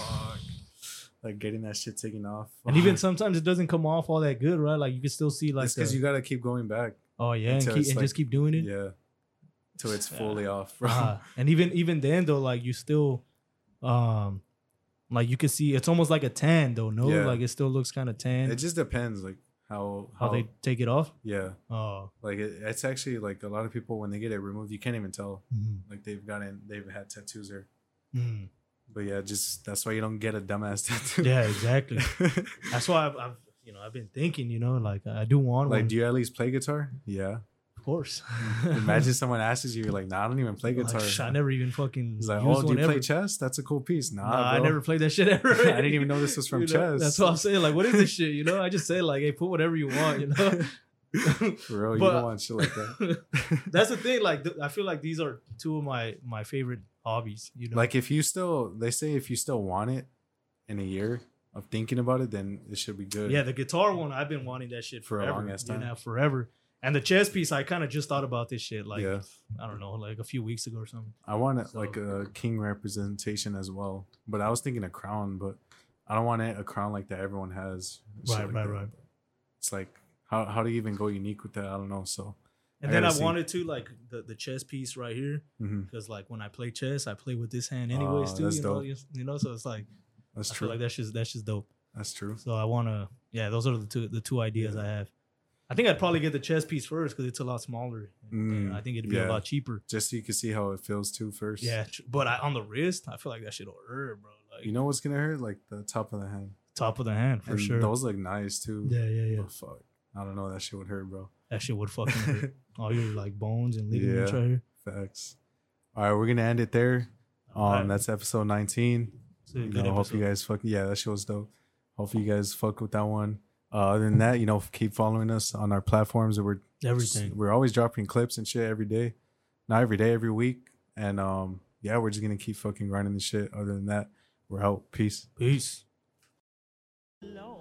A: like getting that shit taken off.
B: And even sometimes it doesn't come off all that good, right? Like you can still see like
A: because you gotta keep going back.
B: oh yeah, and, keep, and
A: like-
B: just keep doing it.
A: Yeah, till it's
B: Yeah.
A: fully off, bro.
B: Ah, and even even then though, like you still, um, like you can see it's almost like a tan though. No,
A: Yeah.
B: like it still looks kind of tan.
A: It just depends, like how
B: how they take it off.
A: yeah,
B: Oh,
A: like it, it's actually like a lot of people when they get it removed, you can't even tell
B: mm,
A: like they've gotten they've had tattoos there.
B: mm.
A: But yeah, just that's why you don't get a dumbass tattoo.
B: yeah, exactly. That's why I've, I've you know I've been thinking, you know, like I do want
A: like,
B: one,
A: do you at least play guitar? Yeah.
B: Of course.
A: Imagine someone asks you, you're like, nah, I don't even play guitar.
B: sh- I never even fucking.
A: He's like, oh, do you play
B: ever.
A: chess? That's a cool piece. Nah,
B: Nah, I never played that shit ever.
A: I didn't even know this was from
B: You know,
A: chess.
B: That's what I'm saying. Like, what is this shit? You know, I just say like, hey, put whatever you want. You know.
A: For real, you don't want shit like that.
B: That's the thing. Like, th- I feel like these are two of my my favorite hobbies. You know,
A: like if you still, they say if you still want it in a year of thinking about it, then it should be good.
B: yeah, the guitar one. I've been wanting that shit
A: For a
B: forever.
A: long-ass
B: You
A: time.
B: know, forever. And the chess piece, I kind of just thought about this shit. Like,
A: Yeah.
B: I don't know, like a few weeks ago or something.
A: I want it like a king representation as well. But I was thinking a crown, but I don't want it a crown like that everyone has. shit
B: Right,
A: like
B: right,
A: that.
B: right.
A: It's like how how do you even go unique with that? I don't know. So
B: And
A: I
B: then I
A: gotta see.
B: wanted to like the, the chess piece right here
A: mhm.
B: because like when I play chess, I play with this hand anyways
A: Oh,
B: too.
A: that's
B: You know,
A: dope.
B: you, you know, so it's like
A: that's
B: I
A: true.
B: feel like that's just that's just dope.
A: that's true.
B: So I want to, yeah, those are the two the two ideas I have. I think I'd probably get the chess piece first because it's a lot smaller. And
A: Mm,
B: I think it'd be
A: yeah.
B: a lot cheaper.
A: Just so you can see how it feels too first.
B: Yeah, tr- but I, on the wrist, I feel like that shit will hurt, bro. Like
A: You know what's gonna hurt? Like the top of the hand.
B: top of the hand for
A: And
B: sure.
A: Those look nice too.
B: yeah, yeah, yeah.
A: But fuck. I don't know. That shit would hurt, bro.
B: That shit would fucking hurt. All your like bones and ligaments
A: Yeah.
B: right here.
A: Facts. All right, we're gonna end it there. Um,
B: Alright.
A: that's episode 19.
B: It's
A: You know, hope you guys fuck. Yeah, that shit was dope. Hope you guys fuck with that one. Uh, other than that, you know, keep following us on our platforms. We're
B: Everything.
A: We're always dropping clips and shit every day. Not every day, every week. And um, yeah, we're just gonna keep fucking grinding the shit. Other than that, we're out. Peace.
B: Peace.
C: Lord.